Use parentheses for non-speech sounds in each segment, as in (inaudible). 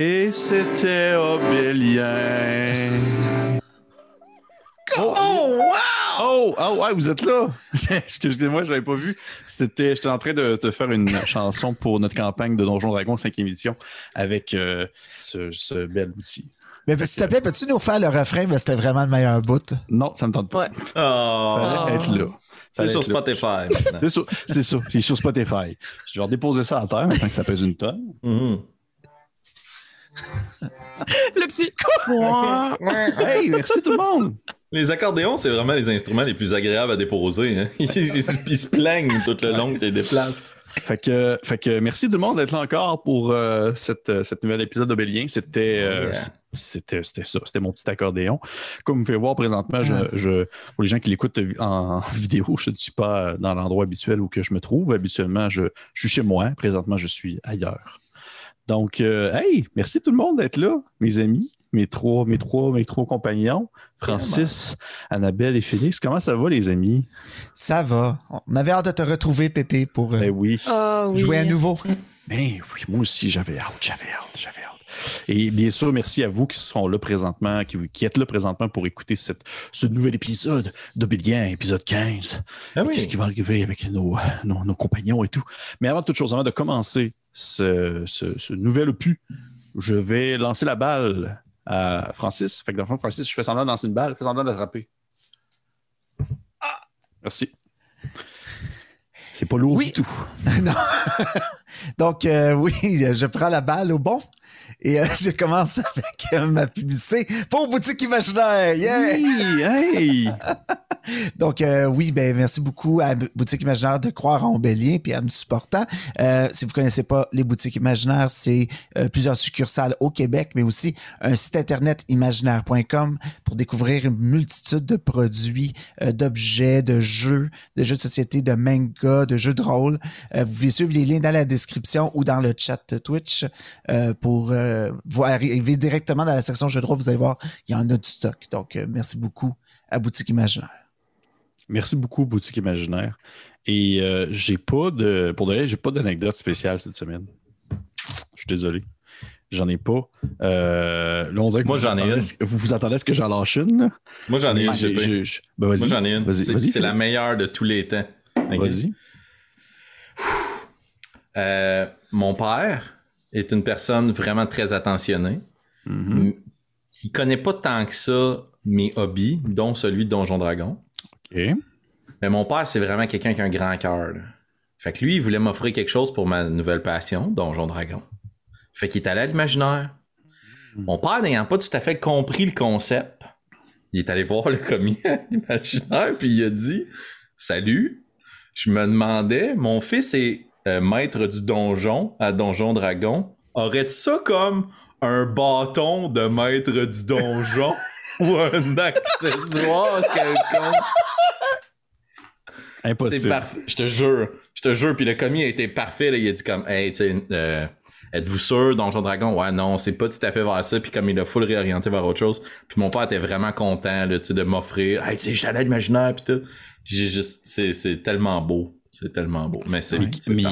Et c'était Obélien. Oh, wow! Oh, oh, ouais, vous êtes là. (laughs) Excusez-moi, je l'avais pas vu. C'était, j'étais en train de te faire une chanson pour notre campagne de Donjon Dragon 5e édition avec euh, ce, ce bel outil. Mais s'il te plaît, peux-tu nous faire le refrain? Mais c'était vraiment le meilleur bout? Non, ça me tente pas. Ouais. Oh, Fallait être là. c'est sur. Spotify. maintenant. C'est ça, c'est sur Spotify. Je vais redéposer ça à terre maintenant que ça pèse une tonne. Mhm. Le petit. Hey, merci tout le monde. Les accordéons, c'est vraiment les instruments les plus agréables à déposer. Hein? (laughs) Ils, ils- ils se plaignent tout le long que tu les déplaces. Fait que, fait que merci tout le monde d'être là encore pour euh, cette, euh, cette nouvel épisode d'Obélien. C'était, euh, Yeah. c'était, c'était ça, c'était mon petit accordéon. Comme vous pouvez voir présentement, je, je- pour les gens qui l'écoutent en (laughs) vidéo, je ne suis pas dans l'endroit habituel où que je me trouve. Habituellement, je, je suis chez moi. Présentement, je suis ailleurs. Donc, euh, hey, merci tout le monde d'être là, mes amis, mes trois, mes trois, mes trois compagnons, Francis, Annabelle et Félix. Comment ça va, les amis? Ça va. On avait hâte de te retrouver, Pépé, pour euh, Ben oui. Ah oui. jouer à nouveau. Ben oui, moi aussi, j'avais hâte, j'avais hâte, j'avais hâte. Et bien sûr, merci à vous qui sont là présentement, qui, qui êtes là présentement pour écouter cette, ce nouvel épisode d'Obélien, épisode 15. Ah oui. Qu'est-ce qui va arriver avec nos, nos, nos compagnons et tout? Mais avant toute chose, avant de commencer ce, ce, ce nouvel opus, je vais lancer la balle à Francis. Fait que dans le fond, Francis, je fais semblant de lancer une balle, je fais semblant de l'attraper. Ah! Merci. C'est pas lourd Oui. du tout. (laughs) non. Donc, euh, oui, je prends la balle au bon et euh, (laughs) je commence (laughs) avec euh, ma publicité pour Boutique Imaginaire. Yeah! Oui, hey! (laughs) Donc, euh, oui, ben merci beaucoup à Boutique Imaginaire de croire en Bélien puis à me supportant. Euh, si vous connaissez pas les boutiques imaginaires, c'est plusieurs succursales au Québec, mais aussi un site internet imaginaire.com pour découvrir une multitude de produits, d'objets, de jeux, de jeux de société, de manga, de jeux de rôle. Vous pouvez suivre les liens dans la description ou dans le chat Twitch pour euh, vous arriver directement dans la section jeux de rôle. Vous allez voir, il y en a du stock. Donc, euh, merci beaucoup à Boutique Imaginaire. Merci beaucoup, Boutique Imaginaire. Et euh, j'ai pas de. Pour de vrai, j'ai pas d'anecdote spéciale cette semaine. Je suis désolé. J'en ai pas. Euh, là, on dirait que Moi, vous j'en ai une. Vous vous attendez à ce que j'en lâche une? là? Moi, j'en ai une. J'ai- j'ai- ben, vas-y. Moi, j'en ai une. Vas-y, C'est vas-y, c'est la meilleure de tous les temps. Vas-y. Euh, mon père est une personne vraiment très attentionnée, Mhm. m- qui connaît pas tant que ça mes hobbies, dont celui de Donjon Dragon. OK. Mais mon père, c'est vraiment quelqu'un qui a un grand cœur. Fait que lui, il voulait m'offrir quelque chose pour ma nouvelle passion, Donjon Dragon. Fait qu'il est allé à l'imaginaire. Mon père, n'ayant pas tout à fait compris le concept, il est allé voir le commis à l'imaginaire, puis il a dit Salut, je me demandais, mon fils est euh, maître du donjon à Donjon Dragon. Aurais-tu ça comme un bâton de maître du donjon (laughs) ou un accessoire quelconque? C'est Impossible. parfait. Je te jure. Je te jure. Puis le commis a été parfait. Là. Il a dit comme, hey, tu sais, euh, êtes-vous sûr, Donjon Dragon? Ouais, non, c'est pas tout à fait vers ça. Puis comme il a full réorienté vers autre chose. Puis mon père était vraiment content, là, de m'offrir. Hey, tu sais, j'étais à l'imaginaire, puis tout. Puis j'ai juste, c'est tellement beau. C'est tellement beau. Mais c'est, mais-.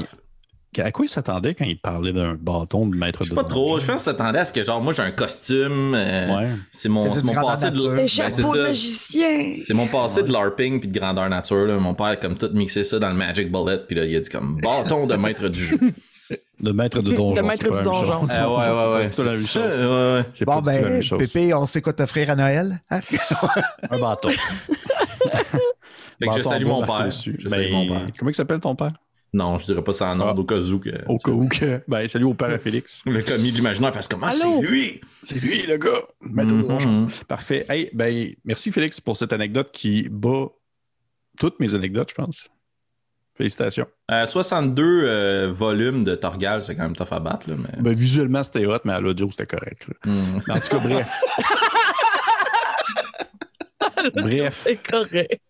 À quoi il s'attendait quand il parlait d'un bâton de maître Je de sais pas trop. Je pense ça s'attendait à ce que, genre, moi, j'ai un costume. euh, Ouais. C'est mon, c'est passé de ben, c'est magicien. C'est mon passé de LARPing puis de grandeur nature. Là. Mon père a comme tout mixé ça dans le Magic Bullet. Puis là, il a dit comme bâton de maître du jeu. (laughs) De maître de donjon. De maître du donjon. Ah ouais, ouais, ouais. C'est pas la même ça. chose. Ouais, ouais. C'est Bon, ben, même chose. Pépé, on sait quoi t'offrir à Noël. hein? (laughs) Un bâton. (laughs) Fait que je salue mon père. dessus. Je salue Ben, mon père. Comment il s'appelle ton père? Non, je dirais pas ça en ordre Ah. au cas où que Au cas où que. Ben, salut au père à Félix. (laughs) le commis de l'imaginaire fasse comment Allô? c'est lui? C'est lui, le gars. De Mhm. Parfait. Hey, ben, merci Félix pour cette anecdote qui bat toutes mes anecdotes, je pense. Félicitations. Euh, 62 euh, volumes de Torgal, c'est quand même tough à battre. Là, mais... Ben, visuellement, c'était hot, mais à l'audio, c'était correct. Hmm. En tout cas, bref. (laughs) Bref. C'est correct.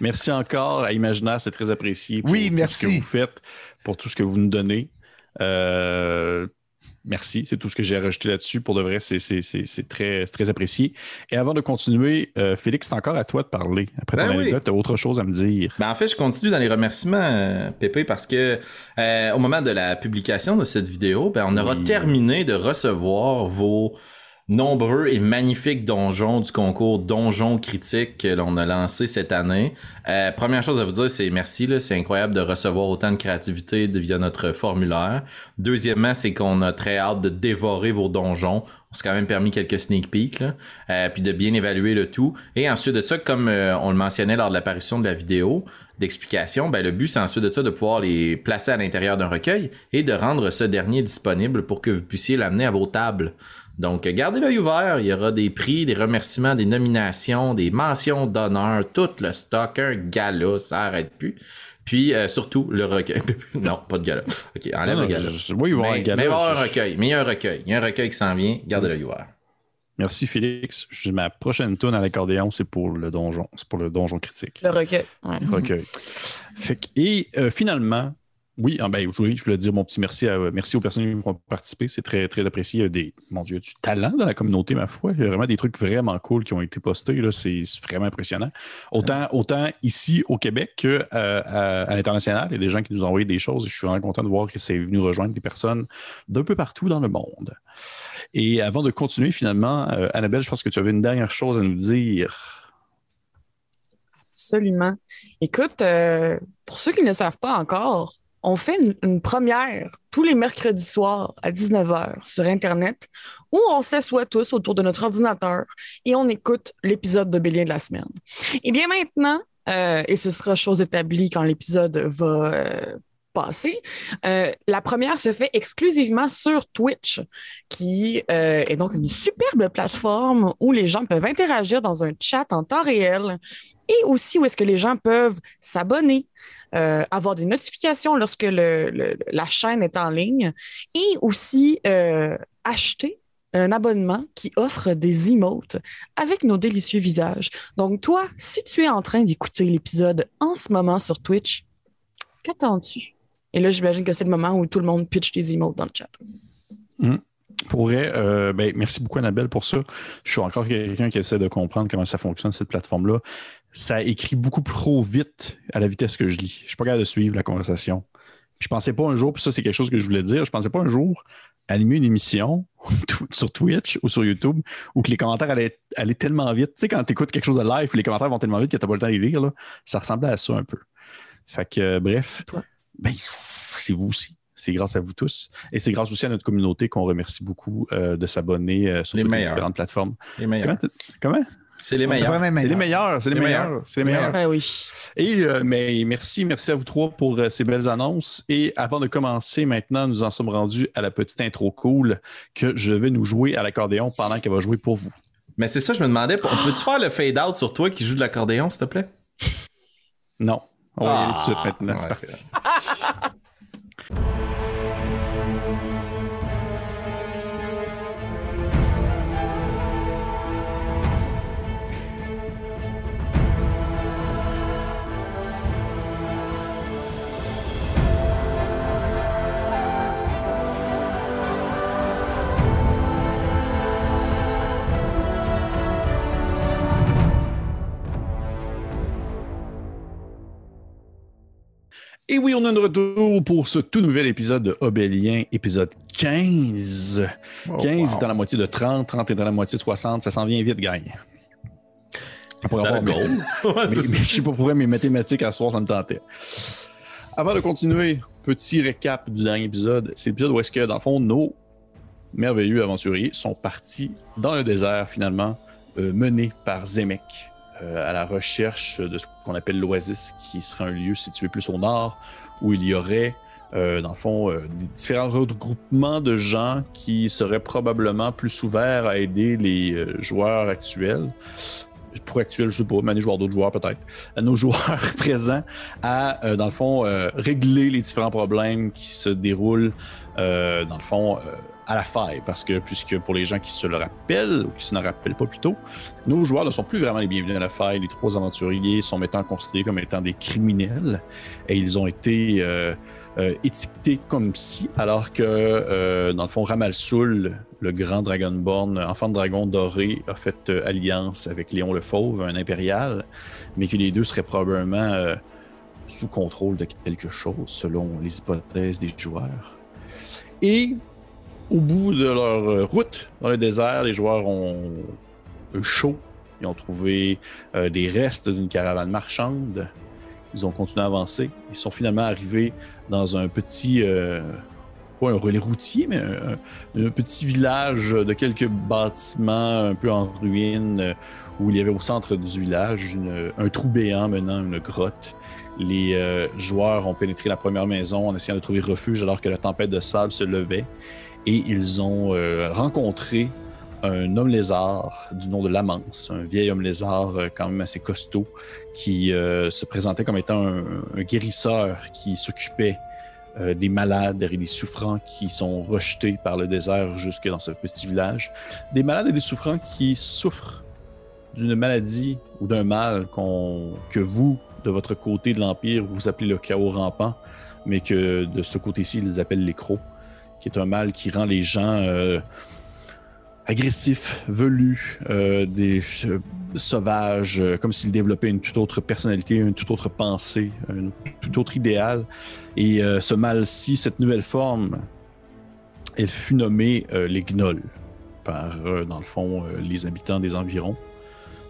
Merci encore à Imaginaire, c'est très apprécié. pour Oui, tout merci. ce que vous faites, pour tout ce que vous nous donnez. Euh, merci. C'est tout ce que j'ai rajouté là-dessus. Pour de vrai, c'est très, apprécié. Et avant de continuer, euh, Félix, c'est encore à toi de parler. Après ton Ben oui. anecdote, tu as autre chose à me dire. Ben, en fait, je continue dans les remerciements, euh, Pépé, parce que euh, au moment de la publication de cette vidéo, ben, on aura Oui. terminé de recevoir vos nombreux et magnifiques donjons du concours Donjons critiques que l'on a lancé cette année. Euh, première chose à vous dire, c'est merci. C'est incroyable de recevoir autant de créativité via notre formulaire. Deuxièmement, c'est qu'on a très hâte de dévorer vos donjons. On s'est quand même permis quelques sneak peeks, là. Euh, puis de bien évaluer le tout. Et ensuite de ça, comme euh, on le mentionnait lors de l'apparition de la vidéo d'explication, ben, le but, c'est ensuite de ça de pouvoir les placer à l'intérieur d'un recueil et de rendre ce dernier disponible pour que vous puissiez l'amener à vos tables. Donc, gardez l'œil ouvert. Il y aura des prix, des remerciements, des nominations, des mentions d'honneur, tout le stock, un gala, ça arrête plus. Puis, euh, surtout, le recueil. (laughs) non, pas de gala. OK, enlève Non, le gala. je- oui, il va y avoir mais, un gala, mais il va y avoir je- un recueil. Mais il y a un recueil. Il y a un recueil qui s'en vient. Gardez l'œil ouvert. Merci, Félix. Ma prochaine tune à l'accordéon, c'est pour le donjon. C'est pour le donjon critique. Le recueil. Ouais. recueil. Fait que- et euh, finalement, oui, ah ben, oui, je voulais dire mon petit merci, à, merci aux personnes qui ont participé. C'est très, très apprécié. Il y a des, mon Dieu, du talent dans la communauté, ma foi. Il y a vraiment des trucs vraiment cool qui ont été postés. C'est vraiment impressionnant. Autant, autant ici au Québec qu'à à, à l'international. Il y a des gens qui nous ont envoyé des choses et je suis vraiment content de voir que c'est venu rejoindre des personnes d'un peu partout dans le monde. Et avant de continuer, finalement, euh, Annabelle, je pense que tu avais une dernière chose à nous dire. Absolument. Écoute, euh, pour ceux qui ne le savent pas encore, on fait une, première tous les mercredis soirs à 19h sur Internet où on s'assoit tous autour de notre ordinateur et on écoute l'épisode de Bélien de la semaine. Et bien maintenant, euh, et ce sera chose établie quand l'épisode va euh, passer, euh, la première se fait exclusivement sur Twitch, qui est donc une superbe plateforme où les gens peuvent interagir dans un chat en temps réel et aussi où est-ce que les gens peuvent s'abonner, euh, avoir des notifications lorsque le- la chaîne est en ligne et aussi euh, acheter un abonnement qui offre des emotes avec nos délicieux visages. Donc toi, si tu es en train d'écouter l'épisode en ce moment sur Twitch, qu'attends-tu? Et là, j'imagine que c'est le moment où tout le monde pitch des emotes dans le chat. Vrai, euh, ben, merci beaucoup Annabelle pour ça. Je suis encore quelqu'un qui essaie de comprendre comment ça fonctionne, cette plateforme-là. Ça écrit beaucoup trop vite à la vitesse que je lis. Je suis pas capable de suivre la conversation. Je pensais pas un jour, puis ça c'est quelque chose que je voulais dire, je pensais pas un jour animer une émission (laughs) sur Twitch ou sur YouTube où que les commentaires allaient aller tellement vite. Tu sais, quand tu écoutes quelque chose de live, les commentaires vont tellement vite que tu pas le temps de les lire, là, ça ressemblait à ça un peu. Fait que, euh, bref, Toi. ben, c'est vous aussi. C'est grâce à vous tous. Et c'est grâce aussi à notre communauté qu'on remercie beaucoup euh, de s'abonner euh, sur Les toutes les différentes plateformes. Les meilleurs. Comment? C'est les meilleurs. C'est les meilleurs. C'est les meilleurs. C'est les meilleurs. Ben oui. Et euh, mais merci, merci à vous trois pour euh, ces belles annonces. Et avant de commencer, maintenant, nous en sommes rendus à la petite intro cool que je vais nous jouer à l'accordéon pendant qu'elle va jouer pour vous. Mais c'est ça, je me demandais, on peut-tu faire le fade-out sur toi qui joue de l'accordéon, s'il te plaît? Non. On va y aller tout de suite Ah, maintenant. C'est ouais. parti. (laughs) Et oui, on est de retour pour ce tout nouvel épisode de Obélien, épisode 15. 15 dans la moitié de 30, 30 est dans la moitié de 60. Ça s'en vient vite, gang. Après avoir- goal. Mais, (laughs) je sais pas pourquoi mes mathématiques à ce soir, ça me tentait. Avant de continuer, petit récap du dernier épisode. C'est l'épisode où est-ce que, dans le fond, nos merveilleux aventuriers sont partis dans le désert, finalement, euh, menés par Zemek, à la recherche de ce qu'on appelle l'Oasis, qui serait un lieu situé plus au nord, où il y aurait, euh, dans le fond, euh, différents regroupements de gens qui seraient probablement plus ouverts à aider les euh, joueurs actuels pour actuel, je sais pas, joueurs d'autres joueurs peut-être, nos (laughs) joueurs présents à, euh, dans le fond, euh, régler les différents problèmes qui se déroulent, euh, dans le fond, euh, à la faille. Parce que, puisque pour les gens qui se le rappellent, ou qui se ne rappellent pas plutôt, nos joueurs ne sont plus vraiment les bienvenus à la faille. Les trois aventuriers sont maintenant considérés comme étant des criminels et ils ont été. euh, euh, étiqueté comme si, alors que, euh, dans le fond, Ramalsoul, le grand Dragonborn, enfant de dragon doré, a fait alliance avec Léon le Fauve, un impérial, mais que les deux seraient probablement sous contrôle de quelque chose, selon les hypothèses des joueurs. Et au bout de leur euh, route dans le désert, les joueurs ont eu chaud. Ils ont trouvé euh, des restes d'une caravane marchande. Ils ont continué à avancer. Ils sont finalement arrivés dans un petit, euh, pas un relais routier, mais un, petit village de quelques bâtiments un peu en ruine, où il y avait au centre du village un trou béant menant à une grotte. Les joueurs ont pénétré la première maison en essayant de trouver refuge alors que la tempête de sable se levait. Et ils ont euh, rencontré un homme lézard du nom de Lamance, un vieil homme lézard euh, quand même assez costaud, qui euh, se présentait comme étant un, guérisseur qui s'occupait des malades et des souffrants qui sont rejetés par le désert jusque dans ce petit village. Des malades et des souffrants qui souffrent d'une maladie ou d'un mal que vous, de votre côté de l'Empire, vous appelez le chaos rampant, mais que de ce côté-ci, ils appellent les crocs, qui est un mal qui rend les gens euh, agressifs, velus, euh, des euh, sauvages, comme s'ils développaient une toute autre personnalité, une toute autre pensée, un tout autre idéal. Et ce mal-ci, cette nouvelle forme, elle fut nommée les gnolls par, dans le fond, les habitants des environs.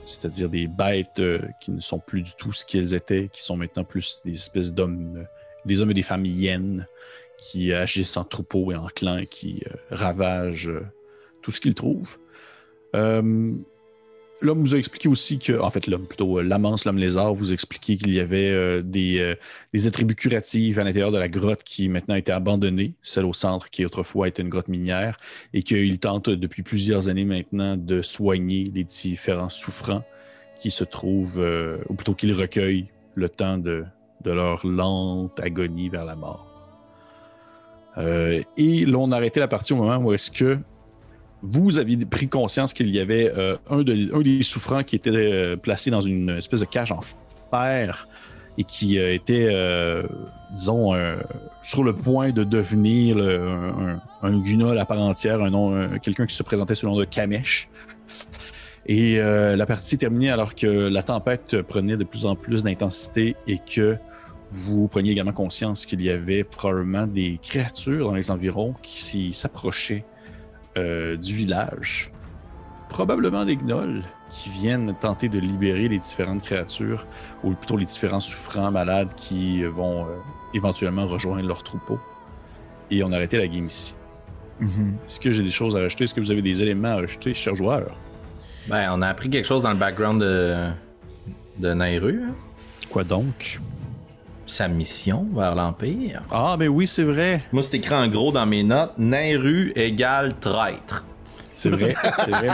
C'est-à-dire des bêtes qui ne sont plus du tout ce qu'elles étaient, qui sont maintenant plus des espèces d'hommes, des hommes et des femmes hyènes qui agissent en troupeau et en clan et qui euh, ravagent euh, tout ce qu'ils trouvent. Euh, L'homme vous a expliqué aussi que, en fait, l'homme plutôt, l'amance, l'homme lézard, vous a expliqué qu'il y avait des, attributs curatifs à l'intérieur de la grotte qui maintenant a été abandonnée, celle au centre qui autrefois était une grotte minière, et qu'il tente depuis plusieurs années maintenant de soigner les différents souffrants qui se trouvent, ou plutôt qu'ils recueillent le temps de leur lente agonie vers la mort. Euh, et là, on a arrêté la partie au moment où est-ce que vous aviez pris conscience qu'il y avait euh, un, de- un des souffrants qui était euh, placé dans une espèce de cage en fer et qui était, disons, sur le point de devenir un, un, un guignol à part entière, un quelqu'un qui se présentait sous le nom de Kamesh. Et la partie terminée alors que la tempête prenait de plus en plus d'intensité et que vous preniez également conscience qu'il y avait probablement des créatures dans les environs qui s'approchaient euh, du village. Probablement des gnolls qui viennent tenter de libérer les différentes créatures, ou plutôt les différents souffrants malades qui vont euh, éventuellement rejoindre leur troupeau. Et on a arrêté la game ici. Mhm. Est-ce que j'ai des choses à rajouter? Est-ce que vous avez des éléments à rajouter, chers joueurs? Ben, on a appris quelque chose dans le background de, de Nairu. hein? Quoi donc? Sa mission vers l'Empire? Ah, ben oui, c'est vrai. Moi, c'est écrit en gros dans mes notes Nairu égale traître. (laughs) C'est vrai. c'est vrai.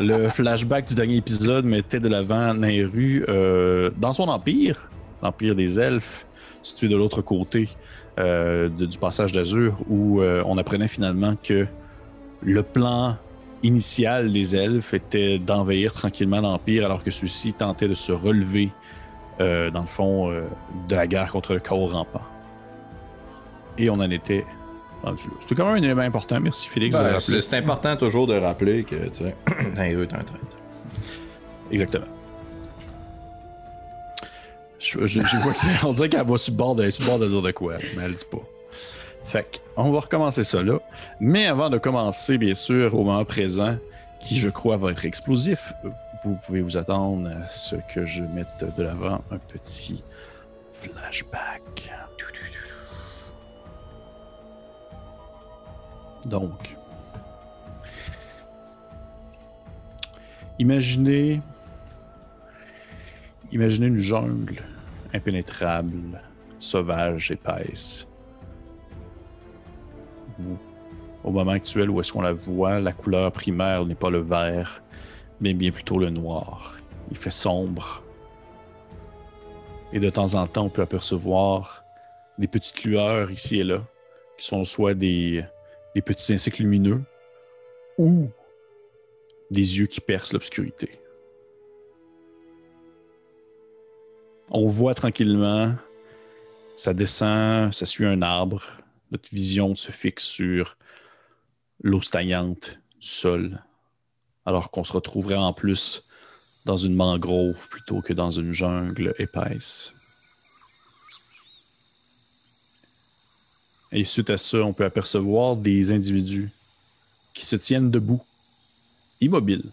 Le, le flashback du dernier épisode mettait de l'avant Nairu euh, dans son empire, l'empire des elfes, situé de l'autre côté euh, de- du passage d'Azur, où euh, on apprenait finalement que le plan initial des elfes était d'envahir tranquillement l'empire, alors que ceux-ci tentaient de se relever, euh, dans le fond, euh, de la guerre contre le chaos rampant. Et on en était rendu là. C'était quand même un élément important. Merci Félix. Ben, c'est c'est important toujours de rappeler que, tu sais, (clears throat) Nairu est un traître. Exactement. Je, je, je vois qu'on (laughs) dirait qu'elle va sur le bord de, sur le bord de dire de quoi, mais elle dit pas. Fait on va recommencer ça là. Mais avant de commencer, bien sûr, au moment présent, qui je crois va être explosif, vous pouvez vous attendre à ce que je mette de l'avant un petit flashback. Donc, imaginez, imaginez une jungle impénétrable, sauvage, épaisse. Au moment actuel où est-ce qu'on la voit, la couleur primaire n'est pas le vert, mais bien plutôt le noir. Il fait sombre. Et de temps en temps, on peut apercevoir des petites lueurs ici et là, qui sont soit des, des petits insectes lumineux ou des yeux qui percent l'obscurité. On voit tranquillement Ça descend, ça suit un arbre. Notre vision se fixe sur l'eau stagnante du sol, alors qu'on se retrouverait en plus dans une mangrove plutôt que dans une jungle épaisse. Et suite à ça, on peut apercevoir des individus qui se tiennent debout, immobiles.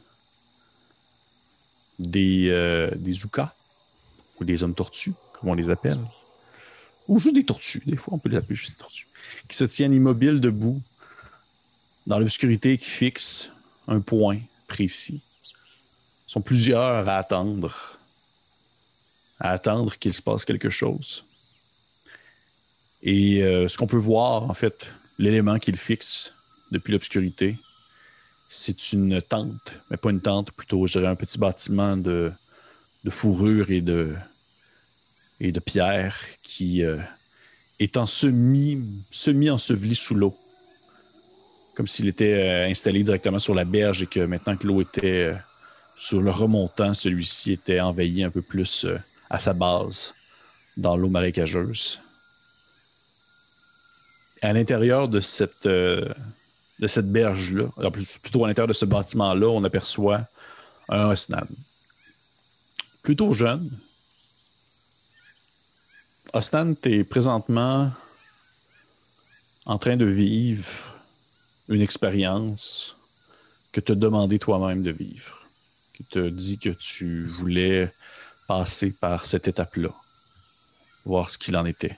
Des, euh, des oukas, ou des hommes tortues, comme on les appelle. Ou juste des tortues, des fois on peut les appeler juste des tortues. Qui se tiennent immobiles debout, dans l'obscurité qui fixe un point précis. Ils sont plusieurs à attendre, à attendre qu'il se passe quelque chose. Et euh, ce qu'on peut voir, en fait, l'élément qu'il fixe depuis l'obscurité, c'est une tente, mais pas une tente, plutôt, je dirais, un petit bâtiment de, de fourrure et de, et de pierre qui euh, est en semi, semi enseveli sous l'eau. Comme s'il était euh, installé directement sur la berge et que maintenant que l'eau était sur le remontant, celui-ci était envahi un peu plus à sa base dans l'eau marécageuse à l'intérieur de cette, euh, berge-là, plutôt à l'intérieur de ce bâtiment-là, on aperçoit un Osnan. Plutôt jeune. Osnan, tu présentement en train de vivre une expérience que tu as demandé toi-même de vivre, qui te dit que tu voulais passer par cette étape-là, voir ce qu'il en était.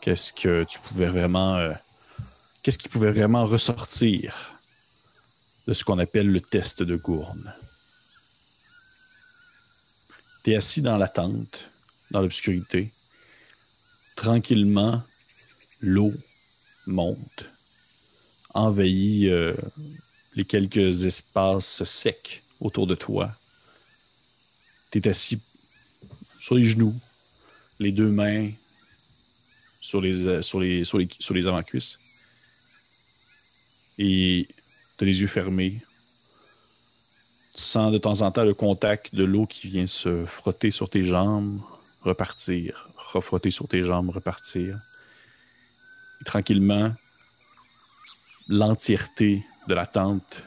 Qu'est-ce que tu pouvais vraiment. Euh, qu'est-ce qui pouvait vraiment ressortir de ce qu'on appelle le test de Gourne? Tu es assis dans la tente, dans l'obscurité. Tranquillement, l'eau monte, envahit euh, les quelques espaces secs autour de toi. Tu es assis sur les genoux, les deux mains sur les, euh, sur les, sur les, sur les avant-cuisses. Et tu as les yeux fermés. Tu sens de temps en temps le contact de l'eau qui vient se frotter sur tes jambes, repartir, refrotter sur tes jambes, repartir. Et tranquillement, l'entièreté de la tente,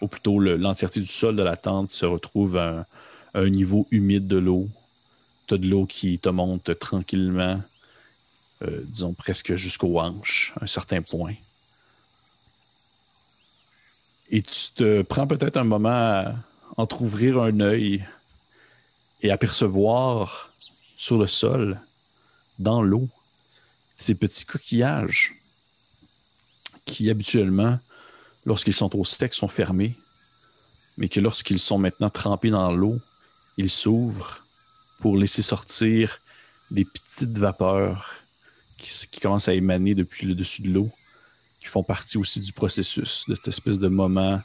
ou plutôt l'entièreté du sol de la tente se retrouve à un, niveau humide de l'eau. Tu as de l'eau qui te monte tranquillement euh, disons presque jusqu'aux hanches, à un certain point. Et tu te prends peut-être un moment à entr'ouvrir un œil et apercevoir sur le sol, dans l'eau, ces petits coquillages qui habituellement, lorsqu'ils sont au sec, sont fermés, mais que lorsqu'ils sont maintenant trempés dans l'eau, ils s'ouvrent pour laisser sortir des petites vapeurs qui, commencent à émaner depuis le dessus de l'eau, qui font partie aussi du processus, de cette espèce de moment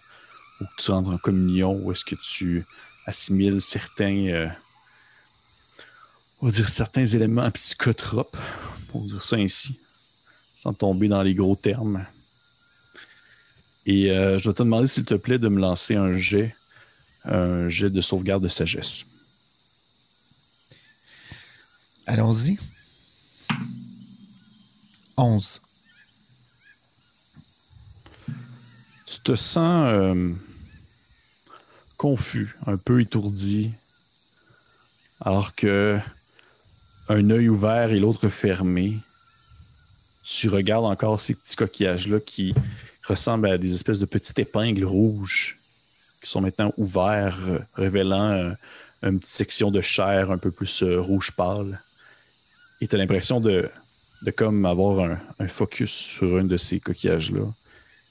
où tu rentres en communion, où est-ce que tu assimiles certains, euh, on va dire certains éléments psychotropes, pour dire ça ainsi, sans tomber dans les gros termes. Et euh, je vais te demander, s'il te plaît, de me lancer un jet, un jet de sauvegarde de sagesse. Allons-y. 11. Tu te sens euh, confus, un peu étourdi, alors que un œil ouvert et l'autre fermé. Tu regardes encore ces petits coquillages-là qui ressemblent à des espèces de petites épingles rouges qui sont maintenant ouverts, euh, révélant euh, une petite section de chair un peu plus rouge pâle. Et tu as l'impression de de comme avoir un, focus sur un de ces coquillages-là.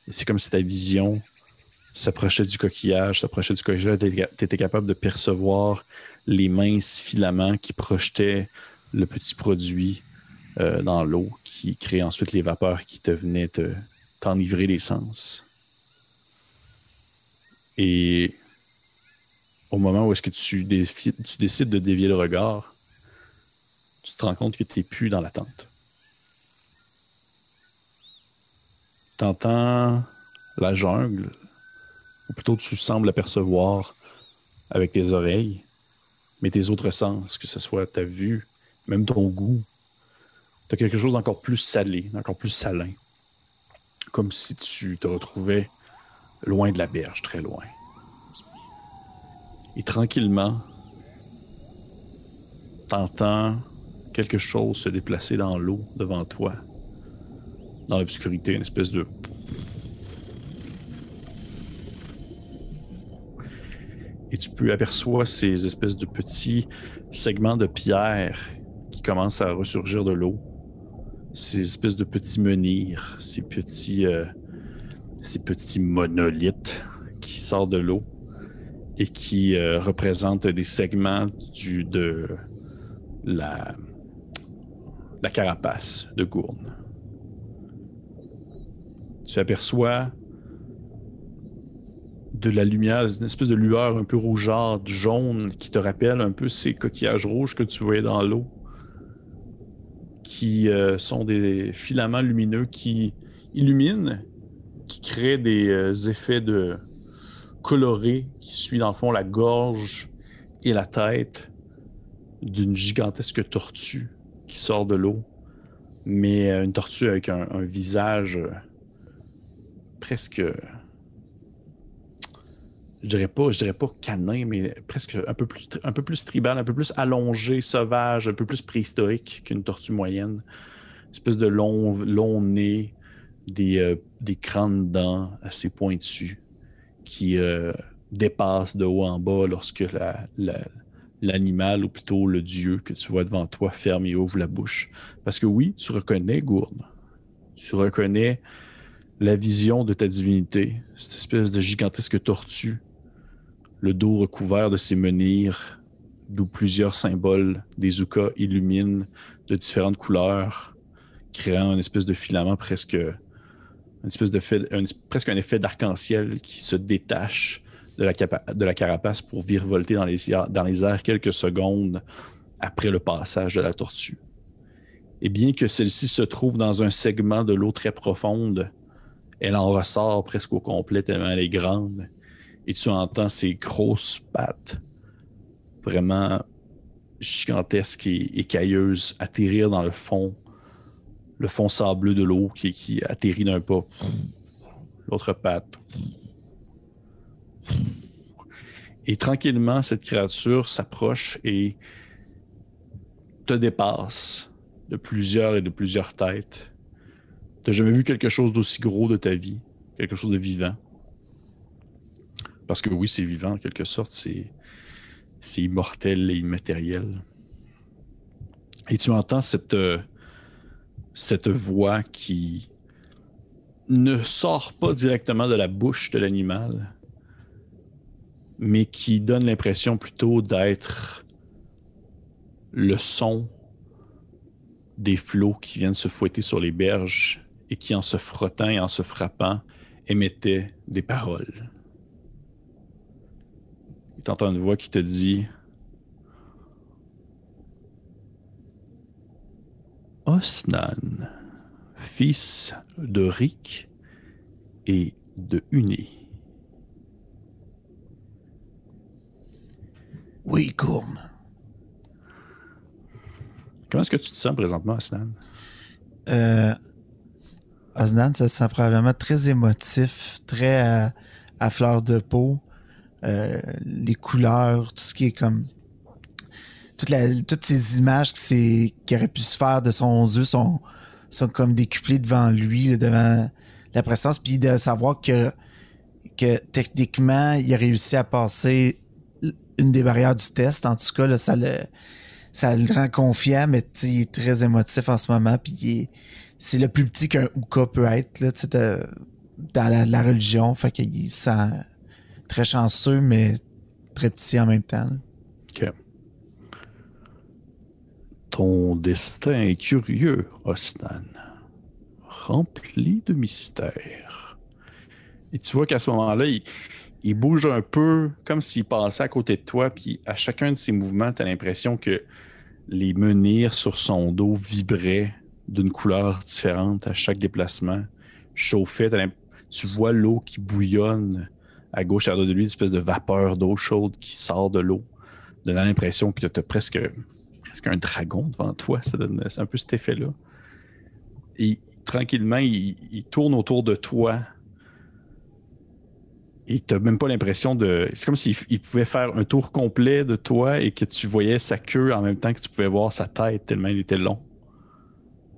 C'est comme si ta vision s'approchait du coquillage, s'approchait du coquillage, tu étais capable de percevoir les minces filaments qui projetaient le petit produit euh, dans l'eau, qui créait ensuite les vapeurs qui te venaient t'enivrer les sens. Et au moment où est-ce que tu, tu décides de dévier le regard, tu te rends compte que tu n'es plus dans la tente. t'entends la jungle, ou plutôt tu sembles apercevoir avec tes oreilles, mais tes autres sens, que ce soit ta vue, même ton goût, tu as quelque chose d'encore plus salé, d'encore plus salin. Comme si tu te retrouvais loin de la berge, très loin. Et tranquillement, t'entends quelque chose se déplacer dans l'eau devant toi. Dans l'obscurité, une espèce de et tu peux apercevoir ces espèces de petits segments de pierre qui commencent à ressurgir de l'eau. Ces espèces de petits menhirs, ces petits, euh, ces petits monolithes qui sortent de l'eau et qui euh, représentent des segments du, de la, la carapace de Gourne. Tu aperçois de la lumière, une espèce de lueur un peu rougeâtre, jaune, qui te rappelle un peu ces coquillages rouges que tu voyais dans l'eau, qui euh, sont des filaments lumineux qui illuminent, qui créent des euh, effets de colorés qui suivent dans le fond la gorge et la tête d'une gigantesque tortue qui sort de l'eau, mais euh, une tortue avec un visage presque je dirais pas, je dirais pas canin, mais presque un peu plus, un peu plus tribal, un peu plus allongé, sauvage, un peu plus préhistorique qu'une tortue moyenne. Une espèce de long, long nez, des, euh, des grandes dents assez pointues qui euh, dépassent de haut en bas lorsque l'animal, ou plutôt le dieu que tu vois devant toi, ferme et ouvre la bouche. Parce que oui, tu reconnais Gourne. Tu reconnais la vision de ta divinité, cette espèce de gigantesque tortue le dos recouvert de ces menhirs, d'où plusieurs symboles des Uka illuminent de différentes couleurs, créant une espèce de filament presque, espèce de un, presque un effet d'arc-en-ciel qui se détache de la, de la carapace pour virevolter dans les, dans les airs quelques secondes après le passage de la tortue. Et bien que celle-ci se trouve dans un segment de l'eau très profonde, elle en ressort presque au complet tellement elle est grande et tu entends ces grosses pattes vraiment gigantesques et, cailleuses atterrir dans le fond, le fond sableux de l'eau qui, qui atterrit d'un pas. L'autre patte. Et tranquillement, cette créature s'approche et te dépasse de plusieurs et de plusieurs têtes. Tu n'as jamais vu quelque chose d'aussi gros de ta vie, quelque chose de vivant. Parce que oui, c'est vivant en quelque sorte, c'est, immortel et immatériel. Et tu entends euh, cette voix qui ne sort pas directement de la bouche de l'animal, mais qui donne l'impression plutôt d'être le son des flots qui viennent se fouetter sur les berges et qui, en se frottant et en se frappant, émettaient des paroles entends une voix qui te dit Osnan, fils de Rick et de Uni. Oui, Courme. Comment est-ce que tu te sens présentement, Osnan? Euh, Osnan se sent probablement très émotif, très à fleur de peau. Euh, les couleurs, tout ce qui est comme toute toutes ces images qui, qui auraient pu se faire de son yeux sont, sont comme décuplées devant lui, devant la présence, puis de savoir que, que techniquement, il a réussi à passer une des barrières du test. En tout cas, là, ça, le, ça le rend confiant, mais il est très émotif en ce moment, puis c'est le plus petit qu'un Ouka peut être dans la, la, religion. Fait qu'il sent très chanceux, mais très petit en même temps. Ton destin est curieux, Osnan. Rempli de mystères. Et tu vois qu'à ce moment-là, il, bouge un peu comme s'il passait à côté de toi, puis à chacun de ses mouvements, tu as l'impression que les menhirs sur son dos vibraient d'une couleur différente à chaque déplacement. Chauffait, tu vois l'eau qui bouillonne à gauche, à droite de lui, une espèce de vapeur d'eau chaude qui sort de l'eau, donnant l'impression que tu as presque, presque un dragon devant toi. C'est un peu cet effet-là. Et tranquillement, il, tourne autour de toi. Et tu n'as même pas l'impression de. C'est comme s'il il pouvait faire un tour complet de toi et que tu voyais sa queue en même temps que tu pouvais voir sa tête, tellement il était long.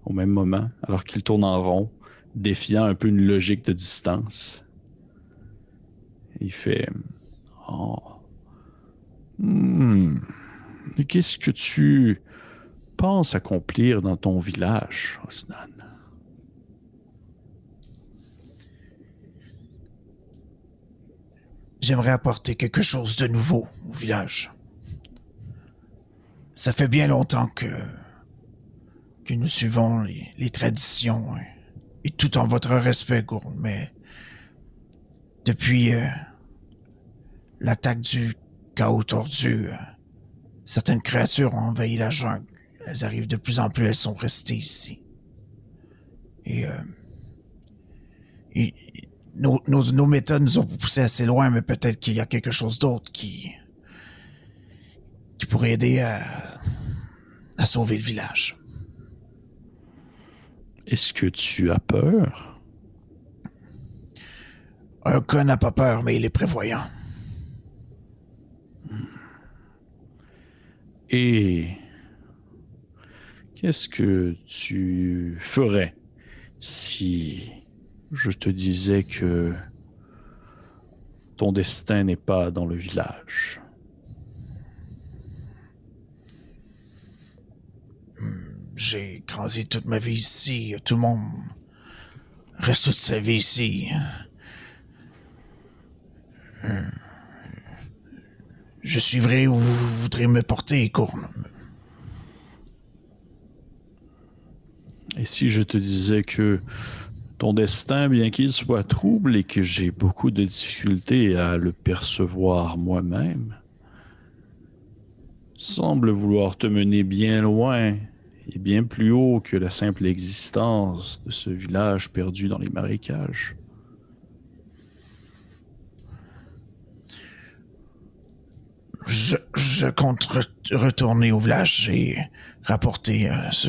Au même moment, alors qu'il tourne en rond, défiant un peu une logique de distance. Il fait. Oh. Hmm. Qu'est-ce que tu penses accomplir dans ton village, Osnan? J'aimerais apporter quelque chose de nouveau au village. Ça fait bien longtemps que, que nous suivons les, traditions et tout en votre respect, Gourd, mais depuis euh, l'attaque du chaos tordu, certaines créatures ont envahi la jungle. Elles arrivent de plus en plus, elles sont restées ici. Et, euh, et- nos, nos, nos méthodes nous ont poussé assez loin, mais peut-être qu'il y a quelque chose d'autre qui, qui pourrait aider à, à sauver le village. Est-ce que tu as peur? Un cas n'a pas peur, mais il est prévoyant. Et qu'est-ce que tu ferais si je te disais que ton destin n'est pas dans le village? J'ai grandi toute ma vie ici. Tout le monde reste toute sa vie ici. Je suivrai où vous voudrez me porter, Courne. Et si je te disais que ton destin, bien qu'il soit trouble et que j'ai beaucoup de difficultés à le percevoir moi-même, semble vouloir te mener bien loin et bien plus haut que la simple existence de ce village perdu dans les marécages. Je, je compte re- retourner au village et rapporter euh, ce,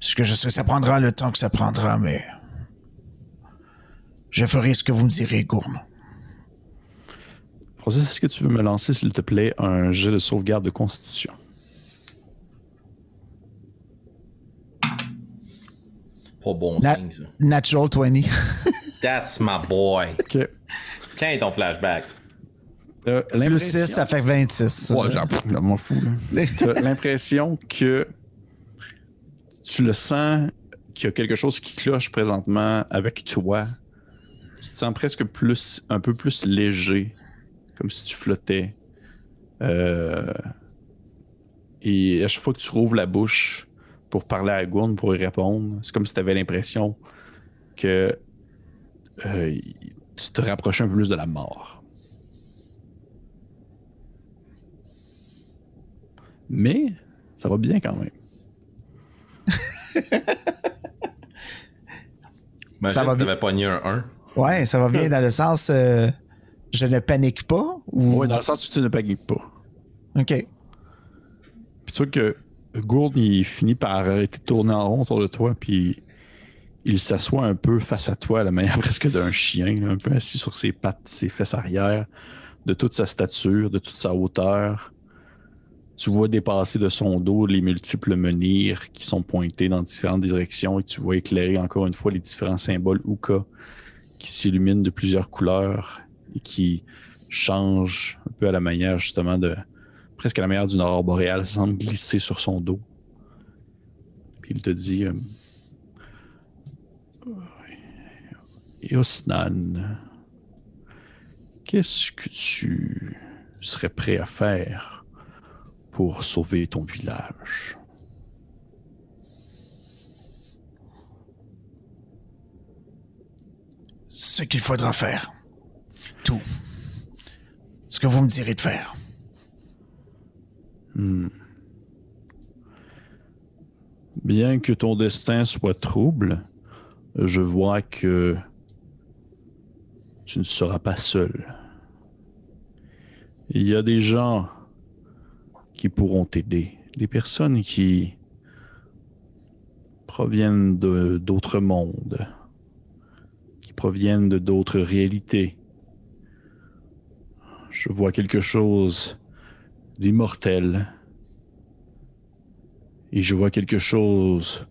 ce que je sais. Ça prendra le temps que ça prendra, mais je ferai ce que vous me direz, Gourne. Francis, est-ce que tu veux me lancer, s'il te plaît, un jet de sauvegarde de constitution? Pas bon Na- signe, ça. Natural 20. That's my boy. Ok. Tiens ton flashback. Euh, Plus l'impression- 6, ça fait 26. ça. Ouais, j'en m'en fous. (laughs) l'impression que tu le sens qu'il y a quelque chose qui cloche présentement avec toi. Tu te sens presque plus, un peu plus léger, comme si tu flottais. Euh, et à chaque fois que tu rouvres la bouche pour parler à Gourne, pour y répondre, c'est comme si tu avais l'impression que euh, tu te rapprochais un peu plus de la mort. Mais ça va bien quand même. (laughs) Ça va bien. pogné un 1. Ouais, ça va bien dans le sens euh, je ne panique pas ou. Ouais, dans le sens où tu ne paniques pas. Ok. Puis tu vois que Gourde, il finit par arrêter de tourner en rond autour de toi, puis il s'assoit un peu face à toi, à la manière (laughs) presque d'un chien, là, un peu assis sur ses pattes, ses fesses arrière, de toute sa stature, de toute sa hauteur. Tu vois dépasser de son dos les multiples menhirs qui sont pointés dans différentes directions et tu vois éclairer encore une fois les différents symboles Uka qui s'illuminent de plusieurs couleurs et qui changent un peu à la manière justement de, presque à la manière d'une aurore boréale, semble glisser sur son dos. Puis il te dit euh, Yosnan, qu'est-ce que tu serais prêt à faire? Pour sauver ton village? Ce qu'il faudra faire. Tout. Ce que vous me direz de faire. Hmm. Bien que ton destin soit trouble, je vois que tu ne seras pas seul. Il y a des gens qui pourront t'aider, des personnes qui proviennent d'autres mondes, qui proviennent de d'autres réalités. Je vois quelque chose d'immortel. Et je vois quelque chose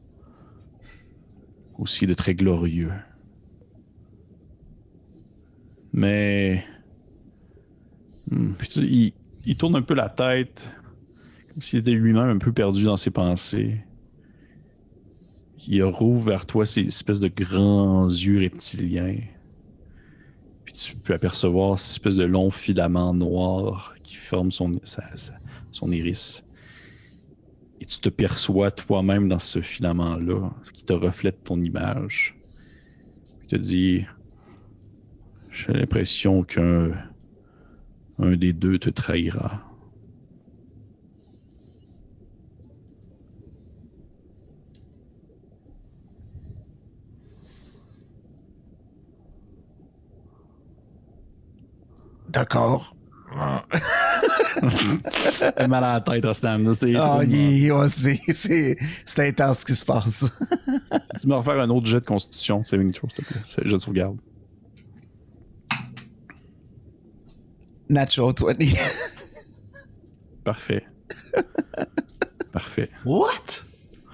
aussi de très glorieux. Mais hmm, il, tourne un peu la tête, s'il était lui-même un peu perdu dans ses pensées. Il rouvre vers toi ces espèces de grands yeux reptiliens. Puis tu peux apercevoir ces espèces de longs filaments noirs qui forment son, son iris. Et tu te perçois toi-même dans ce filament-là, qui te reflète ton image. Puis te dit J'ai l'impression qu'un un des deux te trahira. D'accord. (laughs) mal à la tête, c'est Ah, ouais, c'est, c'est, c'est intense ce qui se passe. (laughs) Tu me refaire un autre jet de constitution, saving throw, s'il te plaît. C'est- Je te sauvegarde. Natural 20. Parfait. (laughs) Parfait. What?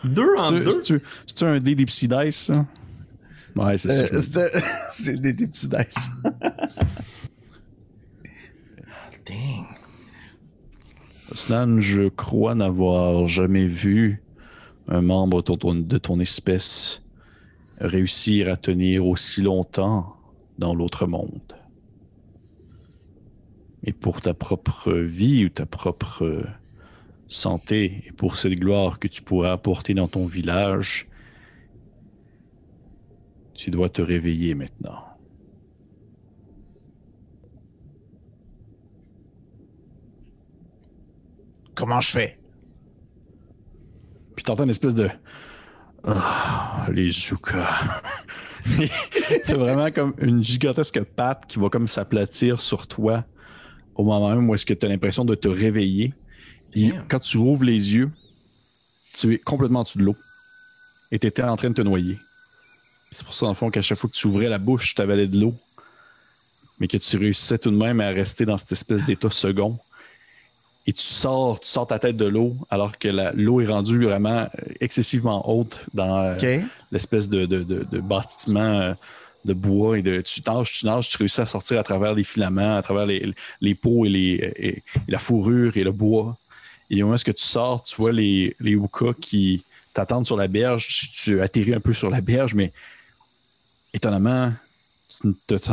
Deux en C'est- deux? C'est-tu un dé des dice, ça? Ouais, c'est Euh, ça. c'est, c'est des petits dice. Snan, je crois n'avoir jamais vu un membre de ton, espèce réussir à tenir aussi longtemps dans l'autre monde. Et pour ta propre vie ou ta propre santé et pour cette gloire que tu pourras apporter dans ton village, tu dois te réveiller maintenant. Comment je fais? Puis t'entends une espèce de. Ah, les Zuka. C'est (laughs) vraiment comme une gigantesque patte qui va comme s'aplatir sur toi au moment même où est-ce que tu as l'impression de te réveiller. Et Damn. quand tu rouvres les yeux, tu es complètement en dessous de l'eau. Et tu étais en train de te noyer. C'est pour ça, dans le fond, qu'à chaque fois que tu ouvrais la bouche, tu avalais de l'eau. Mais que tu réussissais tout de même à rester dans cette espèce d'état second. Et tu sors, tu sors ta tête de l'eau alors que l'eau est rendue vraiment euh, excessivement haute dans euh, l'espèce de, de, de- de bâtiment euh, de bois et de tu nages, tu nages, tu réussis à sortir à travers les filaments, à travers les, les peaux et, les, et, et la fourrure et le bois. Et au moment où tu sors, tu vois les, les qui t'attendent sur la berge. Tu, tu atterris un peu sur la berge, mais étonnamment, tu ne te,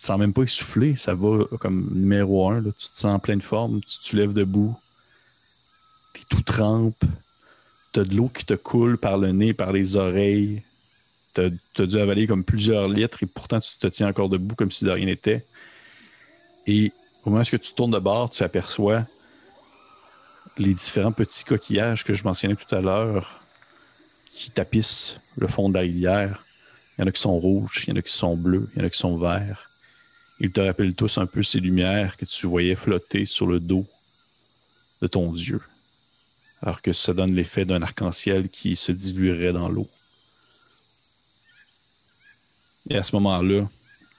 te sens même pas essoufflé. Ça va comme numéro un. là. Tu te sens en pleine forme. Tu te lèves debout. T'es tout trempe. T'as de l'eau qui te coule par le nez, par les oreilles. T'as as dû avaler comme plusieurs litres et pourtant tu te tiens encore debout comme si de rien n'était. Et au moment où tu tournes de bord, tu aperçois les différents petits coquillages que je mentionnais tout à l'heure qui tapissent le fond de la rivière. Il y en a qui sont rouges, il y en a qui sont bleus, il y en a qui sont verts. Ils te rappellent tous un peu ces lumières que tu voyais flotter sur le dos de ton Dieu. Alors que ça donne l'effet d'un arc-en-ciel qui se diluerait dans l'eau. Et à ce moment-là,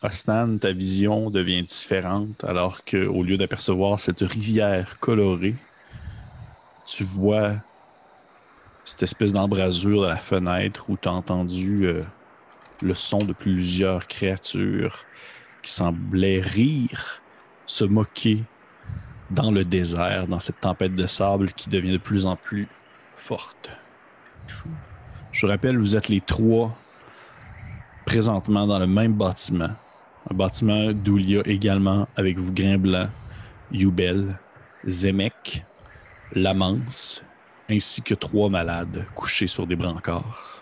Ostan, ta vision devient différente alors que au lieu d'apercevoir cette rivière colorée, tu vois cette espèce d'embrasure de la fenêtre où tu as entendu euh, le son de plusieurs créatures qui semblaient rire, se moquer dans le désert, dans cette tempête de sable qui devient de plus en plus forte. Je rappelle, vous êtes les trois présentement dans le même bâtiment. Un bâtiment d'où il y a également avec vous Grimblanc, Youbel, Zemek, Lamance, ainsi que trois malades couchés sur des brancards.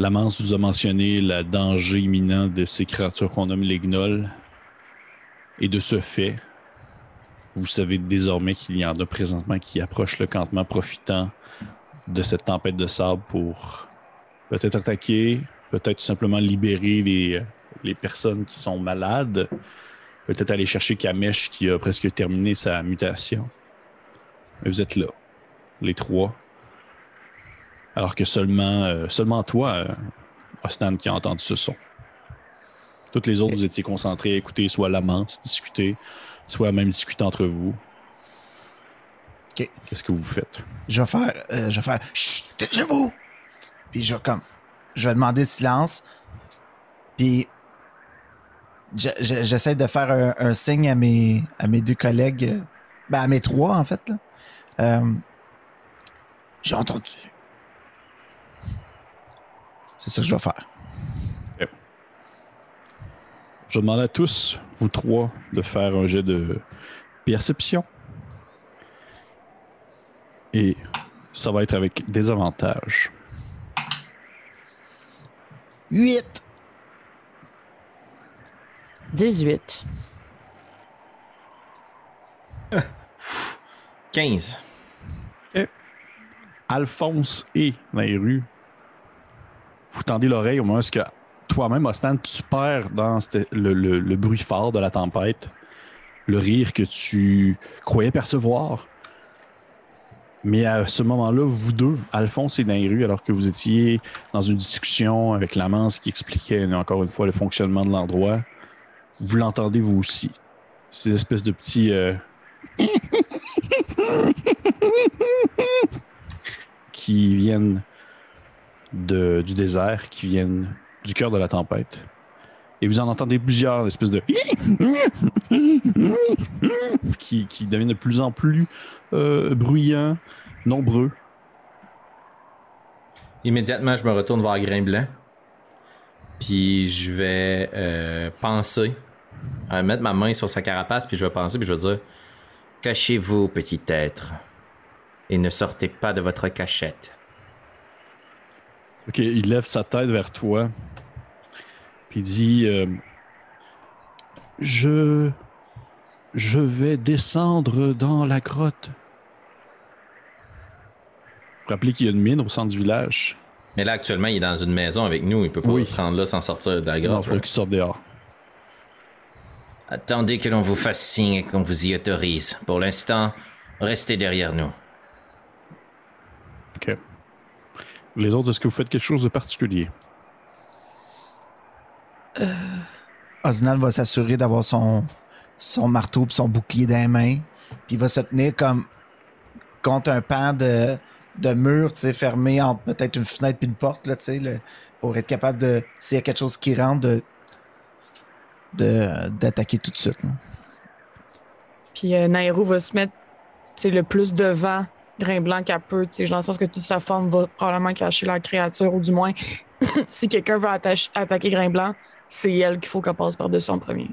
Lamance vous a mentionné le danger imminent de ces créatures qu'on nomme les gnolls. Et de ce fait, vous savez désormais qu'il y en a présentement qui approchent le campement profitant de cette tempête de sable pour peut-être attaquer, peut-être simplement libérer les, les personnes qui sont malades, peut-être aller chercher Kamesh qui a presque terminé sa mutation. Mais vous êtes là, les trois. Alors que seulement, euh, seulement toi, euh, Ostan, qui a entendu ce son. Toutes les autres, vous étiez concentrés à écouter soit l'amance discuter, soit même discuter entre vous. OK. Qu'est-ce que vous faites? Je vais faire, euh, je vais faire, chut, taisez-vous! Puis je vais comme, je vais demander le silence. Puis je- je- j'essaie de faire un, un signe à mes, à mes deux collègues, ben à mes trois en fait. Euh, J'ai entendu. C'est ça que je dois faire. Je demande à tous, vous trois, de faire un jet de perception. Et ça va être avec des avantages. 8. 18. 15. Alphonse et Nairu, vous tendez l'oreille au moment où toi-même, Ostan, tu perds dans le bruit fort de la tempête, le rire que tu croyais percevoir. Mais à ce moment-là, vous deux, Alphonse et Nairu, alors que vous étiez dans une discussion avec l'amance qui expliquait encore une fois le fonctionnement de l'endroit, vous l'entendez vous aussi. Ces espèces de petits... euh, (laughs) qui viennent de, du désert, qui viennent du cœur de la tempête. Et vous en entendez plusieurs, espèces de... (laughs) qui, qui deviennent de plus en plus euh, bruyants, nombreux. Immédiatement, je me retourne vers Grain Blanc. Puis je vais euh, penser, à mettre ma main sur sa carapace, puis je vais penser, puis je vais dire Cachez-vous, petit être, et ne sortez pas de votre cachette. Ok, il lève sa tête vers toi. Puis il dit euh, Je. Je vais descendre dans la grotte. Rappelez qu'il y a une mine au centre du village. Mais là, actuellement, il est dans une maison avec nous. Il peut pas Oui. se rendre là sans sortir de la Il grotte. faut qu'il sorte dehors. Attendez que l'on vous fasse signe et qu'on vous y autorise. Pour l'instant, restez derrière nous. Ok. Les autres, est-ce que vous faites quelque chose de particulier? Osnal va s'assurer d'avoir son, son marteau et son bouclier dans les mains. Puis il va se tenir comme contre un pan de, de mur, tu sais, fermé entre peut-être une fenêtre et une porte, là, tu sais, le- pour être capable de, s'il y a quelque chose qui rentre, de de- d'attaquer tout de suite. là. Puis euh, Nairo va se mettre tu sais, le plus devant Grain Blanc qu'elle peut, dans le sens que toute sa forme va probablement cacher la créature, ou du moins, (coughs) si quelqu'un veut attaquer Grain Blanc, c'est elle qu'il faut qu'elle passe par-dessus en premier.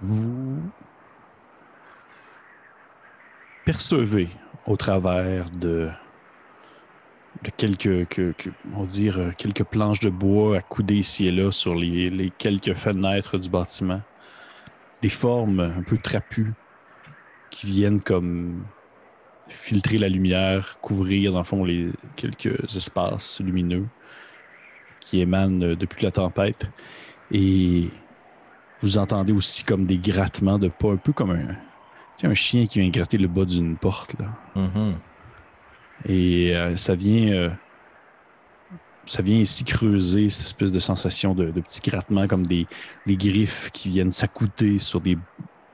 Vous percevez au travers de, quelques, que- que- on dire, euh, quelques planches de bois accoudées ici et là sur les quelques fenêtres du bâtiment, des formes un peu trapues qui viennent comme filtrer la lumière, couvrir dans le fond les quelques espaces lumineux qui émanent depuis la tempête. Et vous entendez aussi comme des grattements de pas, un peu comme un, un chien qui vient gratter le bas d'une porte. Là. Mhm. Et euh, ça vient euh, ça vient ici creuser cette espèce de sensation de, de petits grattements comme des, des griffes qui viennent s'accouter sur des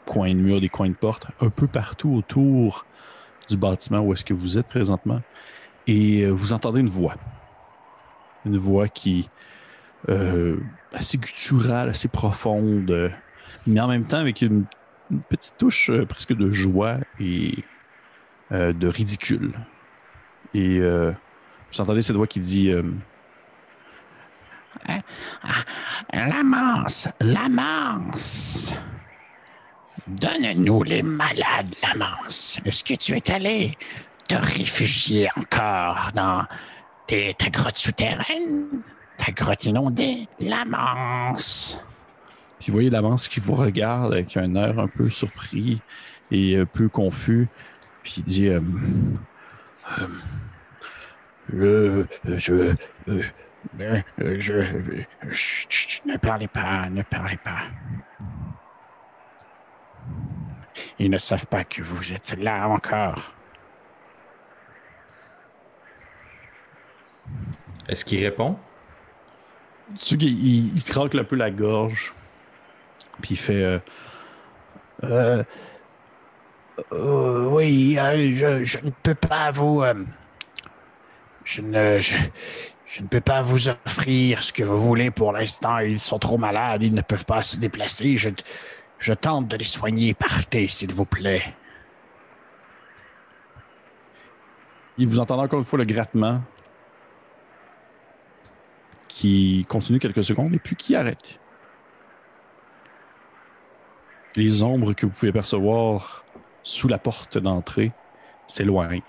coins de mur, des coins de porte, un peu partout autour du bâtiment où est-ce que vous êtes présentement. Et euh, vous entendez une voix. Une voix qui euh, assez gutturale, assez profonde, mais en même temps avec une, petite touche euh, presque de joie et de ridicule. Et vous entendez cette voix qui dit euh, L'amance, l'amance. Donne-nous les malades, l'amance. Est-ce que tu es allé te réfugier encore dans tes- ta grotte souterraine? Ta grotte inondée? L'amance. Puis vous voyez l'avance qui vous regarde avec un air un peu surpris et un peu confus. Puis il dit euh, euh, euh, euh, ne parlez pas, ne parlez pas. Ils ne savent pas que vous êtes là encore. Est-ce qu'il répond? Tu sais qu'il il, il se craque un peu la gorge. Puis il fait. euh, Euh, euh, oui, euh, je, je ne peux pas vous. euh, je ne. Je, je ne peux pas vous offrir ce que vous voulez pour l'instant. Ils sont trop malades, ils ne peuvent pas se déplacer. Je, je tente de les soigner. Partez, s'il vous plaît. il vous entend encore une fois le grattement qui continue quelques secondes et puis qui arrête. Les ombres que vous pouvez percevoir sous la porte d'entrée s'éloignent.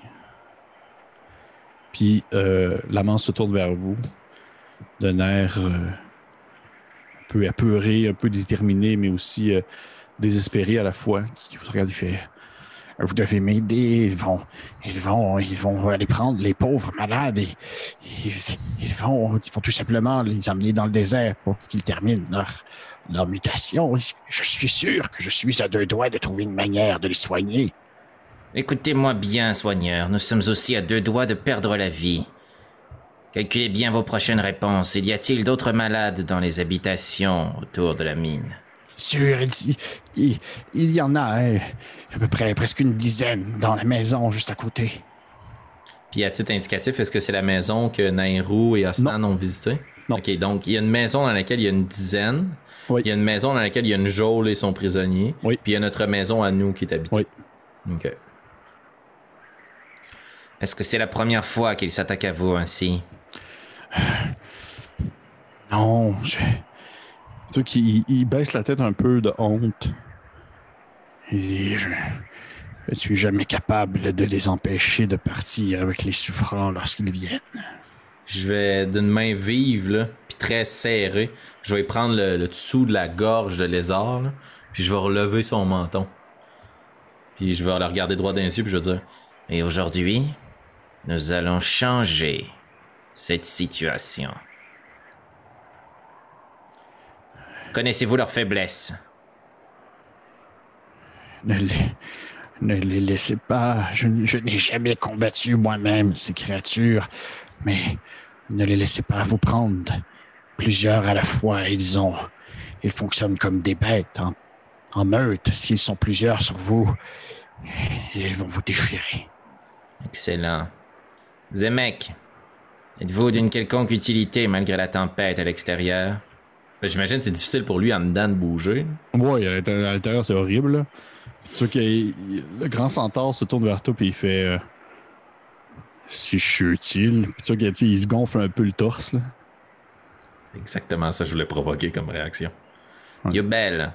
Puis euh, l'amant se tourne vers vous d'un air euh, peu apeuré, un peu déterminé, mais aussi euh, désespéré à la fois, qui vous regarde et fait Vous devez m'aider. Ils vont, ils vont, ils vont aller prendre les pauvres malades et ils, vont, ils vont tout simplement les amener dans le désert pour qu'ils terminent leur, leur mutation. Je suis sûr que je suis à deux doigts de trouver une manière de les soigner. Écoutez-moi bien, soigneur, nous sommes aussi à deux doigts de perdre la vie. Calculez bien vos prochaines réponses. Il y a-t-il d'autres malades dans les habitations autour de la mine? Sûr, il, il, il y en a hein, à peu près presque une dizaine dans la maison juste à côté. Puis à titre indicatif, est-ce que c'est la maison que Nairou et Osnan ont visité? Non. Ok, donc il y a une maison dans laquelle il y a une dizaine. Oui. Il y a une maison dans laquelle il y a une geôle et son prisonnier. Oui. Puis il y a notre maison à nous qui est habitée. Oui. Ok. Est-ce que c'est la première fois qu'il s'attaque à vous ainsi? (sighs) Non, je. Tu sais qu'il il baisse la tête un peu de honte. Et je ne suis jamais capable de les empêcher de partir avec les souffrants lorsqu'ils viennent? Je vais d'une main vive, là, puis très serrée, je vais prendre le, le dessous de la gorge de lézard, là, puis je vais relever son menton. Puis je vais le regarder droit dans les yeux, puis je vais dire Et aujourd'hui, nous allons changer cette situation. Connaissez-vous leurs faiblesses Ne les, ne les laissez pas. Je, n'ai jamais combattu moi-même ces créatures, mais ne les laissez pas vous prendre. Plusieurs à la fois, ils ont, ils fonctionnent comme des bêtes en, en meute. S'ils sont plusieurs sur vous, ils vont vous déchirer. Excellent. Zemek, êtes-vous d'une quelconque utilité malgré la tempête à l'extérieur? J'imagine que c'est difficile pour lui en dedans de bouger. Ouais, à l'intérieur, c'est horrible. là. Il- le grand centaure se tourne vers toi et il fait. euh, si je suis utile. Puis tu vois qu'il tu sais, il se gonfle un peu le torse. Là. Exactement ça que je voulais provoquer comme réaction. Yubel,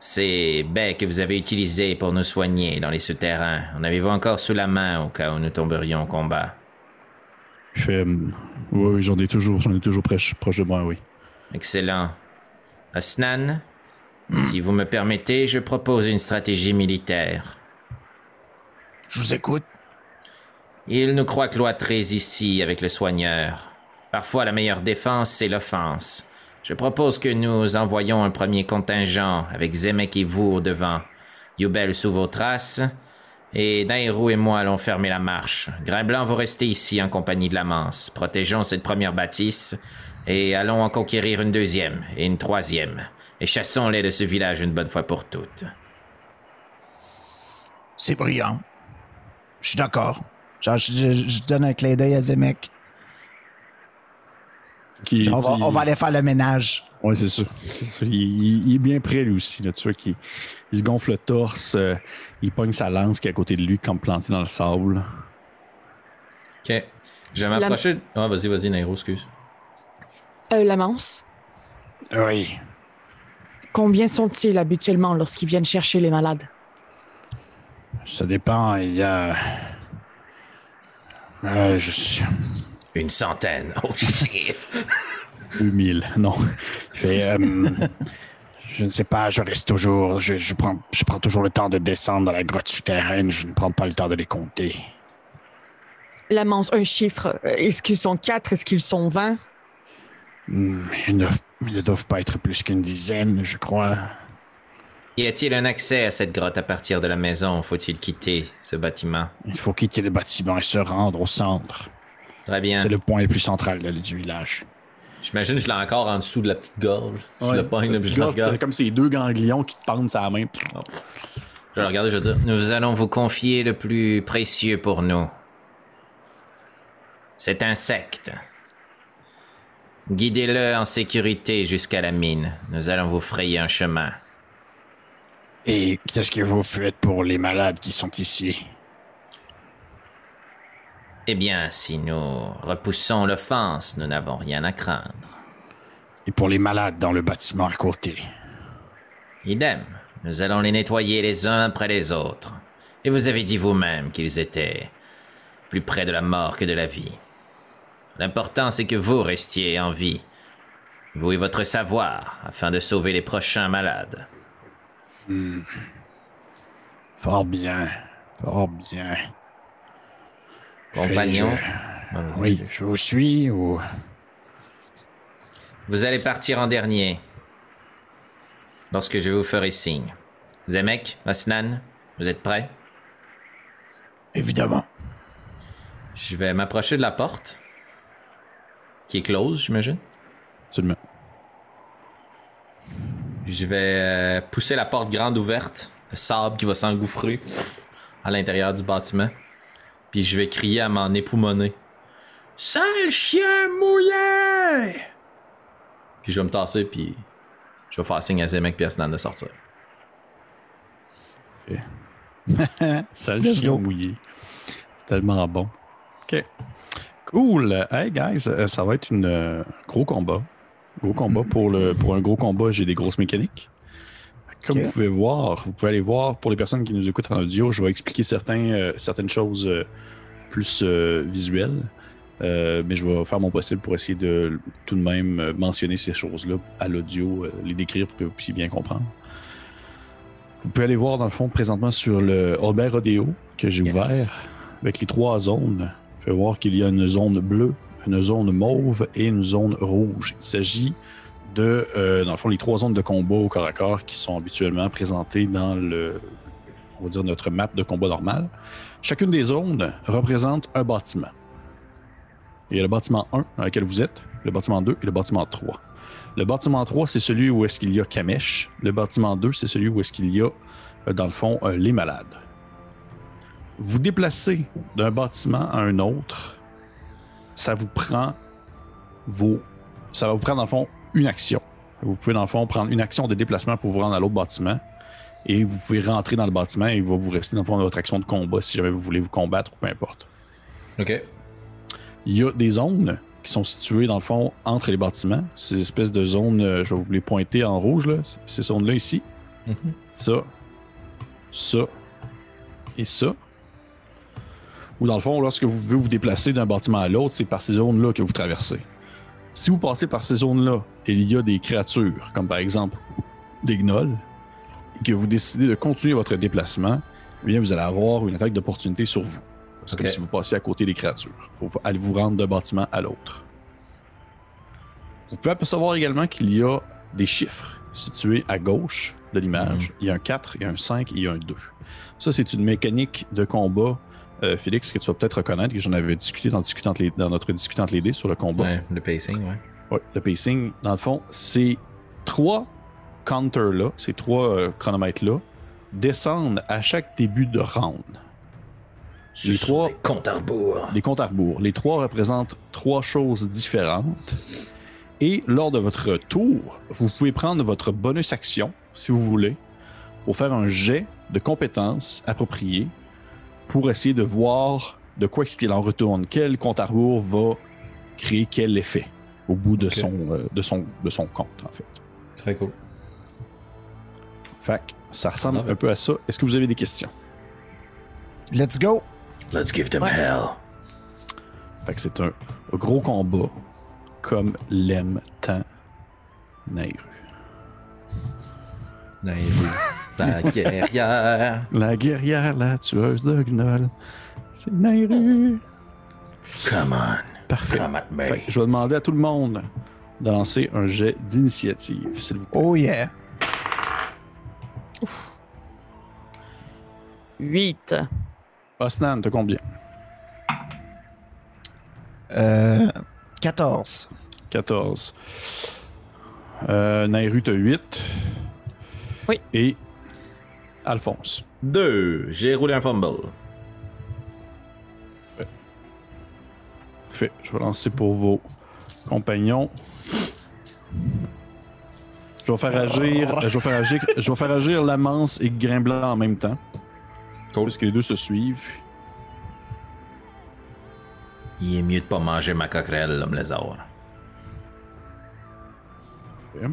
ces baies que vous avez utilisées pour nous soigner dans les souterrains, en avez-vous encore sous la main au cas où nous tomberions au combat? Il fait. ouais, oui, j'en ai toujours, j'en ai toujours proche, proche de moi, oui. Excellent. Asnan, si vous me permettez, je propose une stratégie militaire. Je vous écoute. Il nous croit cloîtrés ici avec le soigneur. Parfois, la meilleure défense, c'est l'offense. Je propose que nous envoyions un premier contingent avec Zemek et vous au devant. Yubel sous vos traces. Et Nairou et moi allons fermer la marche. Grain Blanc, vous restez ici en compagnie de la Manse. Protégeons cette première bâtisse. Et allons en conquérir une deuxième et une troisième. Et chassons-les de ce village une bonne fois pour toutes. C'est brillant. Je suis d'accord. Je donne un clin d'œil à Zemek. Qui- on, va, on aller faire le ménage. Ouais, c'est ça. Il, il- il est bien près, lui aussi. Là, tu vois, qu'il- il se gonfle le torse. euh, il pogne sa lance qui est à côté de lui, comme plantée dans le sable. Ok. Je vais m'approcher. Ah, vas-y, vas-y, Nairo, excuse. Euh, la manse, Oui. combien sont-ils habituellement lorsqu'ils viennent chercher les malades? Ça dépend. Il y a. Euh, je suis. Une centaine. Oh shit. 2000, non. Euh, je ne sais pas, je reste toujours. Je, je prends, je prends toujours le temps de descendre dans la grotte souterraine. Je ne prends pas le temps de les compter. La manse, un chiffre. Est-ce qu'ils sont quatre? Est-ce qu'ils sont vingt? Hmm, Ils ne, ils ne doivent pas être plus qu'une dizaine, je crois. Y a-t-il un accès à cette grotte à partir de la maison Faut-il quitter ce bâtiment? Il faut quitter le bâtiment et se rendre au centre. Très bien. C'est le point le plus central du village. J'imagine que je l'ai encore en dessous de la petite gorge. Je le pogne, la petite gorge, comme ces deux ganglions qui te pendent sa main. Je vais le regarder, je vais dire Nous allons vous confier le plus précieux pour nous. Cet insecte. Guidez-le en sécurité jusqu'à la mine. Nous allons vous frayer un chemin. Et qu'est-ce que vous faites pour les malades qui sont ici? Eh bien, si nous repoussons l'offense, nous n'avons rien à craindre. Et pour les malades dans le bâtiment à côté Idem. Nous allons les nettoyer les uns après les autres. Et vous avez dit vous-même qu'ils étaient plus près de la mort que de la vie. L'important, c'est que vous restiez en vie. Vous et votre savoir, afin de sauver les prochains malades. Fort bien. Fort bien. Compagnon, Oui, je vous suis ou. vous allez partir en dernier. Lorsque je vous ferai signe. Zemek, Osnan, vous êtes prêts? Évidemment. Je vais m'approcher de la porte. Qui est close, j'imagine. Absolument. Je vais euh, pousser la porte grande ouverte, le sable qui va s'engouffrer à l'intérieur du bâtiment. Puis je vais crier à m'en époumoner. Sale chien mouillé! Puis je vais me tasser, puis je vais faire signe à Zemek et à Snan de sortir. (laughs) Sale Let's chien go. mouillé. C'est tellement bon. OK. Cool. Hey, guys, euh, ça va être une euh, gros combat. Gros combat. Pour, le, pour un gros combat, j'ai des grosses mécaniques. Comme vous pouvez voir, vous pouvez aller voir, pour les personnes qui nous écoutent en audio, je vais expliquer certains, euh, certaines choses euh, plus euh, visuelles. Mais je vais faire mon possible pour essayer de tout de même mentionner ces choses-là à l'audio, les décrire pour que vous puissiez bien comprendre. Vous pouvez aller voir, dans le fond, présentement sur le Albert Rodeo que j'ai Yes. ouvert avec les trois zones. Vous pouvez voir qu'il y a une zone bleue, une zone mauve et une zone rouge. Il s'agit euh, dans le fond, les trois zones de combat au corps à corps qui sont habituellement présentées dans le, on va dire, notre map de combat normal. Chacune des zones représente un bâtiment. Il y a le bâtiment 1 dans lequel vous êtes, le bâtiment 2 et le bâtiment 3. Le bâtiment 3, c'est celui où est-ce qu'il y a Kamesh. Le bâtiment 2, c'est celui où est-ce qu'il y a, euh, dans le fond, euh, les malades. Vous déplacez d'un bâtiment à un autre, ça vous prend vos... Ça va vous prendre, dans le fond, une action. Vous pouvez, dans le fond, prendre une action de déplacement pour vous rendre à l'autre bâtiment. Et vous pouvez rentrer dans le bâtiment et il va vous rester, dans le fond, votre action de combat si jamais vous voulez vous combattre ou peu importe. Ok. Il y a des zones qui sont situées, dans le fond, entre les bâtiments. Ces espèces de zones, euh, je vais vous les pointer en rouge, là. Ces zones-là ici. Mhm. Ça, ça et ça. Ou dans le fond, lorsque vous devez vous déplacer d'un bâtiment à l'autre, c'est par ces zones-là que vous traversez. Si vous passez par ces zones-là et il y a des créatures, comme par exemple des gnolls, et que vous décidez de continuer votre déplacement, eh bien, vous allez avoir une attaque d'opportunité sur vous. C'est Ok. comme si vous passiez à côté des créatures. Pour aller vous rendre d'un bâtiment à l'autre. Vous pouvez apercevoir également qu'il y a des chiffres situés à gauche de l'image. Il y a un 4, il y a un 5 et il y a un 2. Ça, c'est une mécanique de combat, euh, Félix, que tu vas peut-être reconnaître, que j'en avais discuté dans, Discutant les- dans notre discutant entre les dés sur le combat. Ouais, le pacing, ouais. Ouais, le pacing, dans le fond, ces trois counters-là, ces trois euh, chronomètres-là, descendent à chaque début de round. Ce Les sont trois- des comptes à rebours. Les comptes à rebours. Les trois représentent trois choses différentes. Et lors de votre tour, vous pouvez prendre votre bonus action, si vous voulez, pour faire un jet de compétences appropriées pour essayer de voir de quoi est-ce qu'il en retourne. Quel compte à rebours va créer quel effet au bout de, son, euh, de, son, de son compte, en fait. Très cool. Fait que ça ressemble Love un peu à ça. Est-ce que vous avez des questions? Let's go. Let's give them hell. Fait que c'est un gros combat comme l'aime tant Nairu. Nairu, la (laughs) guerrière. La guerrière, la tueuse de Gnoll. C'est Nairu. Come on. Parfait. Fait je vais demander à tout le monde de lancer un jet d'initiative, s'il vous plaît. Oh yeah. 8. Osnan, t'as combien? Euh, 14. 14. Euh, Nairu, t'as 8. Oui. Et Alphonse. Deux. J'ai roulé un fumble. Parfait. Je vais lancer pour vos compagnons. Je vais faire agir, je vais faire agir, je vais faire agir Lamance et Grimblanc en même temps. Cool. Parce que les deux se suivent. Il est mieux de pas manger ma coquerelle, l'homme lézard. Ok.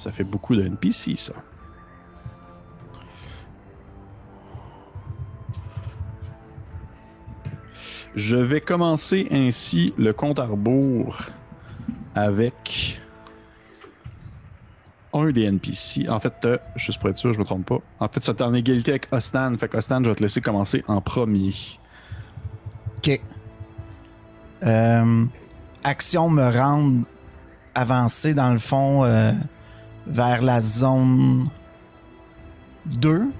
Ça fait beaucoup de NPC, ça. Je vais commencer ainsi le compte à rebours avec un des NPC. En fait, euh, juste pour être sûr, je me trompe pas. En fait, c'est en égalité avec Ostan. Fait qu'Ostan, je vais te laisser commencer en premier. OK. Euh, action me rendre avancer dans le fond euh, vers la zone 2.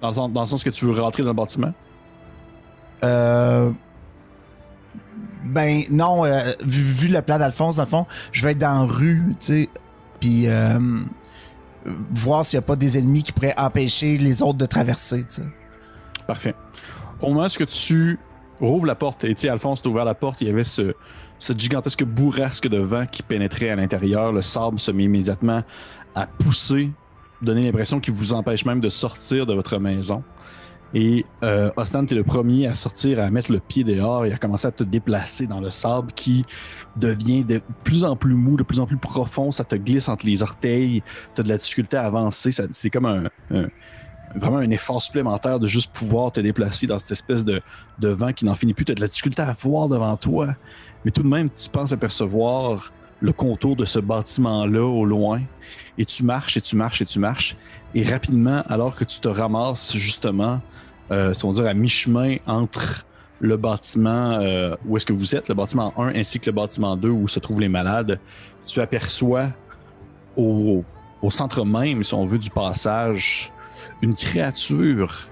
Dans le, sens, dans le sens que tu veux rentrer dans le bâtiment? Euh, ben non, euh, vu, vu le plan d'Alphonse, dans le fond, je vais être dans la rue, tu sais, puis euh, voir s'il n'y a pas des ennemis qui pourraient empêcher les autres de traverser, tu sais. Parfait. Au moment où tu rouvres la porte, et tu sais, Alphonse, tu ouvert la porte, il y avait ce, ce gigantesque bourrasque de vent qui pénétrait à l'intérieur. Le sable se met immédiatement à pousser, donner l'impression qu'il vous empêche même de sortir de votre maison. Et euh, Ostan, tu es le premier à sortir, à mettre le pied dehors et à commencer à te déplacer dans le sable qui devient de plus en plus mou, de plus en plus profond. Ça te glisse entre les orteils. Tu as de la difficulté à avancer. C'est comme un, vraiment un effort supplémentaire de juste pouvoir te déplacer dans cette espèce de, de vent qui n'en finit plus. Tu as de la difficulté à voir devant toi. Mais tout de même, tu penses apercevoir le contour de ce bâtiment-là au loin. Et tu marches et tu marches et tu marches. Et rapidement, alors que tu te ramasses justement, euh, si on dire à mi-chemin entre le bâtiment euh, où est-ce que vous êtes, le bâtiment 1 ainsi que le bâtiment 2 où se trouvent les malades, tu aperçois au, au centre même, si on veut, du passage, une créature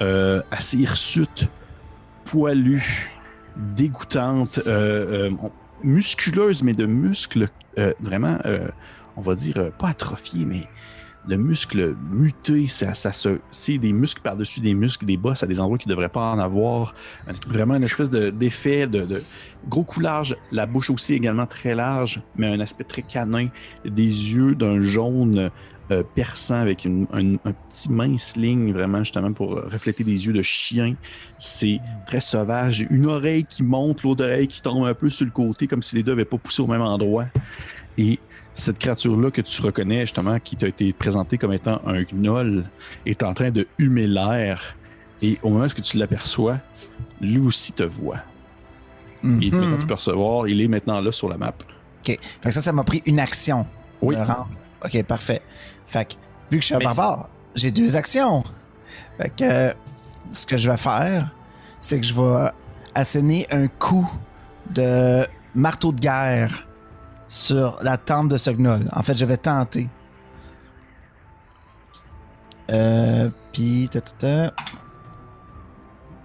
euh, assez hirsute, poilue, dégoûtante, euh, euh, musculeuse, mais de muscles euh, vraiment, on va dire, pas atrophiés, mais de muscles mutés. Ça, se, c'est des muscles par-dessus des muscles, des bosses à des endroits qui ne devraient pas en avoir. Vraiment une espèce de- d'effet de, de gros coulage. La bouche aussi également très large, mais un aspect très canin. Des yeux d'un jaune euh, perçant avec une, un, un petit mince ligne, vraiment justement pour euh, refléter des yeux de chien. C'est très sauvage. Une oreille qui monte, l'autre oreille qui tombe un peu sur le côté, comme si les deux n'avaient pas poussé au même endroit. Et cette créature-là que tu reconnais justement, qui t'a été présentée comme étant un gnoll, est en train de humer l'air. Et au moment où tu l'aperçois, lui aussi te voit. Et Mhm. maintenant tu peux recevoir, il est maintenant là sur la map. OK. Ça, ça m'a pris une action. Oui. OK, parfait. Fait que, vu que je suis un Mais barbare, j'ai deux actions. Fait que, euh, ce que je vais faire, c'est que je vais asséner un coup de marteau de guerre sur la tente de ce gnoll. En fait, je vais tenter. Euh, puis, ta, ta, ta.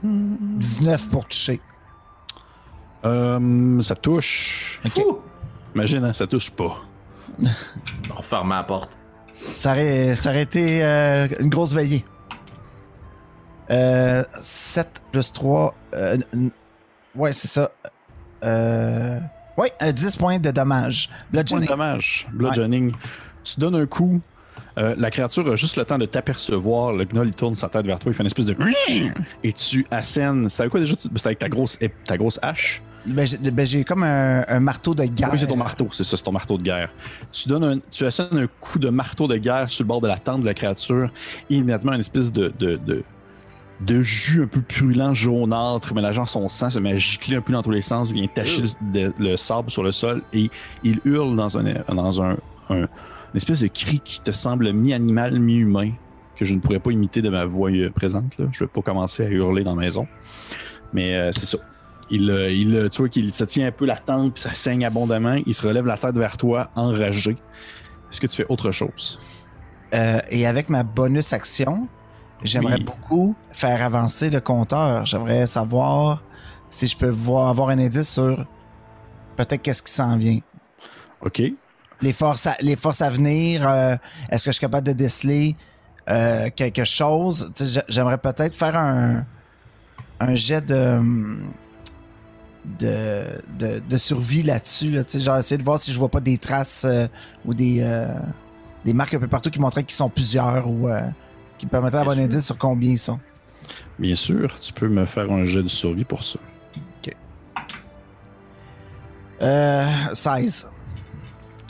19 pour toucher. Euh, ça touche. OK. Imagine, hein, ça touche pas. (laughs) On referme la porte. Ça aurait, ça aurait été euh, une grosse veillée. Euh, 7 plus 3. euh, ouais, c'est ça. Euh, ouais, euh, 10 points de dommage. Bludgeoning. dommage. Bludgeoning. Tu donnes un coup. euh, la créature a juste le temps de t'apercevoir. Le gnoll, il tourne sa tête vers toi. Il fait une espèce de. Et tu assènes. C'est avec quoi déjà? C'était avec ta grosse, ta grosse hache. Ben, j'ai ben, j'ai comme un, marteau de guerre. Oui, c'est ton marteau. C'est ça, c'est ton marteau de guerre. Tu donnes un, tu assènes un coup de marteau de guerre sur le bord de la tente de la créature. Et immédiatement, une espèce de. de, de jus un peu purulent, jaunâtre, mélangeant son sang, se met à un peu dans tous les sens, vient tacher le, le sable sur le sol et il hurle dans un, dans un, un- une espèce de cri qui te semble mi-animal, mi-humain. que je ne pourrais pas imiter de ma voix euh, présente. Je ne vais pas commencer à hurler dans la maison. Mais euh, c'est ça. Il, euh, il, euh, tu vois qu'il se tient un peu la tente, puis ça saigne abondamment. Il se relève la tête vers toi, enragé. Est-ce que tu fais autre chose? Euh, et avec ma bonus action, j'aimerais Oui. beaucoup faire avancer le compteur. J'aimerais savoir si je peux voir, avoir un indice sur peut-être qu'est-ce qui s'en vient. OK. Les forces à, les forces à venir, euh, est-ce que je suis capable de déceler euh, quelque chose? J'aimerais peut-être faire un, un jet de, de, de, de survie là-dessus. Là, genre essayer de voir si je vois pas des traces euh, ou des, euh, des marques un peu partout qui montraient qu'ils sont plusieurs ou euh, qui me permettraient d'avoir un indice sur combien ils sont. Bien sûr, tu peux me faire un jet de survie pour ça. Euh, 16.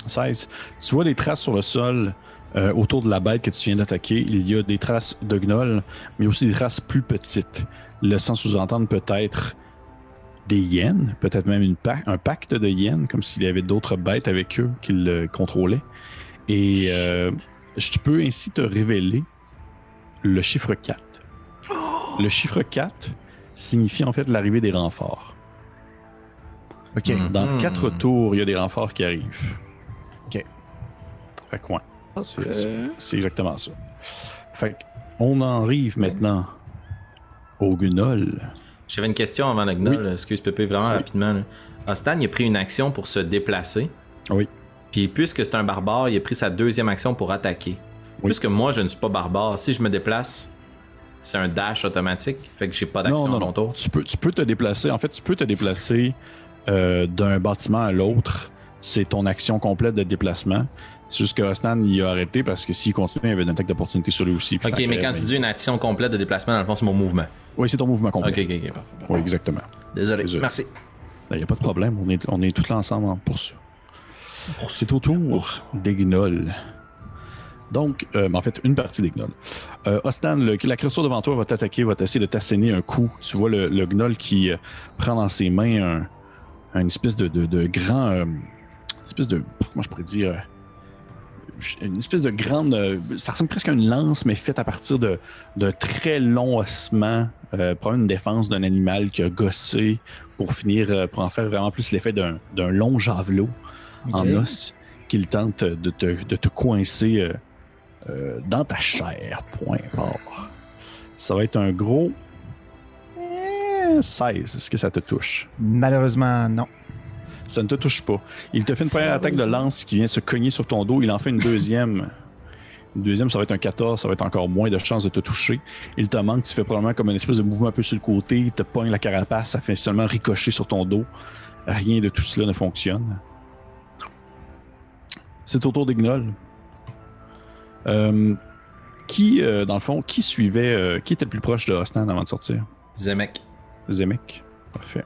16. Tu vois des traces sur le sol euh, autour de la bête que tu viens d'attaquer. Il y a des traces de gnolls, mais aussi des traces plus petites, laissant sous-entendre peut-être des hyènes, peut-être même une pa- un pacte de hyènes, comme s'il y avait d'autres bêtes avec eux qui le contrôlaient. Et euh, je peux ainsi te révéler le chiffre 4. Le chiffre 4 signifie en fait l'arrivée des renforts. OK. Hmm. Dans Mhm. quatre tours, il y a des renforts qui arrivent. OK. Fait que ouais, c'est, Ok. c'est- exactement ça. Fait en arrive maintenant au Gunol. J'avais une question avant le gnoll. Excuse Pépé, vraiment rapidement. là. Ostan, il a pris une action pour se déplacer. Oui. Puis puisque c'est un barbare, il a pris sa deuxième action pour attaquer. Oui. Puisque moi, je ne suis pas barbare, si je me déplace, c'est un dash automatique. Fait que j'ai pas d'action Non, non, à mon non. tour. Tu peux, tu peux te déplacer. En fait, tu peux te déplacer euh, d'un bâtiment à l'autre. C'est ton action complète de déplacement. C'est juste que Ostan, il a arrêté parce que s'il continue, il y avait une attaque d'opportunité sur lui aussi. Ok, mais quand tu dis une action complète de déplacement, dans le fond, c'est mon mouvement. Oui, c'est ton mouvement complet. Ok, ok, ok, parfait. Oui, exactement. Désolé. Désolé. Merci. Il n'y a pas de problème. On est, on est tous là ensemble en- pour ça. C'est au tour des gnolls. Donc, euh, en fait, une partie des gnolls. Euh, Ostan, le- la créature devant toi va t'attaquer, va t'essayer de t'asséner un coup. Tu vois le, le gnoll qui euh, prend dans ses mains un, un espèce de, de- de grand. euh, espèce de. Comment je pourrais dire une espèce de grande. euh, ça ressemble presque à une lance, mais faite à partir de, de très longs ossements. Euh, probablement une défense d'un animal qui a gossé pour finir, euh, pour en faire vraiment plus l'effet d'un d'un long javelot en os qu'il tente de te, de te coincer euh, euh, dans ta chair. Point barre. Ça va être un gros eh, 16. Est-ce que ça te touche? Malheureusement, non. Ça ne te touche pas. Il te fait une première attaque de lance qui vient se cogner sur ton dos. Il en fait une deuxième. Une deuxième, ça va être un 14, ça va être encore moins de chances de te toucher. Il te manque, tu fais probablement comme une espèce de mouvement un peu sur le côté, il te pogne la carapace, ça fait seulement ricocher sur ton dos. Rien de tout cela ne fonctionne. C'est au tour des gnolls. Euh, qui, euh, dans le fond, qui suivait, euh, qui était le plus proche de Ostan avant de sortir? Zemek. Zemek. Parfait.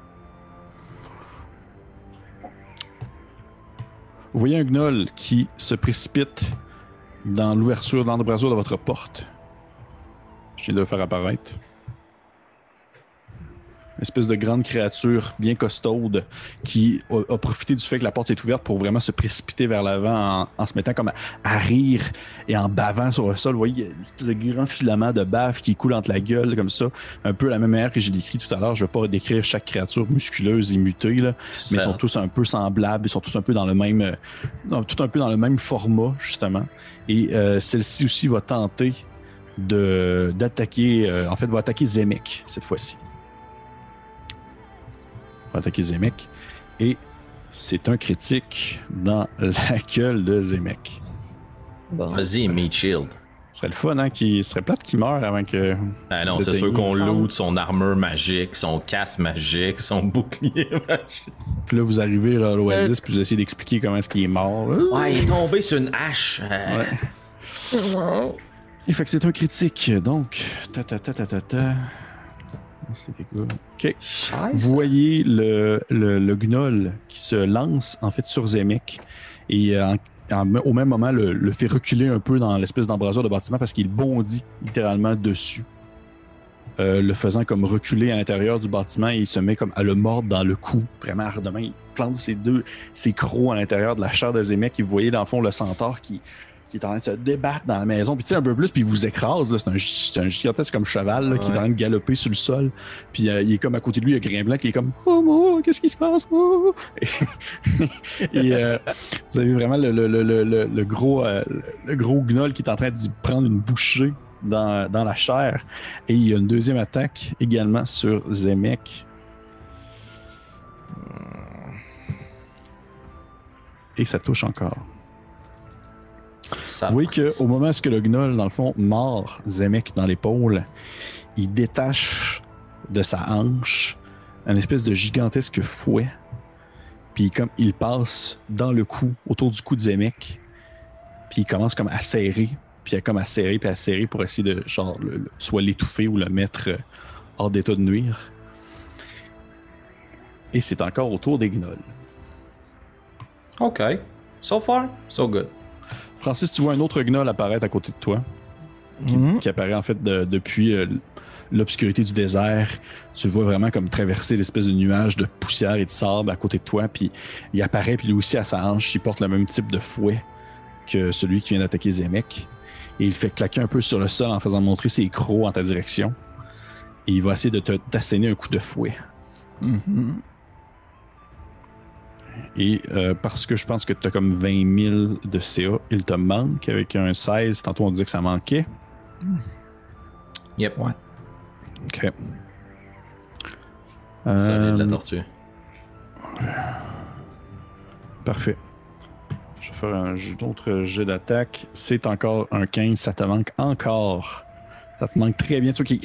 Vous voyez un gnoll qui se précipite dans l'ouverture, dans l'embrasure de votre porte. Je viens de le faire apparaître. Espèce de grande créature bien costaude qui a, a profité du fait que la porte est ouverte pour vraiment se précipiter vers l'avant en, en se mettant comme à, à rire et en bavant sur le sol. Vous voyez, il y a une espèce de grand filament de bave qui coule entre la gueule comme ça un peu la même manière que j'ai décrit tout à l'heure. Je ne vais pas décrire chaque créature musculeuse et mutée, là, mais ils sont tous un peu semblables, ils sont tous un peu dans le même, euh, tout un peu dans le même format justement. Et euh, celle-ci aussi va tenter de d'attaquer, euh, en fait, va attaquer Zemek cette fois-ci. Va attaquer Zemek et c'est un critique dans (laughs) la gueule de Zemek. Bon. Vas-y, Meat Shield. Ce serait le fun, hein, qui ce serait plate qu'il meure avant que. Ah non, c'est sûr qu'on loot son armure magique, son casque magique, son (laughs) bouclier magique. Puis là, vous arrivez là, à l'Oasis, Euh. puis vous essayez d'expliquer comment est-ce qu'il est mort. là. Ouais, il est tombé sur une hache. Euh, Ouais. Et fait que c'est un critique, donc. Ta ta ta ta ta ta. Ok. Vous voyez le, le, le gnoll qui se lance en fait sur Zemek et euh, en- en- au même moment le, le fait reculer un peu dans l'espèce d'embrasure de bâtiment parce qu'il bondit littéralement dessus, euh, le faisant comme reculer à l'intérieur du bâtiment et il se met comme à le mordre dans le cou, vraiment ardemment. Il plante ses deux, ses crocs à l'intérieur de la chair de Zemek et vous voyez dans le fond le centaure qui, qui est en train de se débattre dans la maison. Puis tu sais, un peu plus, puis il vous écrase. C'est un, gigantesque comme cheval là, qui est en train de galoper sur le sol. Puis euh, il est comme à côté de lui, il y a Grimblanc qui est comme Oh mon, qu'est-ce qui se passe? Oh! Et, (laughs) et, euh, vous avez vraiment le, le- le- le- le- le gros, euh, le gros gnoll qui est en train d'y prendre une bouchée dans, dans la chair. Et il y a une deuxième attaque également sur Zemek. Et ça touche encore. Ça Vous voyez qu'au moment où le gnoll, dans le fond, mord Zemek dans l'épaule, il détache de sa hanche un espèce de gigantesque fouet. Puis comme il passe dans le cou, autour du cou de Zemek, puis il commence comme à serrer, puis à comme à serrer, puis à serrer pour essayer de genre le- le- soit l'étouffer ou le mettre euh, hors d'état de nuire. Et c'est encore au tour des gnolls. OK. So far, so good. Francis, tu vois un autre gnoll apparaître à côté de toi. qui, Mhm. qui apparaît en fait de- depuis euh, l'obscurité du désert. Tu le vois vraiment comme traverser l'espèce de nuage de poussière et de sable à côté de toi. Puis il apparaît, puis lui aussi à sa hanche, il porte le même type de fouet que celui qui vient d'attaquer Zemek. Et il fait claquer un peu sur le sol en faisant montrer ses crocs en ta direction. Et il va essayer de te t'asséner un coup de fouet. Mhm. Et euh, parce que je pense que tu as comme 20 000 de CA, il te manque avec un 16. Tantôt on disait que ça manquait. Yep. Ouais. Ok. Solide, la Euh, tortue. Parfait. Je vais faire un autre jet d'attaque. C'est encore un 15, ça te manque encore. Ça te manque très bien. Tu vois qu'il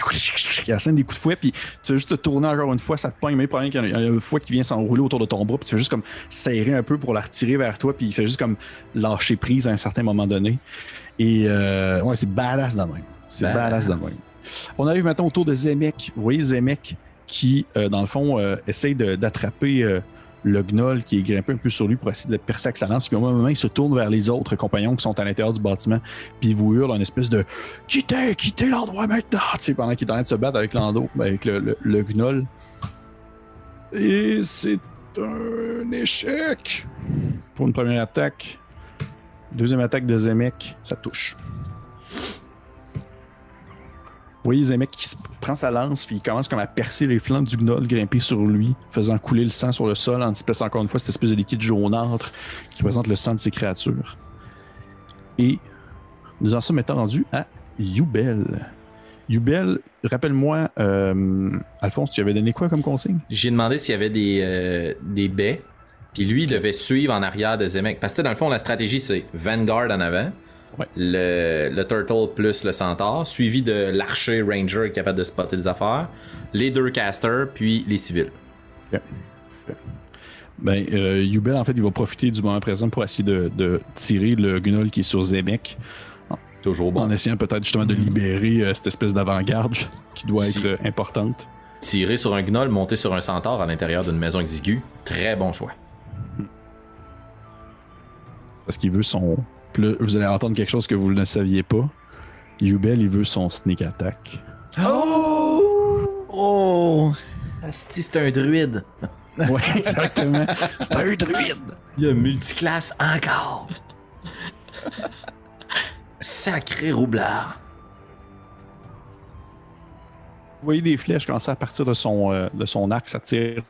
il assène des coups de fouet, puis tu vas juste te tourner encore une fois, ça te pogne, mais problème, qu'il y a un- fouet qui vient s'enrouler autour de ton bras, puis tu fais juste comme serrer un peu pour la retirer vers toi, puis il fait juste comme lâcher prise à un certain moment donné. Et euh, ouais, c'est badass de même. C'est badass. Badass. de même. On arrive maintenant autour de Zemek. Vous voyez Zemek qui, euh, dans le fond, euh, essaye d'attraper euh, le gnoll qui est grimpé un peu sur lui pour essayer de percer avec sa lance. Puis au moment, il se tourne vers les autres compagnons qui sont à l'intérieur du bâtiment. Puis il vous hurle une espèce de Quittez, quittez l'endroit maintenant! Tu sais, pendant qu'il est en train de se battre avec l'endo, ben, avec le, le, le gnoll. Et c'est un échec pour une première attaque. Deuxième attaque de Zemek, ça touche. Vous voyez Zemek qui prend sa lance puis il commence comme à percer les flancs du gnoll grimpé sur lui, faisant couler le sang sur le sol en espèce encore une fois cette espèce de liquide jaunâtre qui présente le sang de ces créatures. Et nous en sommes maintenant rendus à Yubel. Yubel, rappelle-moi, euh, Alphonse, tu avais donné quoi comme consigne? J'ai demandé s'il y avait des, euh, des baies. Puis lui, il devait suivre en arrière de Zemek. Parce que dans le fond, la stratégie, c'est Vanguard en avant. Ouais. Le, le Turtle plus le Centaure. Suivi de l'archer Ranger qui est capable de spotter des affaires. Les deux casters, puis les civils. Ben, euh, Yubel, en fait, il va profiter du moment présent pour essayer de, de tirer le gnoll qui est sur Zemek, Toujours bon. en essayant peut-être justement de libérer euh, cette espèce d'avant-garde qui doit Si. être euh, importante. Tirer sur un gnoll, monter sur un centaure à l'intérieur d'une maison exiguë. Très bon choix. Parce qu'il veut son. Puis là, vous allez entendre quelque chose que vous ne saviez pas. Yubel, il veut son sneak attack. Oh! Oh! Asti, c'est un druide. (laughs) Ouais, exactement. C'est un druide. Il y a multiclasse encore. Sacré roublard. Vous voyez des flèches commencer à partir de son, euh, de son arc, ça tire.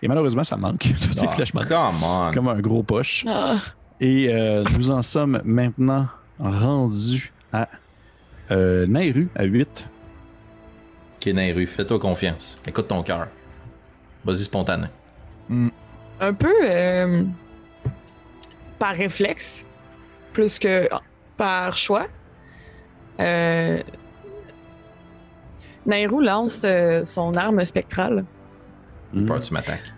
Et malheureusement, ça manque. Toutes ces Ah, flèches manquent. come on. Comme un gros poche. Ah, Et euh, nous en sommes maintenant rendus à euh, Nairu, à 8. Kenairu, fais-toi confiance. Écoute ton cœur. Vas-y spontané. un peu euh, par réflexe, plus que par choix. Euh, Nairou lance euh, son arme spectrale. Mm. Peur, tu m'attaques.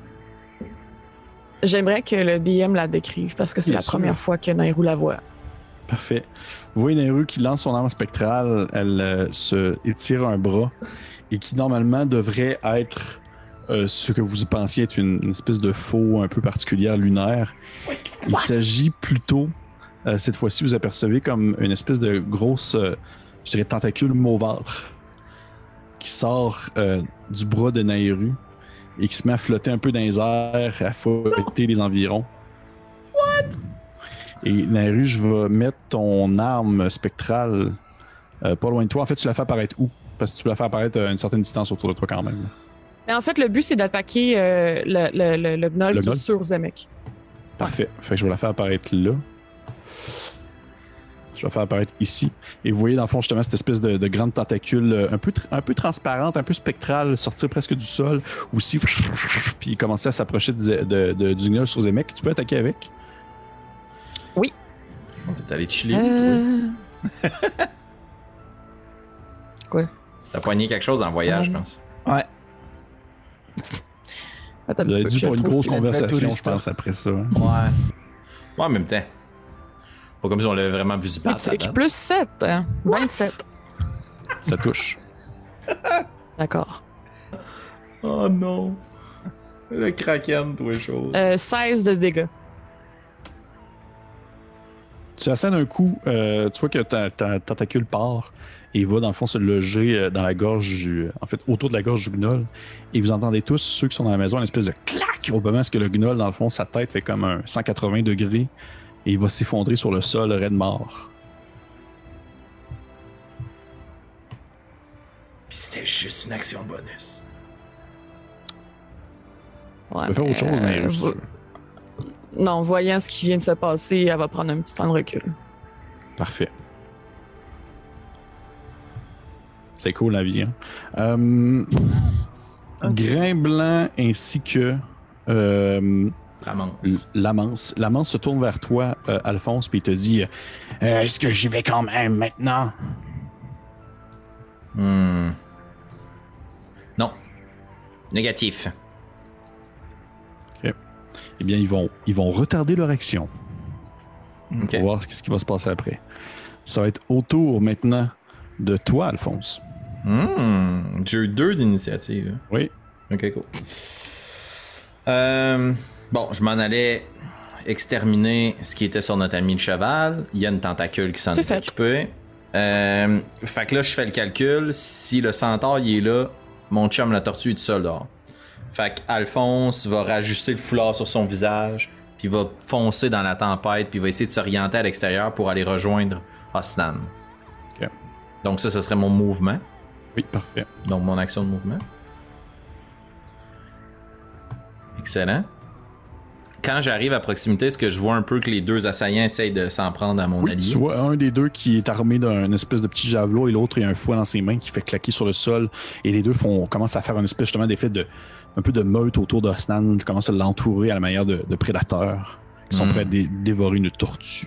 J'aimerais que le DM la décrive parce que c'est la sûr. première fois que Nairou la voit. Parfait. Vous voyez Nairu qui lance son arme spectrale, elle euh, se étire un bras et qui normalement devrait être euh, ce que vous pensiez être une, une espèce de faux un peu particulière lunaire. Il s'agit plutôt, euh, cette fois-ci, vous apercevez comme une espèce de grosse, euh, je dirais, tentacule mauvâtre qui sort euh, du bras de Nairu et qui se met à flotter un peu dans les airs, à fouetter les environs. Et Naru, je vais mettre ton arme spectrale euh, pas loin de toi. En fait, tu la fais apparaître où? Parce que tu la fais apparaître à une certaine distance autour de toi quand même. Mais en fait, le but, c'est d'attaquer euh, le, le, le, le gnoll qui est sur Zemek. Parfait. Fait que je vais la faire apparaître là. Je vais faire apparaître ici. Et vous voyez dans le fond justement cette espèce de, de grande tentacule euh, un peu, un peu transparente, un peu spectrale, sortir presque du sol. Aussi, puis commencer à s'approcher de, de- de- du gnoll sur Zemek. Tu peux attaquer avec? T'es allé chiller. Euh... toi. (laughs) T'as poigné quelque chose en voyage, je Euh, pense. Ouais. Attends Vous avez dû pour une grosse conversation, je pense, après ça. hein. Ouais. Ouais, en même temps. Pas comme si on l'avait vraiment vu. Critique plus 7. hein. 27. Ça touche. (laughs) D'accord. Oh non. Le kraken, toi, chose. Euh, 16 de dégâts. Tu assènes un coup, euh, tu vois que ta, ta tentacule part et il va dans le fond se loger euh, dans la gorge du, en fait autour de la gorge du gnoll et vous entendez tous ceux qui sont dans la maison une espèce de clac au moment où le gnoll dans le fond sa tête fait comme un 180 degrés et il va s'effondrer sur le sol raide mort. Puis c'était juste une action bonus. Ouais, Tu peux faire autre chose, mais euh, vo-. Non, voyant ce qui vient de se passer, elle va prendre un petit temps de recul. Parfait. C'est cool la vie. Hein? Euh, Grain blanc ainsi que euh, L'amance. L'amance se tourne vers toi, euh, Alphonse, puis il te dit Euh, Est-ce que j'y vais quand même maintenant? Hmm. Non. Négatif. Eh bien, ils vont, ils vont retarder leur action. Ok. Pour voir ce qui va se passer après. Ça va être au tour maintenant de toi, Alphonse. Hmm. J'ai eu deux d'initiative. Oui. Ok, cool. Euh, bon, je m'en allais exterminer ce qui était sur notre ami le cheval. Il y a une tentacule qui s'en est occupée. Euh, fait que là, je fais le calcul. Si le centaure il est là, mon chum la tortue est tout seul dehors. Fait que Alphonse va rajuster le foulard sur son visage, puis va foncer dans la tempête, puis va essayer de s'orienter à l'extérieur pour aller rejoindre Osnan. Ok. Donc ça, ce serait mon mouvement. Oui, parfait. Donc mon action de mouvement. Excellent. Quand j'arrive à proximité, est-ce que je vois un peu que les deux assaillants essayent de s'en prendre à mon Oui, allié? tu vois un des deux qui est armé d'un espèce de petit javelot et l'autre il a un fouet dans ses mains qui fait claquer sur le sol. Et les deux font, commencent à faire une espèce justement d'effet de un peu de meute autour d'Osnan, qui commence à l'entourer à la manière de, de prédateurs qui sont Hmm. prêts à dé- dévorer une tortue.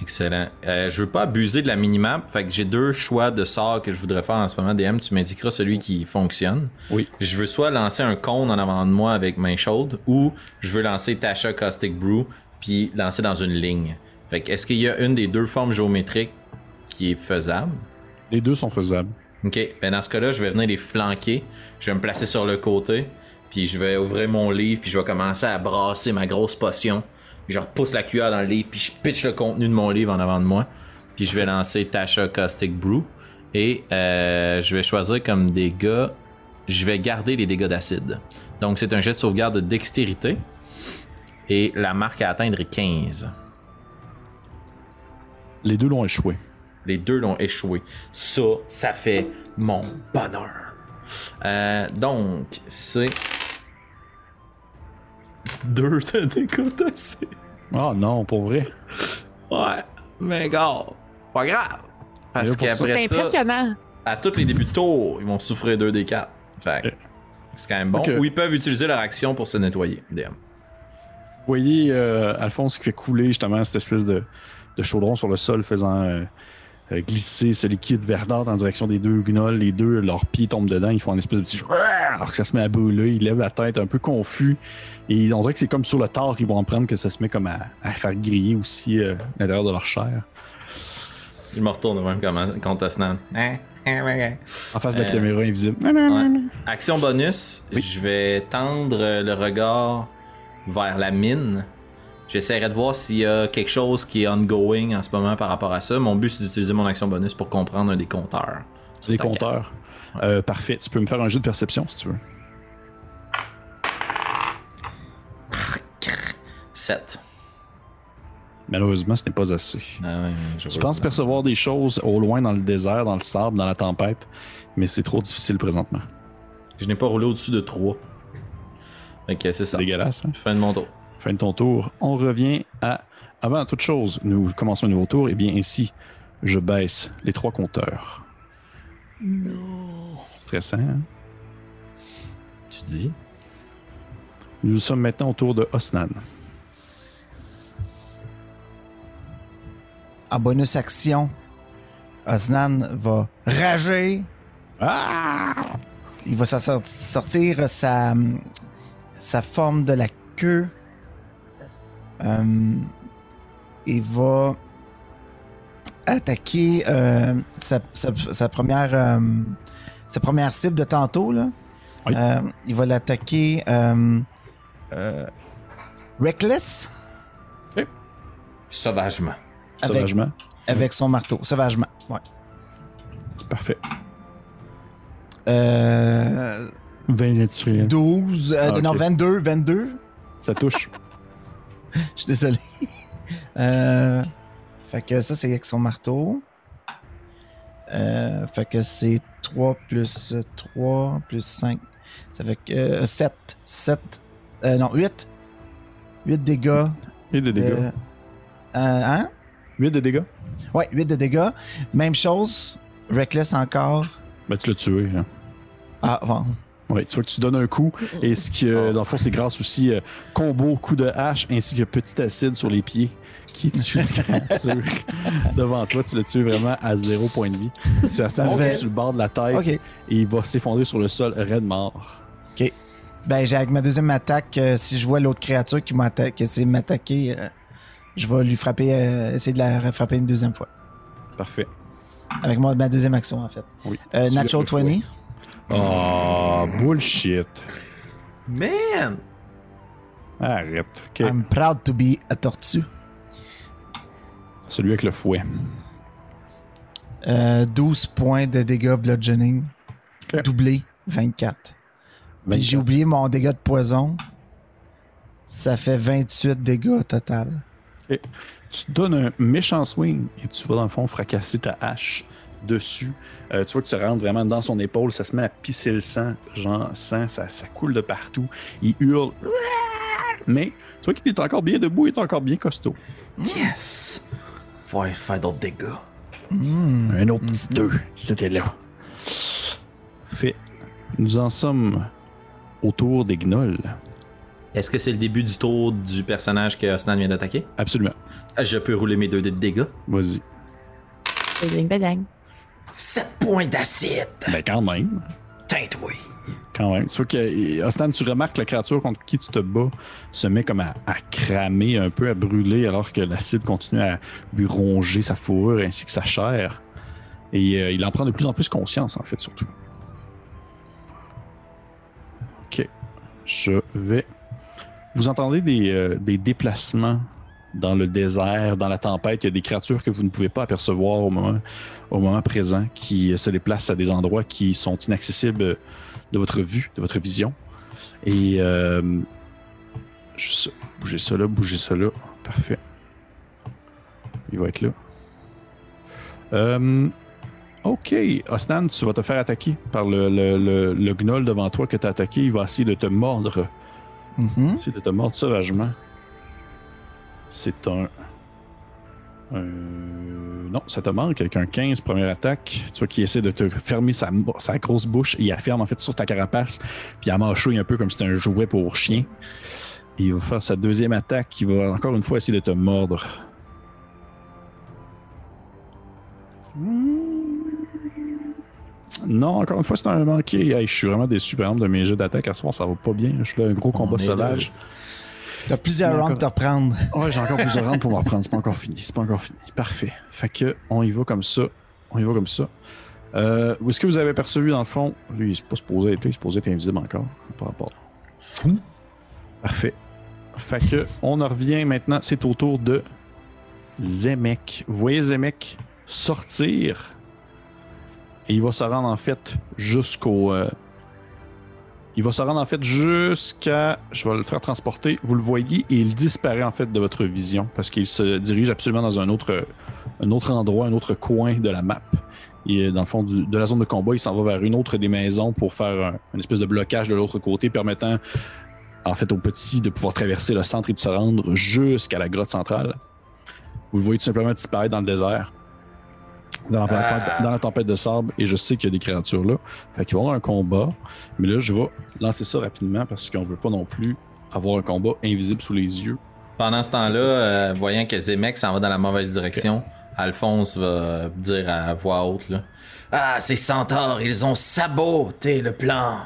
Excellent. Euh, je veux pas abuser de la minimap, fait que j'ai deux choix de sorts que je voudrais faire en ce moment. DM, tu m'indiqueras celui qui fonctionne. Oui. Je veux soit lancer un cône en avant de moi avec main chaude, ou je veux lancer Tasha Caustic Brew, puis lancer dans une ligne. Fait que est-ce qu'il y a une des deux formes géométriques qui est faisable? Les deux sont faisables. Ok, ben dans ce cas-là, je vais venir les flanquer. Je vais me placer sur le côté. Puis je vais ouvrir mon livre. Puis je vais commencer à brasser ma grosse potion. Je repousse la cuillère dans le livre. Puis je pitch le contenu de mon livre en avant de moi. Puis je vais lancer Tasha Caustic Brew. Et euh, je vais choisir comme dégâts. Je vais garder les dégâts d'acide. Donc c'est un jet de sauvegarde de dextérité. Et la marque à atteindre est 15. Les deux l'ont échoué. Les deux l'ont échoué. Ça, ça fait mon bonheur. Euh, donc, c'est. Deux (laughs) de dégâts d'acide. Ah non, pour vrai? Ouais, mais gars, pas grave. Parce qu'après C'est ça, impressionnant. à tous les débuts de tour, ils vont souffrir 2 des 4. Fait c'est quand même bon. Ou ils peuvent utiliser leur action pour se nettoyer. DM. Vous voyez euh, Alphonse qui fait couler justement cette espèce de, de chaudron sur le sol, faisant euh, glisser ce liquide verdâtre en direction des deux gnolls. Les deux, leurs pieds tombent dedans, ils font une espèce de petit. Alors que ça se met à brûler, ils lèvent la tête un peu confus. Et on dirait que c'est comme sur le tard qu'ils vont en prendre que ça se met comme à, à faire griller aussi euh, l'intérieur de leur chair. Je me retourne même comme contre Osnan. Hein? Hein. En face de la Euh, caméra invisible. Ouais. Action bonus, je vais tendre le regard vers la mine. J'essaierai de voir s'il y a quelque chose qui est ongoing en ce moment par rapport à ça. Mon but, c'est d'utiliser mon action bonus pour comprendre un des compteurs. Les compteurs. Euh, parfait. Tu peux me faire un jeu de perception si tu veux. 7. Malheureusement, ce n'est pas assez. Ah je Tu penses percevoir des choses au loin dans le désert, dans le sable, dans la tempête, mais c'est trop difficile présentement. Je n'ai pas roulé au-dessus de 3. Ok, c'est ça. Dégueulasse. hein? Fin de mon tour. Fin de ton tour. On revient à. Avant toute chose, nous commençons un nouveau tour. Et bien ainsi, je baisse les trois compteurs. Non. Stressant. hein? Tu dis? Nous sommes maintenant au tour de Osnan. En bonus action, Osnan va rager. Ah! Il va sortir sa, sa forme de la queue. Euh, il va attaquer euh, sa, sa- sa première, euh, sa première cible de tantôt. Là. Oui. Euh, il va l'attaquer euh, euh, Reckless sauvagement. avec, Sauvagement. avec son marteau. Sauvagement. Ouais. Parfait. Euh, 20 naturel. 12, euh, Ah, non, ok. 22, 22. Ça touche. (laughs) Je suis désolé. Euh, fait que ça, c'est avec son marteau. Euh, fait que c'est 3 plus 3 plus 5. Ça fait que 7. 7. Euh, non, 8. 8 dégâts. 8 de dégâts. de- euh, hein? 8 de dégâts. Ouais, 8 de dégâts. Même chose. Reckless encore. Ben, tu l'as tué. hein. Ah, bon. Oui, tu vois que tu donnes un coup. Et ce qui, euh, dans le fond, c'est grâce aussi euh, combo, coup de hache, ainsi que petit acide sur les pieds qui tue la créature (laughs) devant toi. Tu l'as tué vraiment à zéro point de vie. Tu as ça sur le bord de la tête Ok. et il va s'effondrer sur le sol, raide mort. Ben, j'ai avec ma deuxième attaque, euh, si je vois l'autre créature qui qui essaie de m'attaquer, euh, je vais lui frapper, essayer de la frapper une deuxième fois. Parfait. Avec moi, ma deuxième action, en fait. Oui. Tu natural le fouet. 20. Oh, bullshit. Man! Arrête. Ok. I'm proud to be a tortue. Celui avec le fouet. Euh, 12 points de dégâts bludgeoning. Doublé, 24. Puis j'ai 24. oublié mon dégât de poison. Ça fait 28 dégâts au total. Tu te donnes un méchant swing et tu vas dans le fond fracasser ta hache dessus. Euh, tu vois que tu rentres vraiment dans son épaule, ça se met à pisser le sang, genre sang, ça, ça coule de partout. Il hurle. Mais tu vois qu'il est encore bien debout, il est encore bien costaud. Yes! Faut faire d'autres dégâts. Un autre petit deux, c'était là. Fait. Nous en sommes au tour des gnolls. Est-ce que c'est le début du tour du personnage que Osnan vient d'attaquer? Absolument. Je peux rouler mes deux dés de dégâts. Vas-y. Badang, badang. 7 points d'acide! Ben quand même. Teinte, oui. Quand même. Tu que, Ostan, tu remarques que la créature contre qui tu te bats se met comme à, à cramer un peu, à brûler, alors que l'acide continue à lui ronger sa fourrure ainsi que sa chair. Et euh, il en prend de plus en plus conscience, en fait, surtout. Ok. Je vais. Vous entendez des, euh, des déplacements dans le désert, dans la tempête. Il y a des créatures que vous ne pouvez pas apercevoir au moment, au moment présent qui se déplacent à des endroits qui sont inaccessibles de votre vue, de votre vision. Et euh, juste. Bougez ça là, bougez ça là. Parfait. Il va être là. Euh, ok, Osnan, tu vas te faire attaquer par le, le, le, le gnoll devant toi que tu as attaqué. Il va essayer de te mordre. Mhm. Essayer de te mordre sauvagement. C'est un. un- Non, ça te manque avec un 15 première attaque. Tu vois qu'il essaie de te fermer sa, sa grosse bouche et il la ferme en fait sur ta carapace. Puis il mâchouille un peu comme si c'était un jouet pour chien. Et il va faire sa deuxième attaque. Il va encore une fois essayer de te mordre. Non, encore une fois, c'est un manqué. Hey, je suis vraiment déçu, par exemple, de mes jeux d'attaque à ce soir. Ça va pas bien. Je suis là, un gros combat sauvage. T'as plusieurs rounds à te reprendre. Ouais, j'ai encore plusieurs rounds pour m'en reprendre. C'est pas encore fini. C'est pas encore fini. Parfait. Fait que, on y va comme ça. On y va comme ça. Euh, où est-ce que vous avez perçu, dans le fond? Lui, il est pas supposé être là. Il est supposé être invisible encore. Par rapport. Fou! Parfait. Fait que, on en revient maintenant. C'est au tour de Zemek. Vous voyez Zemek sortir. Et il va se rendre, en fait, jusqu'au. euh, il va se rendre en fait jusqu'à. Je vais le faire transporter. Vous le voyez et il disparaît en fait de votre vision parce qu'il se dirige absolument dans un autre, un autre endroit, un autre coin de la map. Et dans le fond de la zone de combat, il s'en va vers une autre des maisons pour faire un, une espèce de blocage de l'autre côté, permettant en fait aux petits de pouvoir traverser le centre et de se rendre jusqu'à la grotte centrale. Vous le voyez tout simplement disparaître dans le désert. Dans la, Ah. dans la tempête de sable, et je sais qu'il y a des créatures là. Fait qu'il va y avoir un combat. Mais là, je vais lancer ça rapidement parce qu'on veut pas non plus avoir un combat invisible sous les yeux. Pendant ce temps-là, euh, voyant que Zemek s'en va dans la mauvaise direction, Alphonse va dire à voix haute là, Ah, ces centaures, ils ont saboté le plan.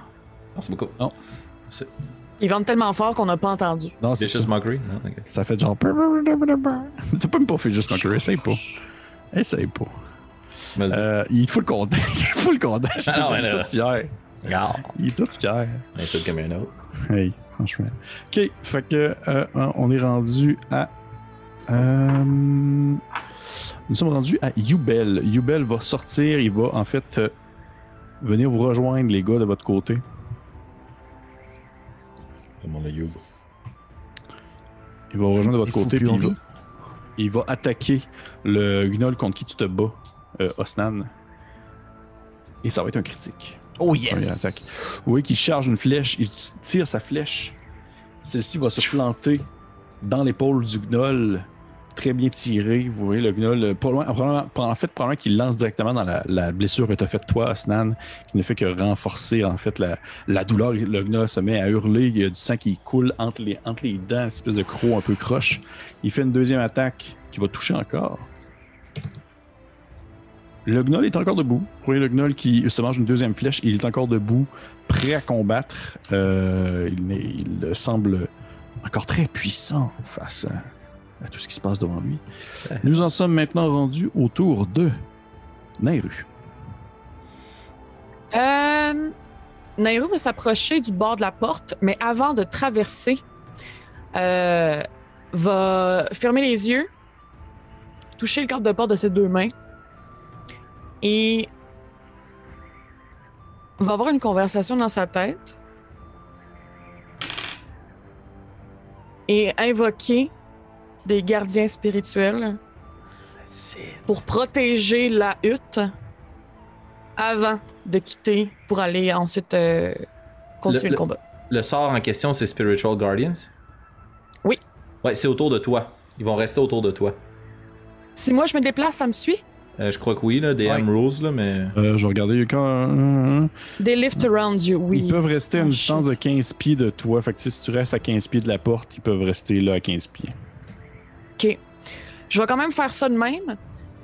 Merci beaucoup. Non. C'est Ils vendent tellement fort qu'on n'a pas entendu. Non, c'est ça. Mockery? Non? Ça fait genre. T'as (laughs) pas même pas fait juste Mockery, essaye pas. Essaye pas. Euh, il est full content. il est full content. Ah non, il est tout fier. Regarde. Il est tout fier. Insulte comme un autre. Hey, franchement. Ok, fait que euh, on est rendu à. euh, nous sommes rendus à Yubel. Yubel va sortir, il va en fait euh, venir vous rejoindre, les gars, de votre côté. Demande le Youb. Il va vous rejoindre de votre Il faut côté, puis il va, il va attaquer le gnoll contre qui tu te bats, euh, Osnan. Et ça va être un critique. Oh yes! attaque. Vous voyez qu'il charge une flèche, il tire sa flèche. Celle-ci va se planter dans l'épaule du gnoll. Très bien tiré. Vous voyez le gnoll, euh, pas loin. probablement- En fait, probablement qu'il lance directement dans la, la blessure que tu as faite toi, Osnan, qui ne fait que renforcer en fait la, la douleur. Le gnoll se met à hurler. Il y a du sang qui coule entre les, entre les dents, une espèce de croc un peu croche. Il fait une deuxième attaque qui va toucher encore. Le gnoll est encore debout. Vous voyez le gnoll qui se mange une deuxième flèche. Il est encore debout, prêt à combattre. Euh, il, semble encore très puissant face à, à tout ce qui se passe devant lui. (laughs) Nous en sommes maintenant rendus au tour de Nairu. Euh, Nairo va s'approcher du bord de la porte, mais avant de traverser, euh, va fermer les yeux, toucher le cadre de porte de ses deux mains et va avoir une conversation dans sa tête et invoquer des gardiens spirituels pour protéger la hutte avant de quitter pour aller ensuite euh, continuer Le- le, le- combat. Le sort en question, c'est Spiritual Guardians? Oui. Ouais, c'est autour de toi. Ils vont rester autour de toi. Si moi je me déplace, ça me suit? Euh, je crois que oui, là, des Ouais. Rules, là, mais. Euh, je vais regarder. il y a quand- Des lift around you, oui. Ils peuvent rester à une Oh, distance de 15 pieds de toi. Fait que si tu restes à 15 pieds de la porte, ils peuvent rester là à 15 pieds. Ok. Je vais quand même faire ça de même.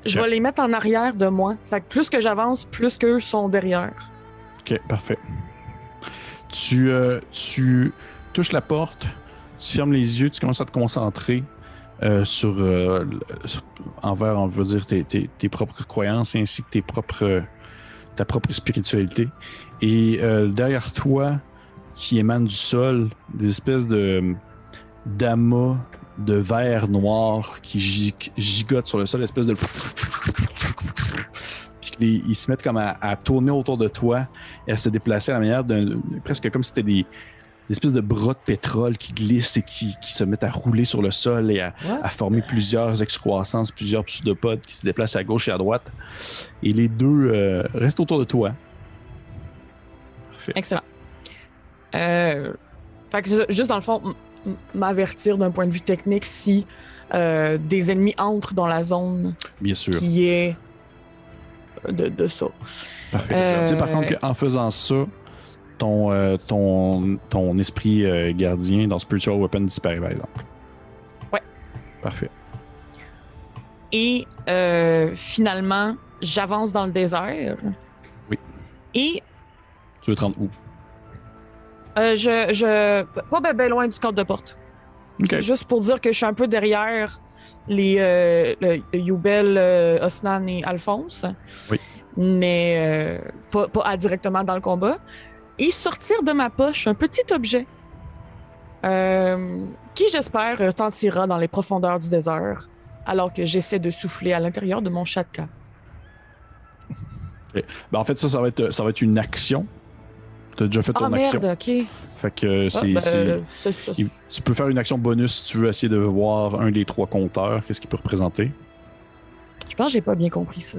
Je vais les mettre en arrière de moi. Fait que plus que j'avance, plus qu'eux sont derrière. Ok, parfait. Tu, euh, tu touches la porte, tu fermes les yeux, tu commences à te concentrer euh, sur, euh, envers, on veut dire, tes, tes- tes propres croyances ainsi que tes propres, ta propre spiritualité. Et euh, derrière toi, qui émane du sol, des espèces de d'amas de verre noir qui gig- gigotent sur le sol, espèce de (laughs) ils se mettent comme à, à tourner autour de toi et à se déplacer à la manière d'un. presque comme si c'était des, des espèces de bras de pétrole qui glissent et qui, qui se mettent à rouler sur le sol et à, à former plusieurs excroissances, plusieurs pseudopodes qui se déplacent à gauche et à droite. Et les deux euh, restent autour de toi. Excellent. Euh, fait que juste dans le fond, m'avertir d'un point de vue technique si euh, des ennemis entrent dans la zone Bien sûr. qui est de, de ça. Parfait. Euh, Tu sais par contre qu'en faisant ça, ton, euh, ton, ton esprit euh, gardien dans Spiritual Weapon disparaît, par exemple. Ouais. Parfait. Et euh, finalement, j'avance dans le désert. Oui. Et Tu veux te rendre où? je, je. Pas ben, ben loin du cadre de porte. Ok. C'est Juste pour dire que je suis un peu derrière les euh, le, euh, Osnan et Alphonse. Oui. Mais euh, pas, pas directement dans le combat. Et sortir de ma poche un petit objet euh, qui, j'espère, retentira dans les profondeurs du désert alors que j'essaie de souffler à l'intérieur de mon chatka. Ben, en fait, ça, ça va être, ça va être une action. Tu as déjà fait Ah ton action. merde, ok. Fait que Ah, c'est. ben, Tu peux faire une action bonus si tu veux essayer de voir un des trois compteurs, qu'est-ce qu'il peut représenter. Je pense que j'ai pas bien compris ça.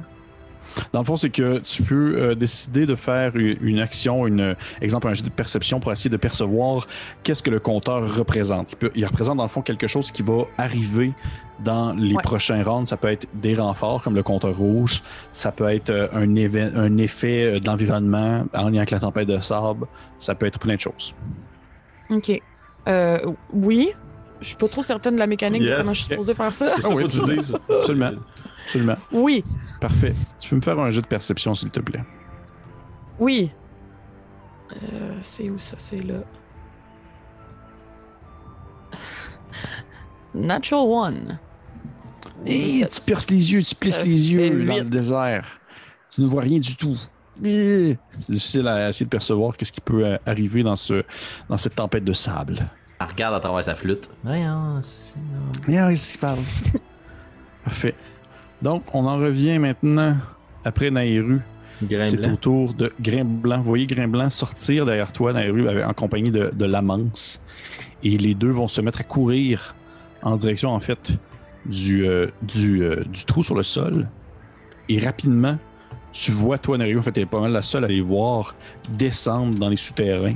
Dans le fond, c'est que tu peux euh, décider de faire une, une action, une exemple, un jeu de perception pour essayer de percevoir qu'est-ce que le compteur représente. Il, peut- il représente dans le fond quelque chose qui va arriver dans les Ouais. prochains rounds. Ça peut être des renforts comme le compteur rouge, ça peut être euh, un, un effet euh, d'environnement en lien avec la tempête de sable, ça peut être plein de choses. Ok. Euh, oui. Je suis pas trop certaine de la mécanique Yes. de comment je suis supposée faire ça. C'est ça oui, que tu tu- dises. Absolument. Absolument. Oui. Parfait. Tu peux me faire un jeu de perception, s'il te plaît? Oui. Euh, c'est où ça? C'est là. (laughs) Natural One. Hi, tu perces les yeux, tu plisses les yeux dans le désert. Tu ne vois rien du tout. C'est difficile à essayer de percevoir qu'est-ce qui peut euh, arriver dans, ce, dans cette tempête de sable. Elle regarde à travers sa flûte. Voyons, c'est- Rien ici parle. Parfait. Donc, on en revient maintenant après. Grain C'est au tour de Grain Blanc. Vous voyez Grain Blanc sortir derrière toi, avec- en compagnie de, de Lamance. Et les deux vont se mettre à courir en direction, en fait, du, euh, du, euh, du trou sur le sol. Et rapidement, tu vois, toi, Naïru, en fait, t'es pas mal la seule à les voir descendre dans les souterrains.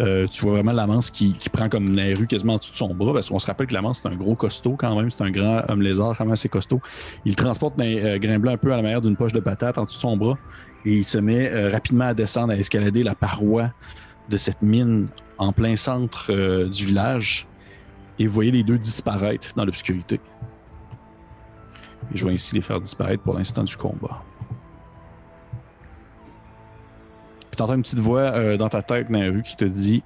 Euh, tu vois vraiment Lamance qui, prend comme Naïru quasiment en dessous de son bras, parce qu'on se rappelle que Lamance, c'est un gros costaud quand même, c'est un grand homme lézard, même assez costaud. Il transporte euh, un peu à la manière d'une poche de patate en dessous de son bras et il se met euh, rapidement à descendre, à escalader la paroi de cette mine en plein centre euh, du village. Et vous voyez les deux disparaître dans l'obscurité. Et je vais ainsi les faire disparaître pour l'instant du combat. Puis t'entends une petite voix euh, dans ta tête, dans la rue, qui te dit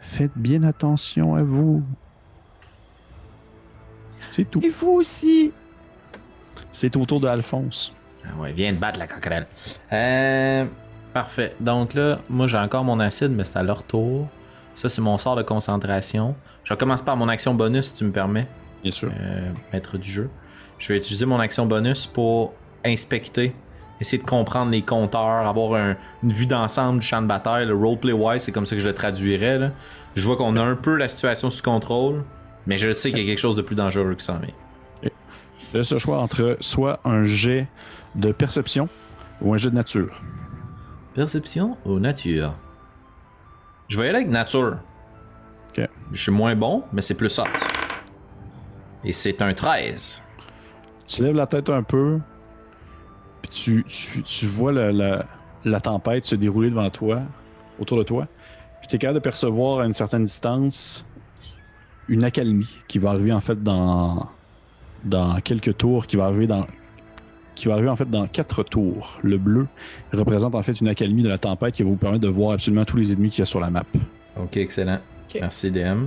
Faites bien attention à vous. C'est tout. Et vous aussi. C'est au tour de Alphonse. Ah ouais, viens de battre la coquerelle. Euh, parfait. Donc là, moi j'ai encore mon acide, mais c'est à leur tour. Ça, c'est mon sort de concentration. Je commence par mon action bonus, si tu me permets, Bien sûr. euh, maître du jeu. Je vais utiliser mon action bonus pour inspecter, essayer de comprendre les compteurs, avoir un- une vue d'ensemble du champ de bataille. Le roleplay-wise, c'est comme ça que je le traduirais. là. Je vois qu'on a un peu la situation sous contrôle, mais je sais qu'il y a quelque chose de plus dangereux qui s'en vient. Laisse le choix entre soit un jet de perception ou un jet de nature. Perception ou nature? Je vais y aller avec nature. Je suis moins bon, mais c'est plus hot. Et c'est un 13. Tu lèves la tête un peu, puis tu, tu, tu vois la, la- la tempête se dérouler devant toi, autour de toi. Puis tu es capable de percevoir à une certaine distance une accalmie qui va arriver en fait dans, dans quelques tours, qui va arriver dans qui va arriver en fait dans quatre tours. Le bleu représente en fait une accalmie de la tempête qui va vous permettre de voir absolument tous les ennemis qu'il y a sur la map. Ok, excellent. Merci, DM.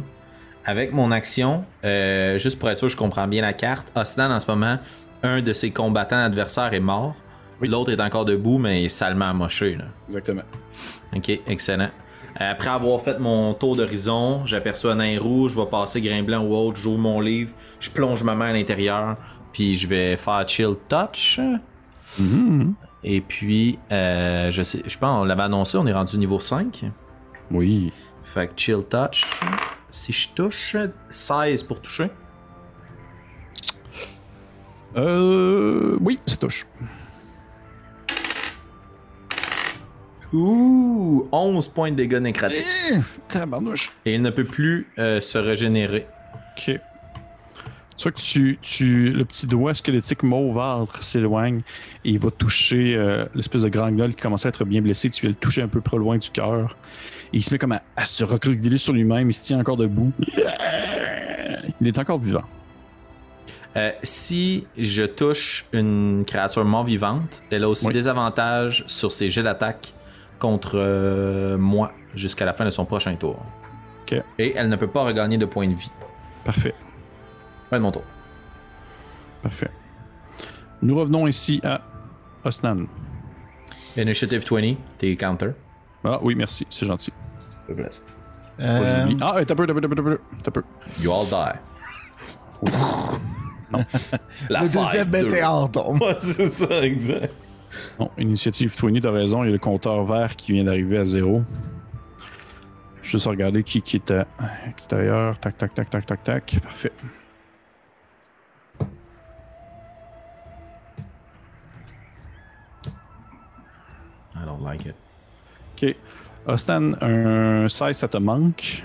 Avec mon action, euh, juste pour être sûr que je comprends bien la carte, Osnan en ce moment, un de ses combattants adversaires est mort. L'autre est encore debout, mais il est salement amoché. Là. Exactement. Ok, excellent. Euh, Après avoir fait mon tour d'horizon, j'aperçois un nain rouge, je vais passer grain blanc ou autre, j'ouvre mon livre, je plonge ma main à l'intérieur, puis je vais faire chill touch. Mhm. Et puis, euh, je sais, je pense, on l'avait annoncé, on est rendu niveau 5. Oui. Fait que chill touch. Si je touche, 16 pour toucher. Euh, oui, ça touche. Ouh, 11 points de dégâts nécrotiques. Eh. Et il ne peut plus euh, se régénérer. Ok. Tu vois que tu, tu, le petit doigt squelettique mauvâtre s'éloigne et il va toucher euh, l'espèce de grand gueule qui commence à être bien blessé. Tu viens le toucher un peu trop loin du cœur. Et il se met comme à, à se recroqueviller sur lui-même. Il se tient encore debout. Il est encore vivant. Euh, si je touche une créature mort vivante, elle a aussi Oui. des avantages sur ses jets d'attaque contre euh, moi jusqu'à la fin de son prochain tour. Ok. Et elle ne peut pas regagner de points de vie. Parfait. Fin de mon tour. Parfait. Nous revenons ici à Osnan. Initiative 20, t'es counter. Ah oui, merci. C'est gentil. Je te que Euh. Ah, t'as peu, t'as peu, t'as peu, t'as peu, t'as peu. You all die. (laughs) La le deuxième météore tombe. Ouais, c'est ça, exact. Non, initiative Twinny, t'as raison, il y a le compteur vert qui vient d'arriver à zéro. Juste regarder qui, qui est à extérieur. Tac, tac, tac, tac, tac, tac. Parfait. I don't like it. Ok. Ostan, un 16, ça te manque?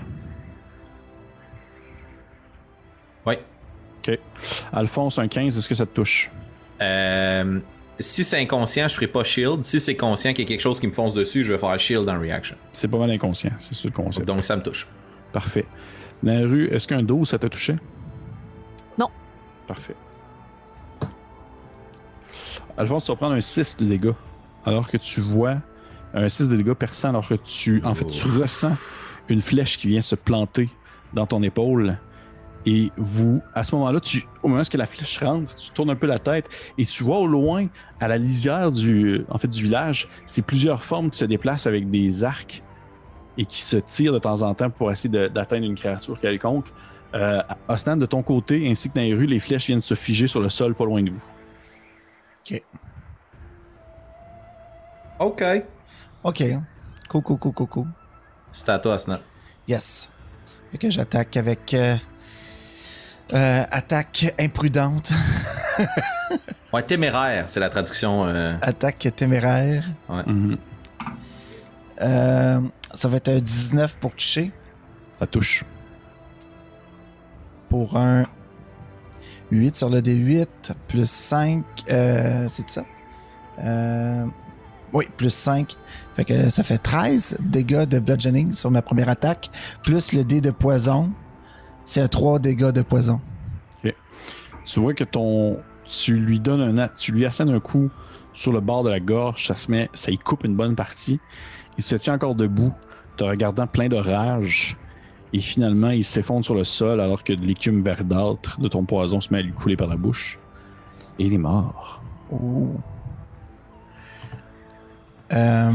Ouais. Ok. Alphonse, un 15, est-ce que ça te touche? Euh, si c'est inconscient, je ferai pas shield. Si c'est conscient qu'il y a quelque chose qui me fonce dessus, je vais faire shield en reaction. C'est pas mal inconscient, c'est ça le concept. Donc ça me touche. Parfait. Dans la rue, est-ce qu'un 12, ça t'a touché? Non. Parfait. Alphonse, tu vas prendre un 6 de dégâts. Alors que tu vois un 6 de dégâts perçant, alors que tu, en fait, tu ressens une flèche qui vient se planter dans ton épaule. Et vous, à ce moment-là, tu, au moment où la flèche rentre, tu tournes un peu la tête et tu vois au loin, à la lisière du, en fait, du village, c'est plusieurs formes qui se déplacent avec des arcs et qui se tirent de temps en temps pour essayer d'atteindre une créature quelconque. Euh, Ostan, de ton côté, ainsi que dans les rues, les flèches viennent se figer sur le sol pas loin de vous. Ok. OK. Cool, cool, cool, cool, cool. C'est à toi, Snap. Yes. Fait que j'attaque avec. euh, euh, attaque imprudente. (laughs) Ouais, téméraire, c'est la traduction. euh, attaque téméraire. Euh, ça va être un 19 pour toucher. Ça touche. Pour un 8 sur le D8. Plus 5. Euh, c'est ça? Euh, oui, plus 5. Fait que ça fait 13 dégâts de bludgeoning sur ma première attaque. Plus le dé de poison. C'est un 3 dégâts de poison. Tu vois que ton. Tu lui donnes un. a- Tu lui assènes un coup sur le bord de la gorge, ça se met. Ça y coupe une bonne partie. Il se tient encore debout, te regardant plein de rage. Et finalement, il s'effondre sur le sol alors que de l'écume verdâtre de ton poison se met à lui couler par la bouche. Et il est mort. Ouh. Euh,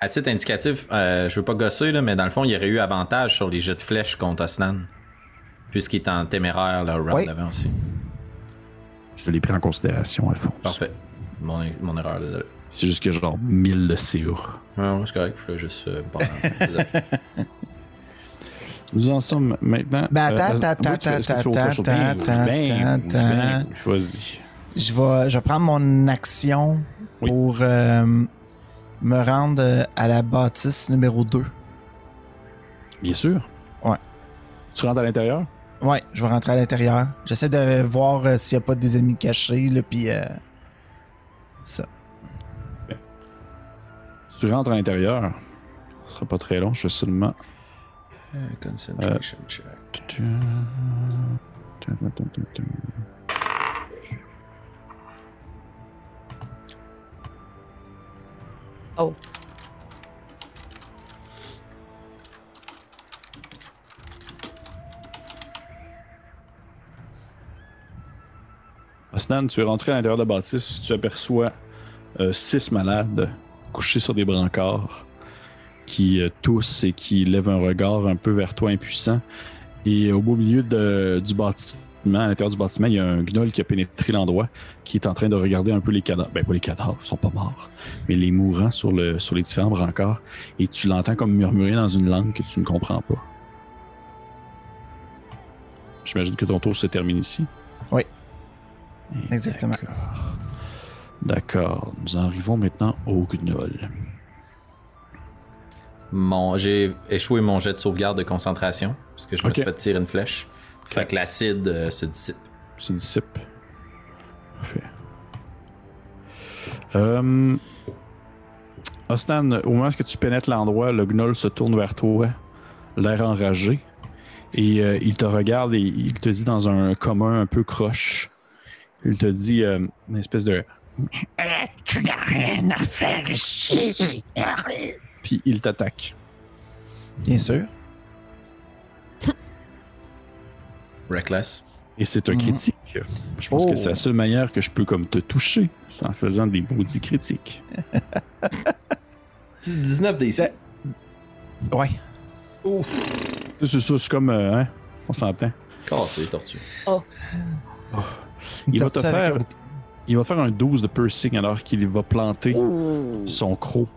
À titre indicatif, euh, je veux pas gosser, là, mais dans le fond, il y aurait eu avantage sur les jets de flèches contre Osnan. Puisqu'il est en téméraire le round Oui. d'avant aussi. Je l'ai pris en considération, Alphonse. Parfait. Mon, mon erreur, désolé. C'est juste que genre 1000 de CA. Non, c'est correct, je fais juste euh. (laughs) Nous en sommes maintenant. Ben, attends, euh, attends, attends, attends, attends, attends. Vas-y. je, vais, je vais prendre mon action Oui. pour euh, me rendre à la bâtisse numéro 2. Bien sûr. Ouais. Tu rentres à l'intérieur? Ouais, je vais rentrer à l'intérieur. J'essaie de voir euh, s'il n'y a pas des ennemis cachés, là, puis euh, ça. Tu rentres à l'intérieur. Ce sera pas très long, je vais seulement. Euh, concentration check. Oh. Osnan, tu es rentré à l'intérieur de la bâtisse, tu aperçois euh, six malades couchés sur des brancards qui euh, toussent et qui lèvent un regard un peu vers toi impuissant. Et au beau milieu du bâtiment, à l'intérieur du bâtiment, il y a un gnoll qui a pénétré l'endroit, qui est en train de regarder un peu les cadavres. Ben, pas les cadavres, ils sont pas morts, mais les mourants sur, sur les différents brancards. Et tu l'entends comme murmurer dans une langue que tu ne comprends pas. J'imagine que ton tour se termine ici. Oui. Exactement. D'accord. Nous arrivons maintenant au gnoll. Mon, j'ai échoué mon jet de sauvegarde de concentration, parce que je me suis fait tirer une flèche. Fait que l'acide euh, se dissipe. Se dissipe. Parfait. Euh... Ostan, au moment où tu pénètres l'endroit, le gnoll se tourne vers toi, l'air enragé. Et euh, il te regarde et il te dit dans un commun un peu croche. Il te dit euh, une espèce de. Euh, tu n'as rien à faire ici. Puis il t'attaque. Bien sûr. Reckless. Et c'est un Mhm. critique. Je pense Oh. que c'est la seule manière que je peux comme te toucher, c'est en faisant des maudits critiques. 19 (laughs) DC. C'est- Ouais. C'est ça, c'est comme. euh, hein, on s'entend. Cassé, tortue. Il va te faire- un- il va faire un 12 de piercing alors qu'il va planter Oh. son croc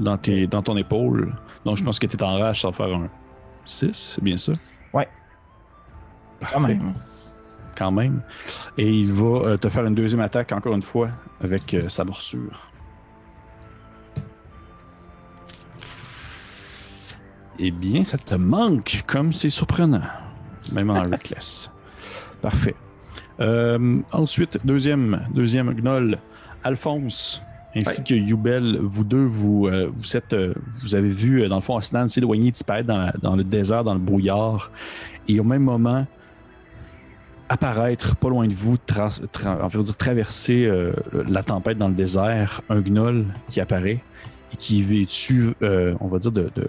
dans, tes, dans ton épaule. Donc, je pense que tu es en rage, ça va faire un 6, c'est bien ça? Ouais. Quand même. Quand même. Et il va euh, te faire une deuxième attaque, encore une fois, avec euh, sa morsure. Eh bien, ça te manque, comme c'est surprenant. Même en (laughs) reckless. Parfait. Euh, ensuite, deuxième, deuxième gnoll, Alphonse, ainsi que Yubel, vous deux, vous, euh, vous, êtes, euh, vous avez vu, dans le fond, Asnan s'éloigner, disparaître dans, la- dans le désert, dans le brouillard. Et au même moment, apparaître pas loin de vous, trans, tra- dire traverser euh, la tempête dans le désert, un gnoll qui apparaît et qui est vêtu, on va dire, de, de,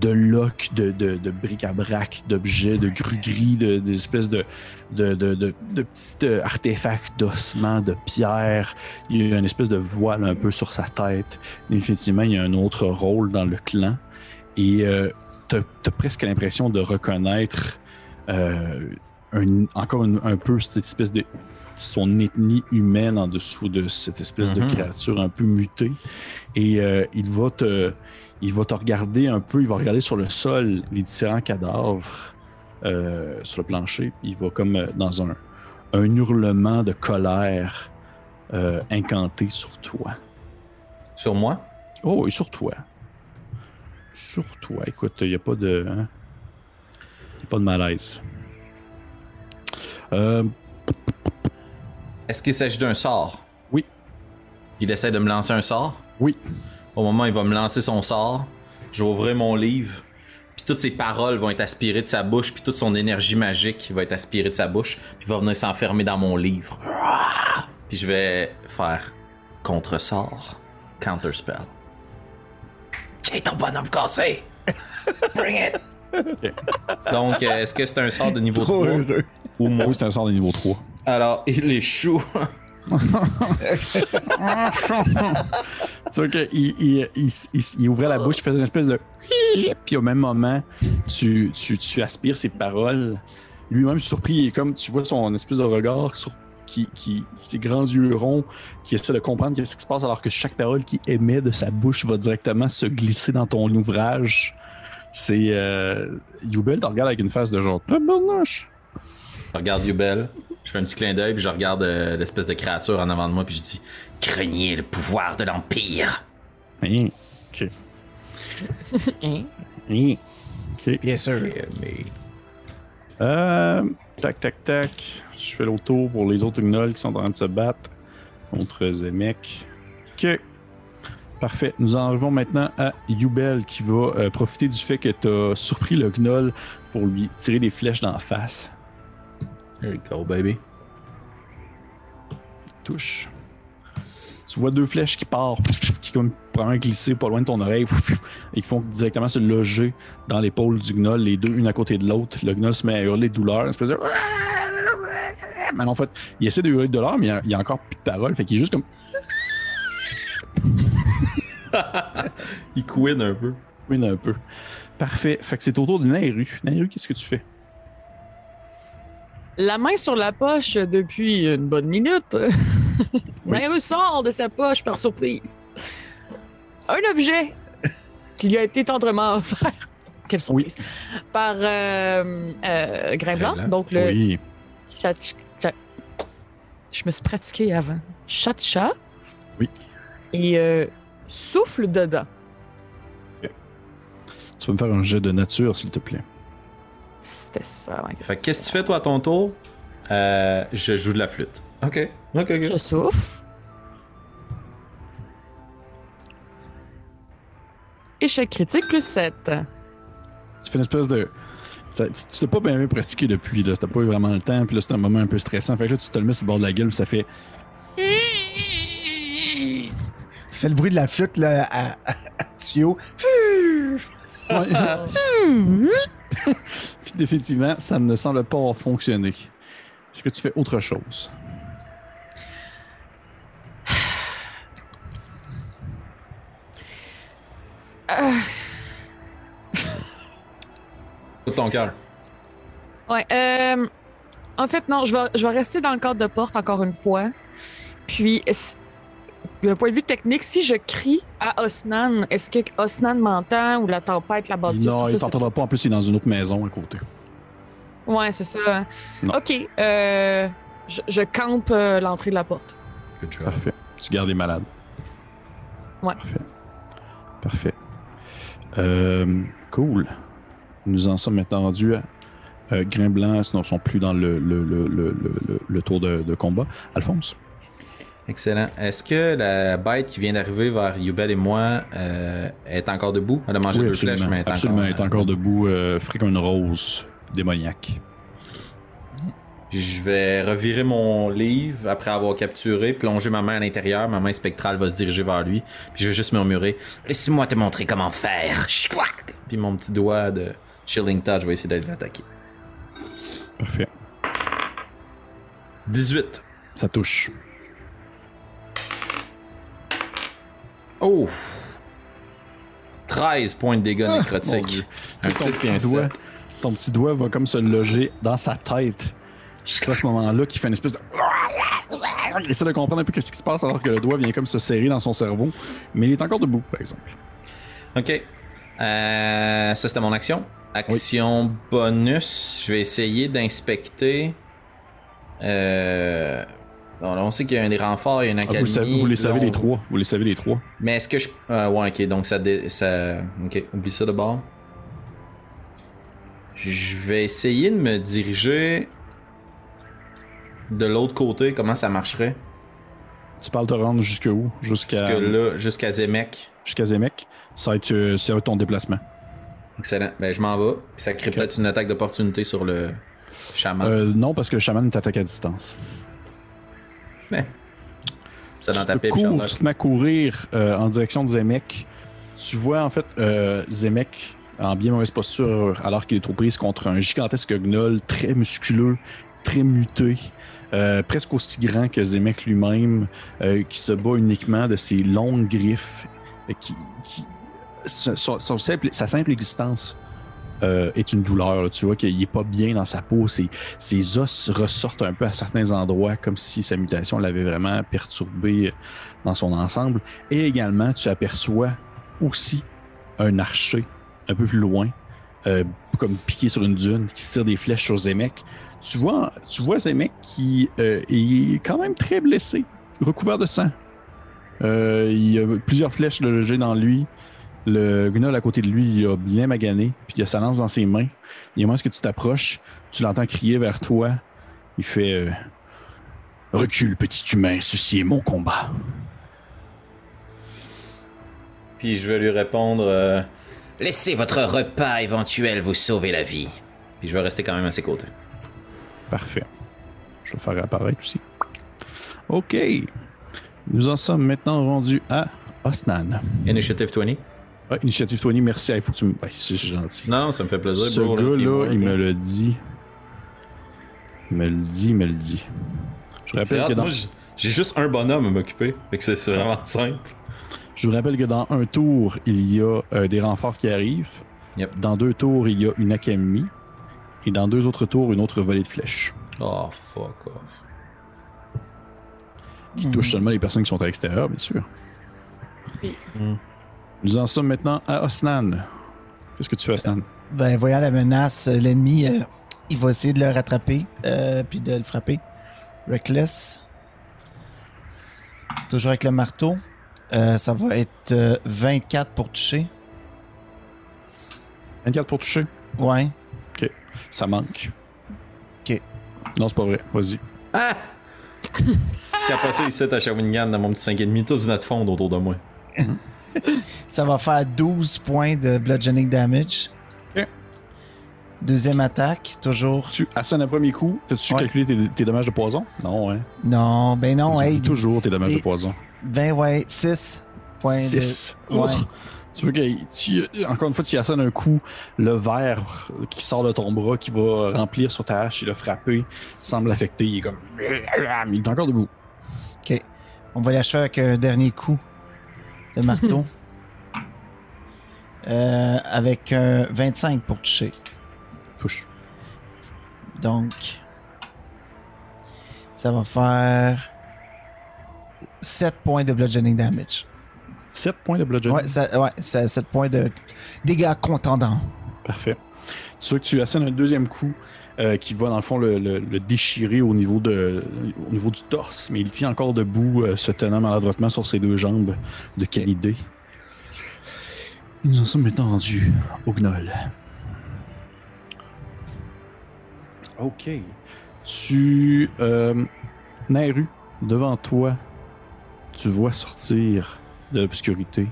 de loques, de, de, de bric-à-brac, d'objets, de grugris, de, des espèces de, de, de, petits euh, artefacts d'ossements, de pierres. Il y a une espèce de voile un peu sur sa tête. Effectivement, il y a un autre rôle dans le clan. Et euh, t'as as presque l'impression de reconnaître euh, un- encore une- un peu cette espèce de son ethnie humaine en dessous de cette espèce de créature un peu mutée. Et euh, il va te il va te regarder un peu, il va regarder sur le sol les différents cadavres euh, sur le plancher. Il va comme euh, dans un, un hurlement de colère euh, incanté sur toi. Sur moi? Oh, et sur toi. Sur toi. Écoute, il n'y a pas de. hein, a pas de malaise. Euh, Est-ce qu'il s'agit d'un sort? Oui. Il essaie de me lancer un sort? oui. Au moment où il va me lancer son sort, je vais ouvrir mon livre, puis toutes ses paroles vont être aspirées de sa bouche, puis toute son énergie magique va être aspirée de sa bouche, puis il va venir s'enfermer dans mon livre. Puis je vais faire contre-sort, counter-spell. Qui est ton bonhomme cassé? Bring it! Donc, euh, est-ce que c'est un sort de niveau Trop 3 heureux. ou moins? Oui, c'est un sort de niveau 3. Alors, il échoue. Tu vois qu'il il, ouvrait la bouche, il faisait une espèce de. (laughs) Puis au même moment, tu, aspires ses paroles. Lui-même surpris, est comme tu vois son espèce de regard sur, qui, ses grands yeux ronds, qui essaie de comprendre qu'est-ce qui se passe alors que chaque parole qui émet de sa bouche va directement se glisser dans ton ouvrage. C'est. Euh, Yubel te regarde avec une face de genre. Je regarde Yubel, je fais un petit clin d'œil, puis je regarde euh, l'espèce de créature en avant de moi, puis je dis Craignez le pouvoir de l'Empire. (laughs) Hein, Ok. Hein? Hein, Ok. Bien sûr. Euh, tac, tac, tac. Je fais l'autre tour pour les autres gnolls qui sont en train de se battre contre Zemek. Ok. Parfait. Nous en arrivons maintenant à Yubel qui va euh, profiter du fait que tu as surpris le gnoll pour lui tirer des flèches dans la face. There you go, baby. Touche. Tu vois deux flèches qui partent, qui comme probablement glisser pas loin de ton oreille et qui font directement se loger dans l'épaule du gnoll, les deux, une à côté de l'autre. Le gnoll se met à hurler de douleur, espèce de. (laughs) Mais en fait, il essaie de hurler de douleur, mais il y a, encore plus de paroles, fait qu'il est juste comme. (laughs) Il couine un peu. Oui, un peu. Parfait. Fait que c'est au tour de Nairu. Nairu, qu'est-ce que tu fais? La main sur la poche depuis une bonne minute. (laughs) Naireux sort de sa poche par surprise. Un objet qui lui a été tendrement (laughs) offert. Quelle surprise. Par euh, euh. Donc le Oui. chat- chat- Je me suis pratiqué avant. Chat-chat. Oui. Et euh, souffle dedans. Tu peux me faire un jet de nature, s'il te plaît? C'était ça. ma Fait qu'est-ce que tu fais, toi, à ton tour euh, Je joue de la flûte. Ok. Ok, ok. Je souffle. Échec critique plus 7. Tu fais une espèce de. ça- tu tu t'es pas bien, bien pratiqué depuis, là. T'as pas eu vraiment le temps, puis là, c'est un moment un peu stressant. Fait que là, tu te le mets sur le bord de la gueule, puis ça fait. Ça fait le bruit de la flûte là, à, à, à tuyau. Ouais. (laughs) Puis définitivement, ça ne semble pas avoir fonctionné. Est-ce que tu fais autre chose? Tout ton cœur. Ouais. euh, en fait, non, je vais, je vais rester dans le cadre de porte encore une fois. Puis, d'un point de vue technique, si je crie à Osnan, est-ce que Osnan m'entend ou la tempête, la bâtisse, non, tout il ça, t'entendra pas. En plus, il est dans une autre maison à côté. Ouais, c'est ça. Non. Ok, euh, je, je campe euh, l'entrée de la porte. Good job. Parfait. Tu gardes les malades. Ouais. Parfait. Parfait. Euh, cool. Nous en sommes maintenant rendus à euh, Grain Blanc, sinon ils sont plus dans le, le, le, le, le- le tour de, de combat. Alphonse? Excellent. Est-ce que la bête qui vient d'arriver vers Yubel et moi euh, est encore debout? Elle a mangé Oui, deux flèches, mais elle est absolument, encore, elle est encore debout, euh, frais comme une rose démoniaque. Je vais revirer mon livre après avoir capturé, plonger ma main à l'intérieur. Ma main spectrale va se diriger vers lui. Puis je vais juste murmurer Laisse-moi te montrer comment faire. Puis mon petit doigt de Chilling Touch va essayer d'aller l'attaquer. Parfait. 18. Ça touche. Oh! 13 points de dégâts Ah, nécrotiques. Dieu. Un ton, 6 puis un petit doigt, 7. ton petit doigt va comme se loger dans sa tête. C'est à ce moment-là qu'il fait une espèce de. Il essaie de comprendre un peu ce qui se passe alors que le doigt vient comme se serrer dans son cerveau. Mais il est encore debout, par exemple. Ok. Euh, ça, c'était mon action. Action bonus. Je vais essayer d'inspecter. Euh... Bon, là, on sait qu'il y a un des renforts, il y a une Ah, académie. vous, le savez, vous les savez on- les trois. Vous les savez les trois. Mais est-ce que je. euh, ouais, ok, donc ça, dé- ça. Ok, oublie ça de bord. Je vais essayer de me diriger de l'autre côté, comment ça marcherait? Tu parles te rendre jusque où? Jusqu'à Jusque là, jusqu'à Zemek. jusqu'à Zemek. Ça va, être, euh, ça va être ton déplacement. Excellent. Ben, je m'en vais. Puis ça crée peut-être une attaque d'opportunité sur le chaman. Euh, non, parce que le chaman t'attaque à distance. (laughs) ça dans tu, ta te pipe, cours- Charlotte. tu te mets à courir euh, en direction de Zemek. Tu vois en fait euh, Zemek en bien mauvaise posture alors qu'il est aux prises contre un gigantesque gnoll très musculeux, très muté, euh, presque aussi grand que Zemek lui-même, qui se bat uniquement de ses longues griffes, qui, qui- son- son- son simple- sa simple existence euh, est une douleur. Tu vois qu'il est pas bien dans sa peau. Ses, os ressortent un peu à certains endroits, comme si sa mutation l'avait vraiment perturbé dans son ensemble. Et également, tu aperçois aussi un archer un peu plus loin, euh, comme piqué sur une dune, qui tire des flèches sur Zemek. Tu vois, tu vois Zemek qui euh, est quand même très blessé, recouvert de sang. Il y a plusieurs flèches logées dans lui. Le gnoll à côté de lui, il a bien magané, puis il a sa lance dans ses mains. Et au moment où tu t'approches, tu l'entends crier vers toi. Il fait euh, Recule, petit humain, ceci est mon combat. Puis je vais lui répondre. euh, Laissez votre repas éventuel vous sauver la vie. Puis je vais rester quand même à ses côtés. Parfait. Je vais le faire apparaître aussi. OK. Nous en sommes maintenant rendus à Osnan. Initiative 20. Ouais, Initiative 20, merci. Il faut que tu me. Ouais, c'est gentil. Non, non, ça me fait plaisir. Ce gars-là, il me le dit. Il me le dit, il me le dit. Je rappelle hâte, que dans, Moi, j'ai- juste un bonhomme à m'occuper. Fait que c'est vraiment simple. je vous rappelle que dans un tour, il y a euh, des renforts qui arrivent. Yep. Dans deux tours, il y a une académie. Et dans deux autres tours, une autre volée de flèches. Oh, fuck off. Qui touche seulement les personnes qui sont à l'extérieur, bien sûr. Oui. Hmm. Nous en sommes maintenant à Osnan. Qu'est-ce que tu fais, Osnan? Ben, voyant la menace, euh, l'ennemi, euh, il va essayer de le rattraper, euh, puis de le frapper. Reckless. Toujours avec le marteau. Euh, ça va être euh, 24 pour toucher. 24 pour toucher? Ouais. Ça manque. Ok. Non, c'est pas vrai. Vas-y. (laughs) Capoté ici à Shawinigan dans mon petit 5,5. Tous venez de fondre autour de moi. (laughs) (laughs) Ça va faire 12 points de bludgeoning damage. Deuxième attaque, toujours. Tu assènes un premier coup. T'as-tu Ouais. calculé tes, tes dommages de poison? Non, hein. Non, ben non, Tu hey. toujours tes dommages de poison. Ben ouais, 6 points 6. de. Ouais. Tu veux que tu, encore une fois, tu y assènes un coup, le verre qui sort de ton bras, qui va remplir sur ta hache et le frapper, semble affecté. Il est comme. Il est encore debout. Ok. On va l'achever avec un dernier coup de marteau. (laughs) Euh, avec un 25 pour toucher. Touche. Donc, ça va faire 7 points de bludgeoning damage. 7 points de bludgeoning? Ouais, ça, ouais, ça- 7 points de dégâts contendants. Parfait. Tu sais que tu assènes un deuxième coup euh, qui va, dans le fond, le, le- le déchirer au niveau, de, au niveau du torse, mais il tient encore debout, euh, se tenant maladroitement sur ses deux jambes. De. Et nous en sommes maintenant rendus au gnoll. Ok. Tu. Euh, Nairu, devant toi, tu vois sortir de l'obscurité,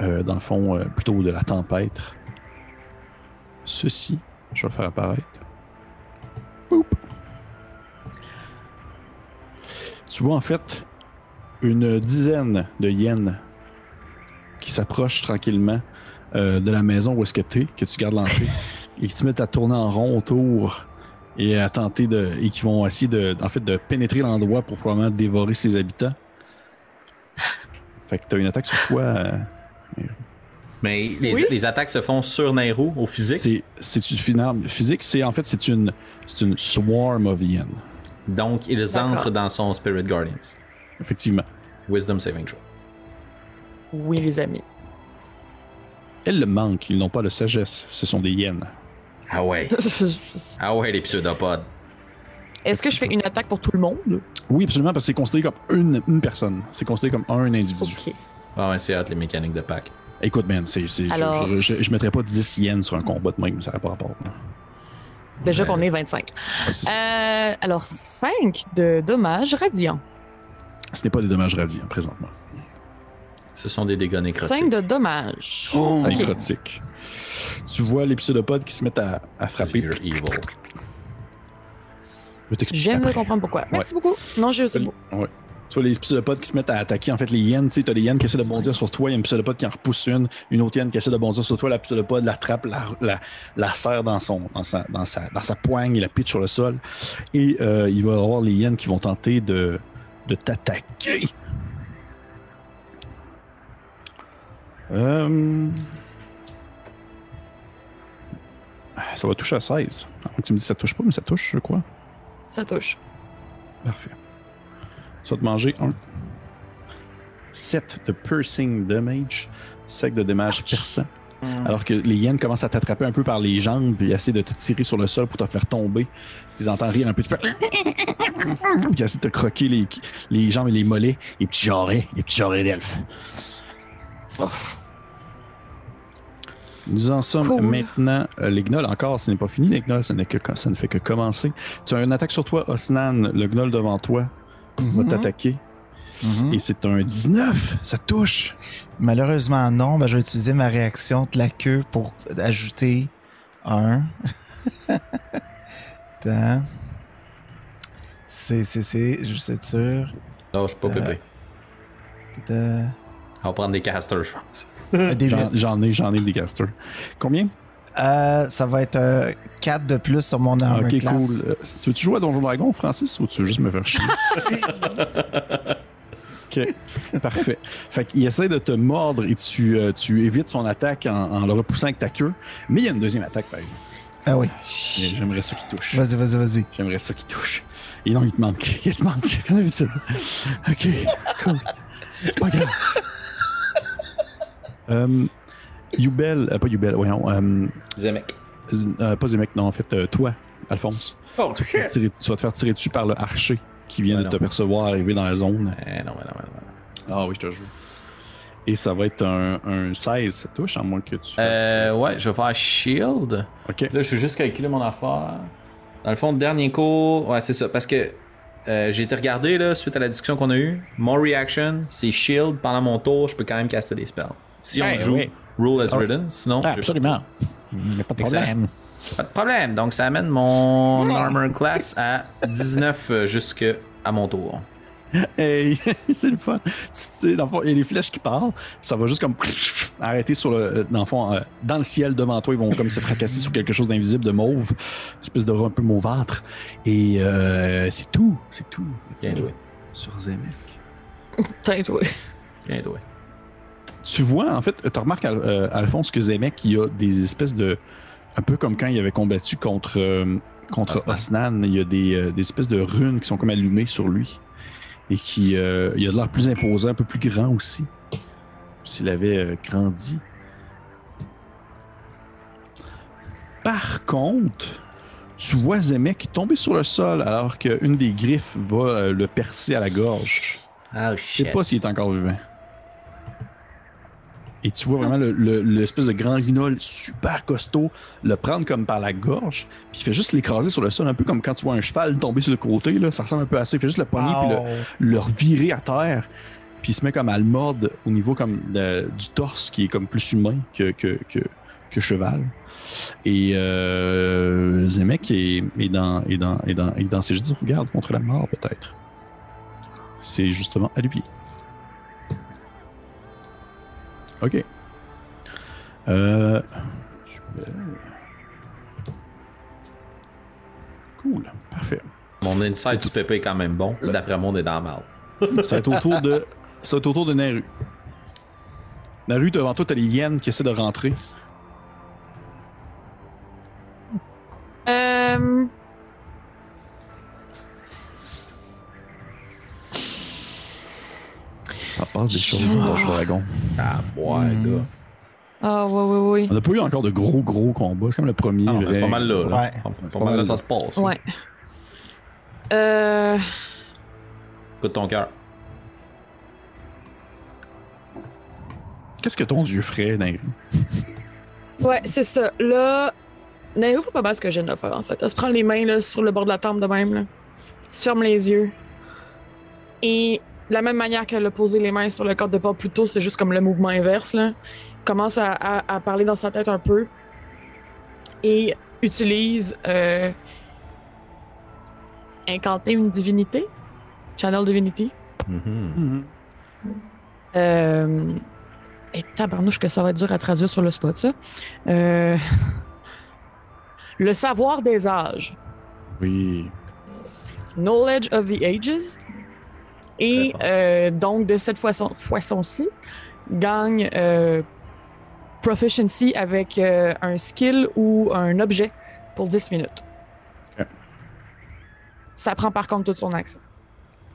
euh, dans le fond, euh, plutôt de la tempête, ceci. Je vais le faire apparaître. Boop. Tu vois en fait une dizaine de hyènes qui s'approchent tranquillement euh, de la maison où est-ce que tu es, que tu gardes l'entrée, (laughs) et qui se mettent à tourner en rond autour et à tenter de. et qui vont essayer de, en fait, de pénétrer l'endroit pour probablement dévorer ses habitants. Fait que tu as une attaque sur toi. euh, Mais les, Oui. les attaques se font sur Nairo au physique. C'est, c'est une finale physique, c'est en fait c'est une, c'est une swarm of hyènes, Donc, ils entrent dans son Spirit Guardians. effectivement. Wisdom saving throw. Oui, les amis. Elles le manquent, ils n'ont pas de sagesse, ce sont des hyènes. Ah ouais. (laughs) Ah ouais, les pseudopodes. Est-ce que je fais une attaque pour tout le monde? Oui, absolument, parce que c'est considéré comme une, une personne, c'est considéré comme un individu. Ok. Ah ouais, c'est hâte les mécaniques de pack. Écoute, man, c'est, c'est, je- Alors- je, je, je mettrais pas 10 hyènes sur un combat de même, ça n'aurait pas rapport. Déjà qu'on est 25. Ouais, c'est ça. Euh, alors, 5 de dommages radiants. Ce n'est pas des dommages radiants présentement. Ce sont des dégâts nécrotiques. 5 de dommages. Oh, Ok. Nécrotique. Tu vois les pseudopodes qui se mettent à, à frapper. You're evil. Je après. comprendre pourquoi. Merci beaucoup. Non, je c'est beau. Ouais. Tu vois les pseudopodes qui se mettent à attaquer en fait les hyènes. Tu sais, t'as des hyènes qui essaient de bondir sur toi. Il y a une pseudopode qui en repousse une. Une autre hyène qui essaie de bondir sur toi. La pseudopode l'attrape, la, la, la serre dans, son, dans, sa, dans, sa, dans sa poigne et la pitch sur le sol. Et euh, il va y avoir les hyènes qui vont tenter de, de t'attaquer. Euh... Ça va toucher à 16. À moins que tu me dis que ça touche pas, mais ça touche, je crois. Ça touche. Parfait. Vas te manger un 7 de piercing damage, 5 de dommage perçant. Alors que les hyènes commencent à t'attraper un peu par les jambes et essaient de te tirer sur le sol pour te faire tomber. Tu les entends rire un peu. Tu fais... (laughs) Puis ils essaient de te croquer les, les jambes et les mollets. Les petits jarrets, les petits jarrets d'elfes. Nous en sommes Cool. maintenant. euh, les gnolls, encore, ce n'est pas fini, les gnolls, ça, que, ça ne fait que commencer. Tu as une attaque sur toi, Osnan, le gnoll devant toi va Mhm. t'attaquer. Mhm. Et c'est un 19, ça touche. Malheureusement, non. Ben, je vais utiliser ma réaction de la queue pour ajouter un. (laughs) Attends. C'est, c'est, c'est, je suis sûr. Non, je suis pas Euh, pépé. De... On va prendre des casters, je pense. un D8. J'en, j'en ai, j'en ai des casters. Combien? Euh, ça va être 4 de plus sur mon armor ok, class. cool. Euh, tu veux-tu jouer à Donjon Dragon, Francis, ou tu veux juste me faire chier? (laughs) ok, parfait. Fait qu'il essaie de te mordre et tu, euh, tu évites son attaque en, en le repoussant avec ta queue. Mais il y a une deuxième attaque, par exemple. Ah oui. J'aimerais ça qui touche. Vas-y, vas-y, vas-y. J'aimerais ça qui touche. Et non, il te manque. Il te manque. (laughs) Ok, cool. C'est pas grave. (laughs) Euh, Yubel, euh, pas Yubel, voyons. Euh, Zemek. Euh, pas Zemek, non, en fait, toi, Alphonse. Oh, Tu vas, tirer- tu vas te faire tirer dessus par le archer qui vient de non. te percevoir arriver dans la zone. Eh non, mais non, mais non. Ah oui, je te jure. Et ça va être un, un 16, ça touche, à moins que tu fasses. Ouais, je vais faire Shield. Ok. Là, je vais juste calculer mon affaire. Dans le fond, dernier coup, ouais, c'est ça. Parce que euh, j'ai été regardé, là, suite à la discussion qu'on a eue. Mon reaction, c'est Shield. Pendant mon tour, je peux quand même caster des spells. Si on Ouais, joue oui. Rule as Oh. written, sinon. Ah, absolument. Il n'y a pas de Excellent. problème. Pas de problème. Donc, ça amène mon armor class à 19 euh, jusque à mon tour. Hey, (laughs) c'est le fun. Tu sais, dans le fond, il y a les flèches qui partent, ça va juste comme (laughs) arrêter sur le, dans le fond, euh, dans le ciel devant toi, ils vont comme se fracasser sur quelque chose d'invisible, de mauve, une espèce de un peu mauvâtre. Et euh, c'est tout, c'est tout. Bien joué. Sur Zemek. Peut-être, oui. Bien joué. Tu vois, en fait, tu remarques, euh, Alphonse, que Zemek, il y a des espèces de. Un peu comme quand il avait combattu contre, euh, contre Osnan. Osnan, il y a des, euh, des espèces de runes qui sont comme allumées sur lui. et qui il a de l'air plus imposant, un peu plus grand aussi. S'il avait grandi. Par contre, tu vois Zemek tomber sur le sol alors qu'une des griffes va le percer à la gorge. Oh Je sais pas s'il est encore vivant. Et tu vois vraiment le- le- l'espèce de grand guignol super costaud le prendre comme par la gorge, puis il fait juste l'écraser sur le sol, un peu comme quand tu vois un cheval tomber sur le côté, là, ça ressemble un peu à ça. Il fait juste le pogner puis Wow. le, le revirer à terre, puis il se met comme à le mordre au niveau comme de- du torse qui est comme plus humain que, que, que, que cheval. Et euh, Zemek est, est dans, est, dans, est, dans, est dans ses jeux de sauvegarde contre la mort, peut-être. C'est justement à lui. Ok. Euh, je vais- Cool, parfait. Mon insight du pépé est quand même bon. D'après moi, on est dans la merde. Ça va être au tour de, ça va être au tour de Naru. Naru, devant toi, t'as les hyènes qui essaient de rentrer. Euh, Ça passe des choses dans le dragon. Ah, ouais, Hmm. gars. Ah, oui, oui, On n'a pas eu encore de gros, gros combats. C'est comme le premier. Ah, c'est pas mal là. là. Ouais. C'est pas mal là, ça se passe. oui. Ouais. Euh, Écoute ton cœur. Qu'est-ce que ton dieu ferait, Naru? ouais, c'est ça. Là, Nairo fait pas mal ce que je viens de faire, en fait. Elle se prend les mains là, sur le bord de la table de même. Là. Elle se ferme les yeux. Et la même manière qu'elle a posé les mains sur le corps de pas plus tôt, c'est juste comme le mouvement inverse. Là. Commence à, à- à parler dans sa tête un peu. Et utilise euh, incanter une divinité. Channel Divinity. Mhm. Euh... Et tabarnouche que ça va être dur à traduire sur le spot, ça. Euh... Le savoir des âges. Oui. Knowledge of the Ages. Et euh, donc, de cette façon- façon-ci, gagne euh, proficiency avec euh, un skill ou un objet pour 10 minutes. Ça prend par contre toute son action.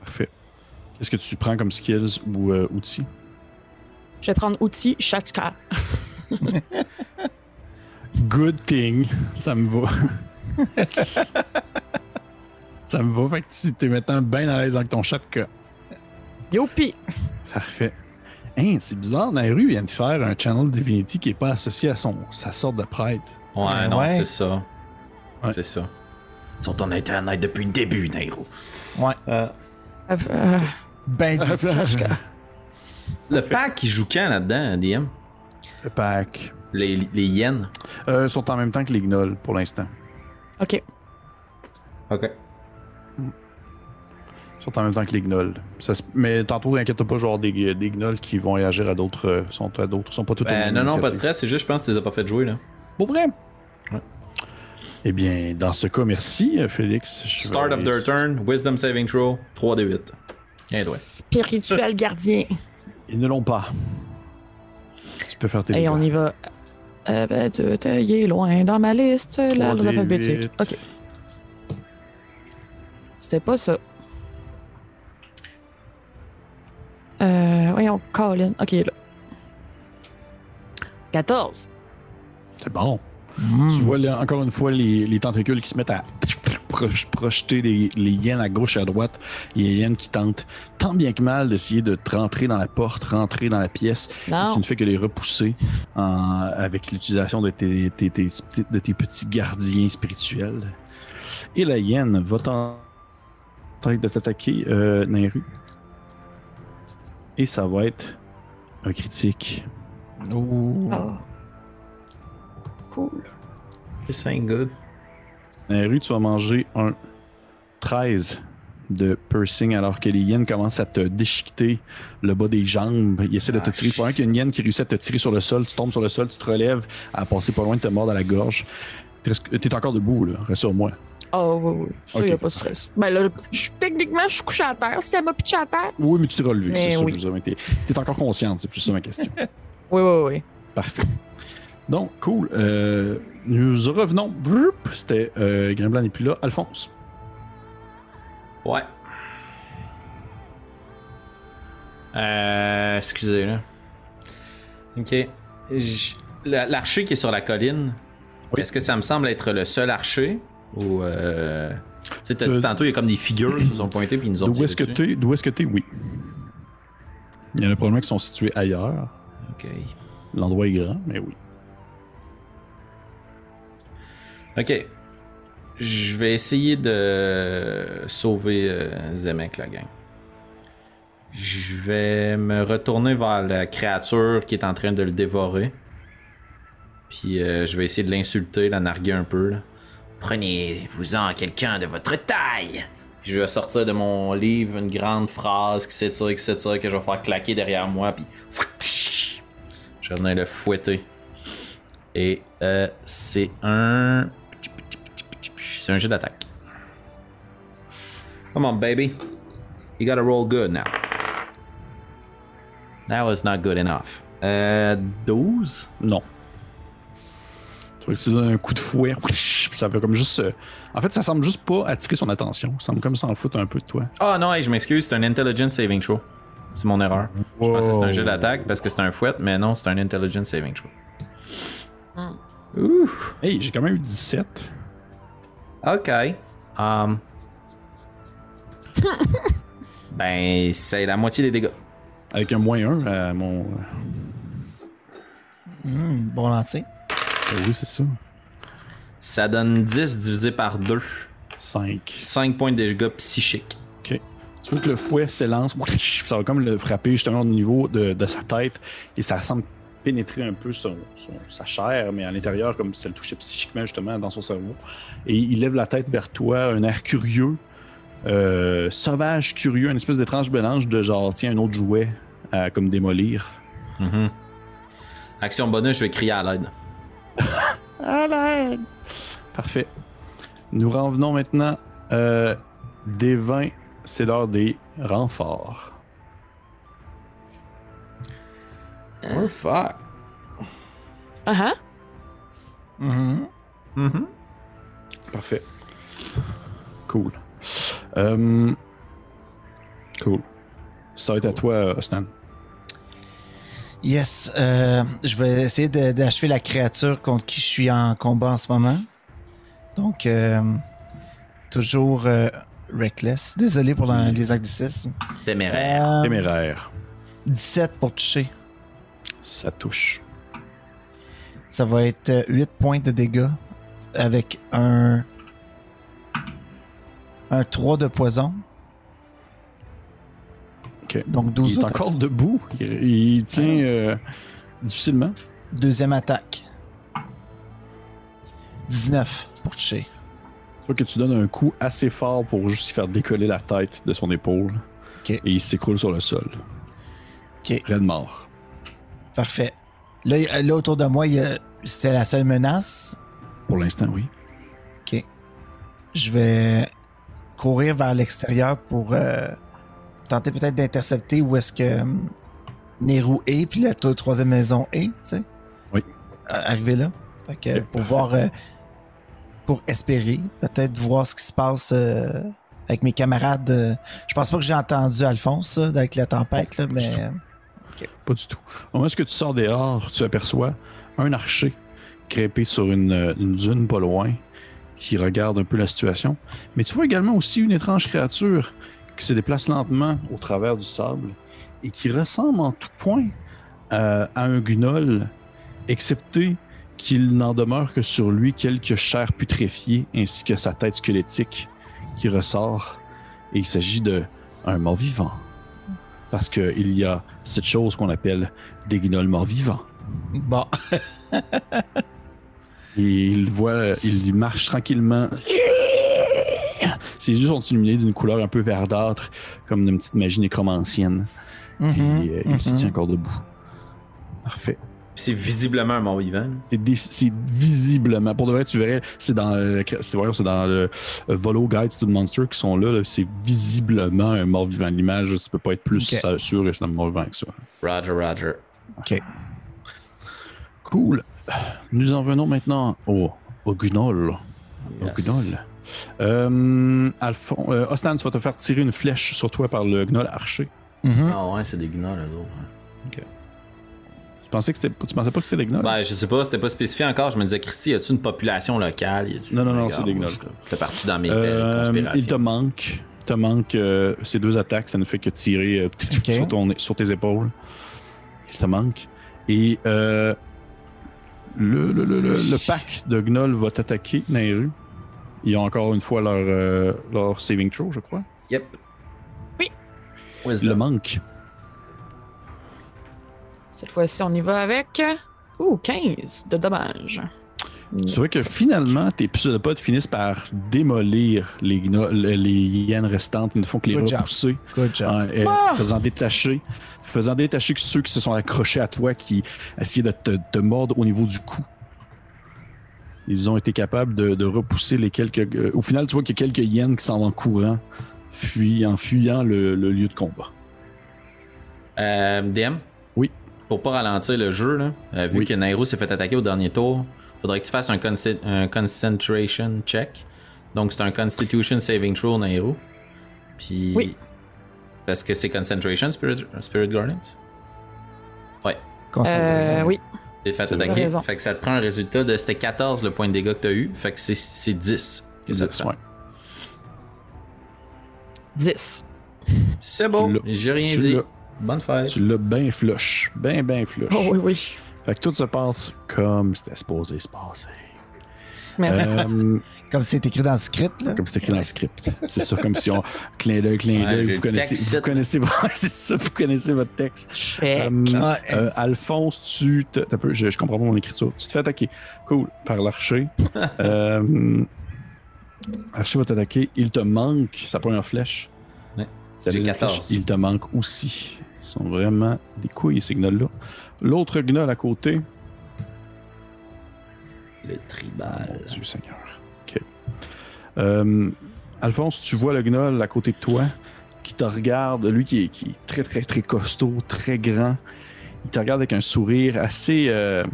Parfait. Qu'est-ce que tu prends comme skills ou outils? Je vais prendre outil Shachka. (laughs) Good thing. Ça me va. (laughs) ça me va. Fait que tu t'es maintenant bien à l'aise avec ton chat de cas. Youpi! Parfait. Hein, c'est bizarre, Naru vient de faire un channel Divinity qui est pas associé à son, sa sorte de prêtre. Ouais, Ouais. non, c'est ça. Ouais. C'est ça. Sur ton internet depuis le début, Nairo. Ouais. Euh, euh, Ben. (laughs) Le pack qui joue quand là-dedans, DM Le pack. Les, les yens. Euh, sont en même temps que les gnolls pour l'instant. OK. Ok. Sont en même temps que les gnolls. Ça se- Mais tantôt, inquiète pas, genre des, des gnolls qui vont réagir à d'autres. euh, sont à d'autres. sont pas tous au Ben, non, non, pas de stress, c'est juste, je pense que tu les as pas fait jouer, là. Pour vrai? Ouais. Eh bien, dans ce cas, merci, euh, Félix. Je Start vais- of their turn, Wisdom Saving Throw, 3d8. Bien doué. Spirituel (laughs) gardien. Ils ne l'ont pas. Tu peux faire tes Et on y va. Euh, ben, il est loin dans ma liste, l'ordre 3D8. alphabétique. OK. C'était pas ça. Euh, voyons, Colin. OK, là. 14. C'est bon. Hmm. Tu vois là, encore une fois les, les tentacules qui se mettent à pro- projeter les, les hyènes à gauche et à droite. Il y a les hyènes qui tentent tant bien que mal d'essayer de te rentrer dans la porte, rentrer dans la pièce. Et Non. tu ne fais que les repousser en- avec l'utilisation de tes, tes- tes- de tes petits gardiens spirituels. Et la hyène va tenter de t'attaquer, euh, Nairu. Et ça va être un critique. Ouh. Ah. Cool. C'est 5 good. Nairu, tu vas manger un 13 de piercing alors que les hyènes commencent à te déchiqueter le bas des jambes. Ils essaient de te tirer. Pendant qu'il y a une hyène qui réussit à te tirer sur le sol, tu tombes sur le sol, tu te relèves, à passer pas loin de te mordre à la gorge. T'es encore debout, là. Rassure-moi. Oh, oui, oui. Ça, il n'y a pas de stress. Ben là, je techniquement, je suis couché à terre. Si elle m'a pitché à terre. Oui, mais tu t'es relevé, c'est ça. oui. mais T'es t'es encore consciente, c'est plus ça ma question. (laughs) Oui, oui, oui. Parfait. Donc, cool. Euh, nous revenons. C'était euh, Grimblanc n'est plus là. Alphonse. Ouais. Euh, excusez, là. Ok. L'archer qui est sur la colline, Oui. est-ce que ça me semble être le seul archer? Ou. Euh... Tu sais, t'as dit Euh, tantôt, il y a comme des figures qui nous ont pointé puis ils nous ont D'où est-ce que t'es? D'où est-ce que t'es? Oui. Il y en a probablement qui sont situés ailleurs. Ok. L'endroit est grand, mais oui. Ok. Je vais essayer de sauver euh, Zemek, la gang. Je vais me retourner vers la créature qui est en train de le dévorer. Puis euh, je vais essayer de l'insulter, la narguer un peu. Là. Prenez-vous-en quelqu'un de votre taille. Je vais sortir de mon livre une grande phrase qui s'étire, qui s'étire, que je vais faire claquer derrière moi. Puis je vais venir le fouetter. Et euh, c'est un. C'est un jeu d'attaque. Come on, baby. You gotta roll good now. That was not good enough. Euh, 12? Non. Vois que tu donnes un coup de fouet, (laughs) ça comme juste. euh, En fait, ça semble juste pas attirer son attention. Ça semble comme s'en foutre un peu de toi. Ah non, hey, je m'excuse, c'est un intelligence saving throw. C'est mon erreur. Je pensais que c'était un jeu d'attaque parce que c'est un fouet, mais non, c'est un intelligence saving throw. Ouh. Hey, j'ai quand même eu 17. Ok. Um... (laughs) ben, c'est la moitié des dégâts. Avec un moins 1 à mon. Hmm, bon lancer. Oui, c'est ça. Ça donne 10 divisé par 2. 5. 5 points de dégâts psychiques. Ok. Tu vois que le fouet s'élance, ça va comme le frapper justement au niveau de, de sa tête et ça semble pénétrer un peu son, son- sa chair, mais à l'intérieur, comme si ça le touchait psychiquement justement dans son cerveau. Et il lève la tête vers toi, un air curieux, euh, sauvage, curieux, une espèce d'étrange mélange de genre, tiens, un autre jouet à comme démolir. Mhm. Action bonus, je vais crier à l'aide. (laughs) À l'aide! Parfait. Nous revenons maintenant euh, des 20. C'est l'heure des renforts. Oh fuck. Ah ah. Mhm. Mhm. Parfait. Cool. Euh, cool. Ça va être à toi, Stan. Yes. euh, je vais essayer d'achever la créature contre qui je suis en combat en ce moment. Donc, euh, toujours euh, reckless. Désolé pour la- les anglicismes. Téméraire. Euh, Téméraire. 17 pour toucher. Ça touche. Ça va être euh, 8 points de dégâts avec un. Un 3 de poison. Donc Il 12 est autres. encore debout. Il, il tient euh, difficilement. Deuxième attaque. 19 pour toucher. Tu vois que tu donnes un coup assez fort pour juste faire décoller la tête de son épaule. Et il s'écroule sur le sol. Ok. Raide mort. Parfait. Là, là autour de moi, il c'était la seule menace. Pour l'instant, oui. Ok. Je vais courir vers l'extérieur pour euh, tenter peut-être d'intercepter où est-ce que hum, Nehru est, puis la troisième maison est, tu sais. Oui. Arriver là. Fait que, pour voir, euh, pour espérer, peut-être voir ce qui se passe euh, avec mes camarades. euh. je pense pas que j'ai entendu Alphonse, ça, avec la tempête, là, mais. Pas du tout. Au moment où tu sors dehors, tu aperçois un archer crépé sur une, une dune pas loin qui regarde un peu la situation. Mais tu vois également aussi une étrange créature qui se déplace lentement au travers du sable et qui ressemble en tout point euh, à un guignol, excepté qu'il n'en demeure que sur lui quelques chairs putréfiées ainsi que sa tête squelettique qui ressort. Et il s'agit de un mort-vivant. Parce qu'il y a cette chose qu'on appelle des guignols morts-vivants. Bon. Et il voit, il marche tranquillement. (laughs) Ses yeux sont illuminés d'une couleur un peu verdâtre, comme d'une petite magie nécromancienne. Puis euh, il se mhm. tient encore debout. Parfait. C'est visiblement un mort vivant. C'est visiblement, pour de vrai, tu verrais, c'est dans, le- c'est dans le euh, Volo Guides to the Monster qui sont là, là, c'est visiblement un mort-vivant. L'image, ça peut pas être plus sûr que c'est un mort-vivant que ça. Roger, Roger. Ok. Cool. Nous en venons maintenant au, au. Au Yes. Euh, Alphon- euh, Ostan, tu vas te faire tirer une flèche sur toi par le Gnoll archer. Mhm. Ah ouais, c'est des gnolls, les autres. hein. Tu pensais, que tu pensais pas que c'était des gnolls? Ben, je sais pas, c'était pas spécifié encore. Je me disais, Christy, y a-tu une population locale? Y Non, non, non, c'est des gnolls. je fais partie dans mes Euh, conspirations. il te manque. Il te manque euh, ces deux attaques, ça ne fait que tirer euh, Ok. sur, ton- sur tes épaules. Il te manque. Et euh, le, le, le, le- le pack de gnolls va t'attaquer, Nairu. Ils ont encore une fois leur, euh, leur saving throw, je crois. Yep. Oui. Le Wisdom. manque. Cette fois-ci, on y va avec. Ouh, 15 de dommages. Tu vois que finalement, tes pseudopodes finissent par démolir les, gno- les hyènes restantes. Ils ne font que les Good job. repousser. Good job. en- euh, Ah! faisant détacher faisant détacher ceux qui se sont accrochés à toi qui essayaient de te, te mordre au niveau du cou. Ils ont été capables de, de repousser les quelques. euh, au final, tu vois qu'il y a quelques hyènes qui s'en vont en courant, en fuyant le, le lieu de combat. Euh, DM? Oui. Pour pas ralentir le jeu, là, euh, vu Oui. que Nairo s'est fait attaquer au dernier tour, faudrait que tu fasses un, concentration check. Donc c'est un constitution saving throw, Nairo. Puis. Oui. Parce que c'est concentration, Spirit, Spirit Guardians? Ouais. Concentration. Euh, oui. T'es fait attaquer. Raison. Fait que ça te prend un résultat de. C'était 14 le point de dégâts que t'as eu. Fait que c'est- c'est 10 que ça te Dix, prend. ouais. 10. C'est bon. J'ai rien Tu dit. Bonne fête. Tu l'as bien flush. Bien, bien flush. Oh oui, oui. Fait que tout se passe comme c'était supposé se passer. Merci. Euh, Comme c'est écrit dans le script, là. comme c'est écrit dans le script. C'est ça, comme si on. Clin d'œil, clin d'œil. vous, connaissez, vous connaissez. (laughs) C'est ça, vous connaissez votre texte. Check. Euh, Ah, euh, Alphonse, tu te. t'as peu- je, je comprends pas mon écriture. Tu te fais attaquer. Cool. Par l'archer. (laughs) euh, l'archer va t'attaquer. Il te manque sa première flèche. Ouais. J'ai deuxième 14. flèche, Il te manque aussi. Ils sont vraiment des couilles, ces gnolls-là. L'autre gnoll à côté. Le tribal. Mon Dieu Seigneur. Euh, Alphonse, tu vois le gnoll à côté de toi qui te regarde, lui qui est, qui est très, très, très costaud, très grand. Il te regarde avec un sourire assez euh,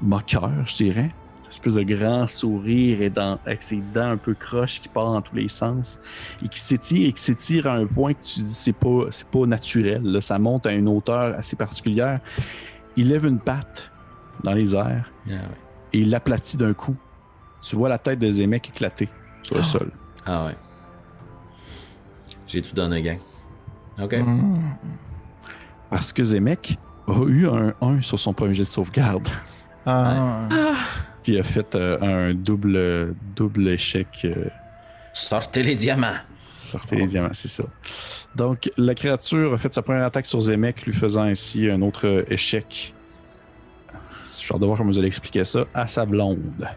moqueur, je dirais. Cette espèce de grand sourire et dans, avec ses dents un peu croches qui partent dans tous les sens et qui s'étire et qui s'étire à un point que tu dis c'est pas, c'est pas naturel. là. Ça monte à une hauteur assez particulière. Il lève une patte dans les airs Ah ouais. et il l'aplatit d'un coup. Tu vois la tête de Zemek éclater sur le sol. Ah ouais. J'ai tout donné, gang. Ok. Mm. Parce que Zemek a eu un 1 sur son premier jet de sauvegarde. Ah. Puis a fait euh, un double, double échec. euh, Sortez les diamants. sortez les diamants, c'est ça. Donc, la créature a fait sa première attaque sur Zemek, lui faisant ainsi un autre échec. Je vais devoir comment vous allez expliquer ça. À sa blonde.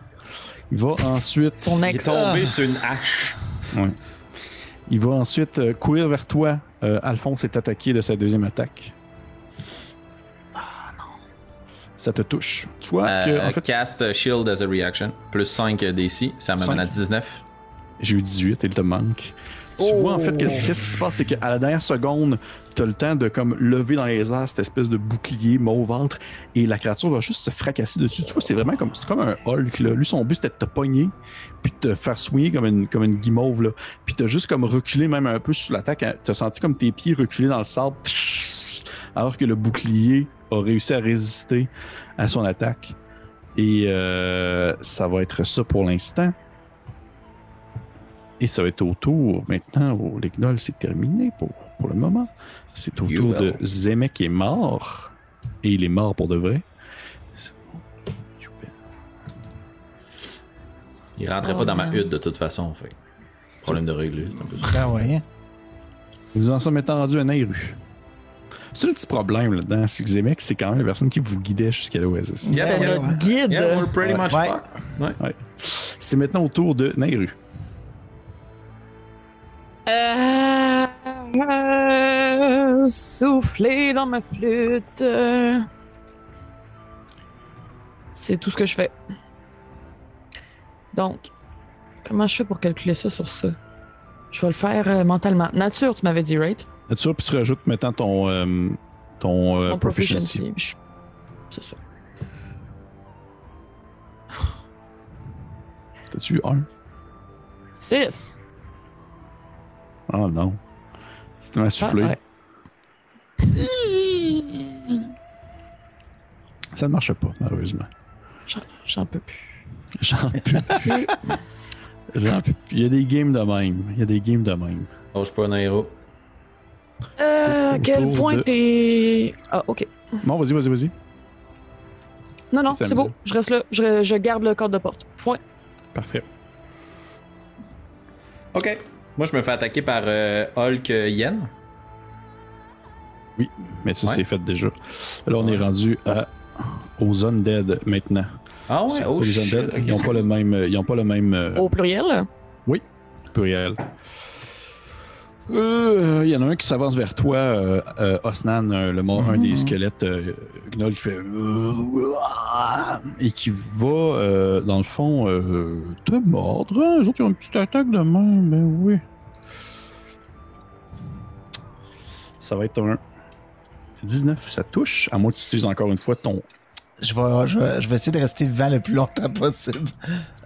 Il va ensuite. Ton Il est tombé sur une hache. Il va ensuite euh, courir vers toi. Euh, Alphonse est attaqué de sa deuxième attaque. Ça te touche. Tu vois que, Euh, en fait, Cast Shield as a reaction. Plus 5 DC. Ça m'amène à Cinq. 19. j'ai eu 18 et il te manque. Tu Oh! vois en fait que- qu'est-ce qui se passe, c'est qu'à la dernière seconde, tu as le temps de comme lever dans les airs cette espèce de bouclier mauve ventre et la créature va juste se fracasser dessus. Tu vois, c'est vraiment comme comme un Hulk là. Lui son but c'était de te pogner puis de te faire swinger comme une comme une guimauve là. Puis t'as juste comme reculé même un peu sur l'attaque. hein. T'as senti comme tes pieds reculer dans le sable alors que le bouclier a réussi à résister à son attaque. Et euh, ça va être ça pour l'instant. Et ça va être au tour maintenant. Au Lignol, c'est terminé pour, pour le moment. C'est au tour de will. Zemek qui est mort. Et il est mort pour de vrai. Il rentrait Oh, pas dans ma hutte de toute façon. Fait. Problème de régler. Ben ouais. Nous en sommes maintenant rendus à Nairu. C'est le petit problème là-dedans, c'est que Zemek, c'est quand même la personne qui vous guidait jusqu'à l'Oasis. Yeah, C'était yeah, notre guide. Yeah, we're pretty much Ouais. C'est maintenant au tour de Nairu. Euh, euh, souffler dans ma flûte. C'est tout ce que je fais. Donc, comment je fais pour calculer ça sur ça? Je vais le faire euh, mentalement. Nature, tu m'avais dit, right? Là-dessus, puis tu rajoutes maintenant ton, euh, ton euh, Mon proficiency. Je- C'est ça. T'as-tu eu un? 6. Oh non. C'était ma soufflée. Ça ne marche pas, malheureusement. J'en peux plus. J'en peux plus. (laughs) J'en peux plus. Il y a des games de même. Il y a des games de même. Oh, je suis pas un héros. Euh, quel point t'es. Ah, ok. Bon, vas-y, vas-y, vas-y. Non, non, c'est beau. Je reste là. Je, je garde le code de porte. Point. Parfait. OK. Moi, je me fais attaquer par euh, Hulk euh, Yen. Mais ça, Ouais. c'est fait déjà. Là, on est rendu à, aux Undead maintenant. Ah ouais, oh les shit. Undead, ok. ils n'ont pas le même, ils ont pas le même euh, Au pluriel? pluriel. Euh, Il y en a un qui s'avance vers toi, euh, euh, Osnan, euh, le mort, un des squelettes euh, Gnoll qui fait et qui va, euh, dans le fond, euh, te mordre. Les autres, ils ont une petite attaque de main, ben oui. Ça va être un 19, ça touche, à moins que tu utilises encore une fois ton. Je vais, je, vais, je vais essayer de rester vivant le plus longtemps possible.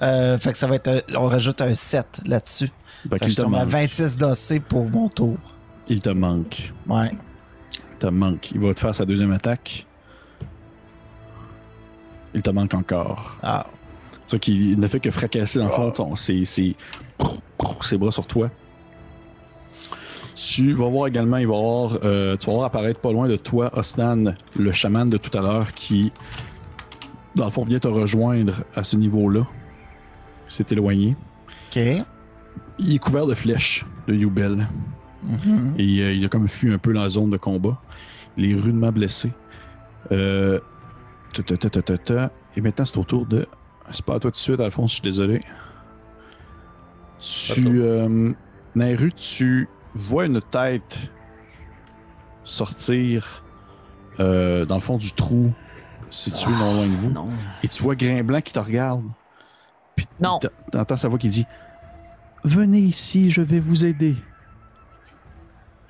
Euh, fait que ça va être. un- on rajoute un 7 là-dessus. Fait Fait que qu'il je te tombe à manque. 26 d'AC pour mon tour. Il te manque. Ouais. Il te manque. Il va te faire sa deuxième attaque. Il te manque encore. Ah. C'est qu'il ne fait que fracasser dans le fond ton, ses, ses, ses bras sur toi. Tu vas voir également, il va voir, euh, tu vas voir apparaître pas loin de toi, Osnan, le chaman de tout à l'heure, qui, dans le fond, vient te rejoindre à ce niveau-là. S'est éloigné. OK. Il est couvert de flèches de Yubel. Mhm. Et euh, il a comme fui un peu dans la zone de combat. Il est rudement blessé. Euh, ta, ta, ta, ta, ta, ta. Et maintenant, c'est au tour de. C'est pas à toi tout de suite, Alphonse, je suis désolé. Tu. Euh, Nairu, tu vois une tête sortir euh, dans le fond du trou situé non loin de vous. Non. Et tu vois Grain Blanc qui te regarde. Puis Non. t'entends sa voix qui dit Venez ici, je vais vous aider.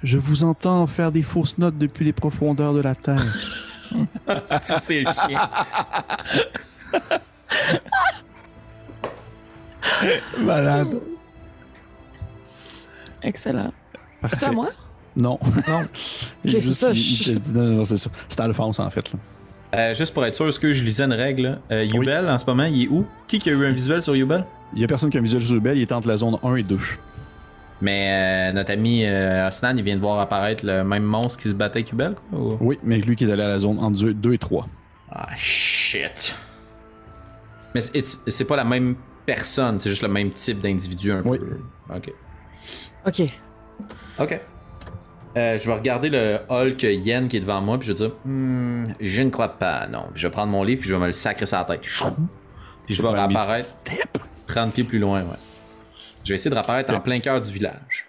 Je vous entends faire des fausses notes depuis les profondeurs de la terre. (laughs) c'est le chien. (laughs) Malade. Excellent. C'est à moi? Non. Non. (laughs) Il Ok, juste- c'est ça, je- non, non, c'est ça. C'est Alphonse, en fait. là. Euh, juste pour être sûr, est-ce que je lisais une règle? Euh, Yubel, en ce moment, il est où? Qui qui a eu un visuel sur Yubel? Il y a personne qui a un visuel sur le bel, il est entre la zone 1 et 2. Mais euh, notre ami euh, Osnan, il vient de voir apparaître le même monstre qui se battait avec Yubel, quoi? ou- Oui, mais lui qui est allé à la zone entre 2 et 3. Ah, shit. Mais c'est pas la même personne, c'est juste le même type d'individu un Oui. peu. Ok. OK. Ok. Euh, je vais regarder le Hulk Yen qui est devant moi, puis je vais dire, Hmm, je ne crois pas, non. Puis je vais prendre mon livre, puis je vais me le sacrer sur la tête. Puis je vais réapparaître step. 30 pieds plus loin, ouais. Je vais essayer de réapparaître en plein cœur du village.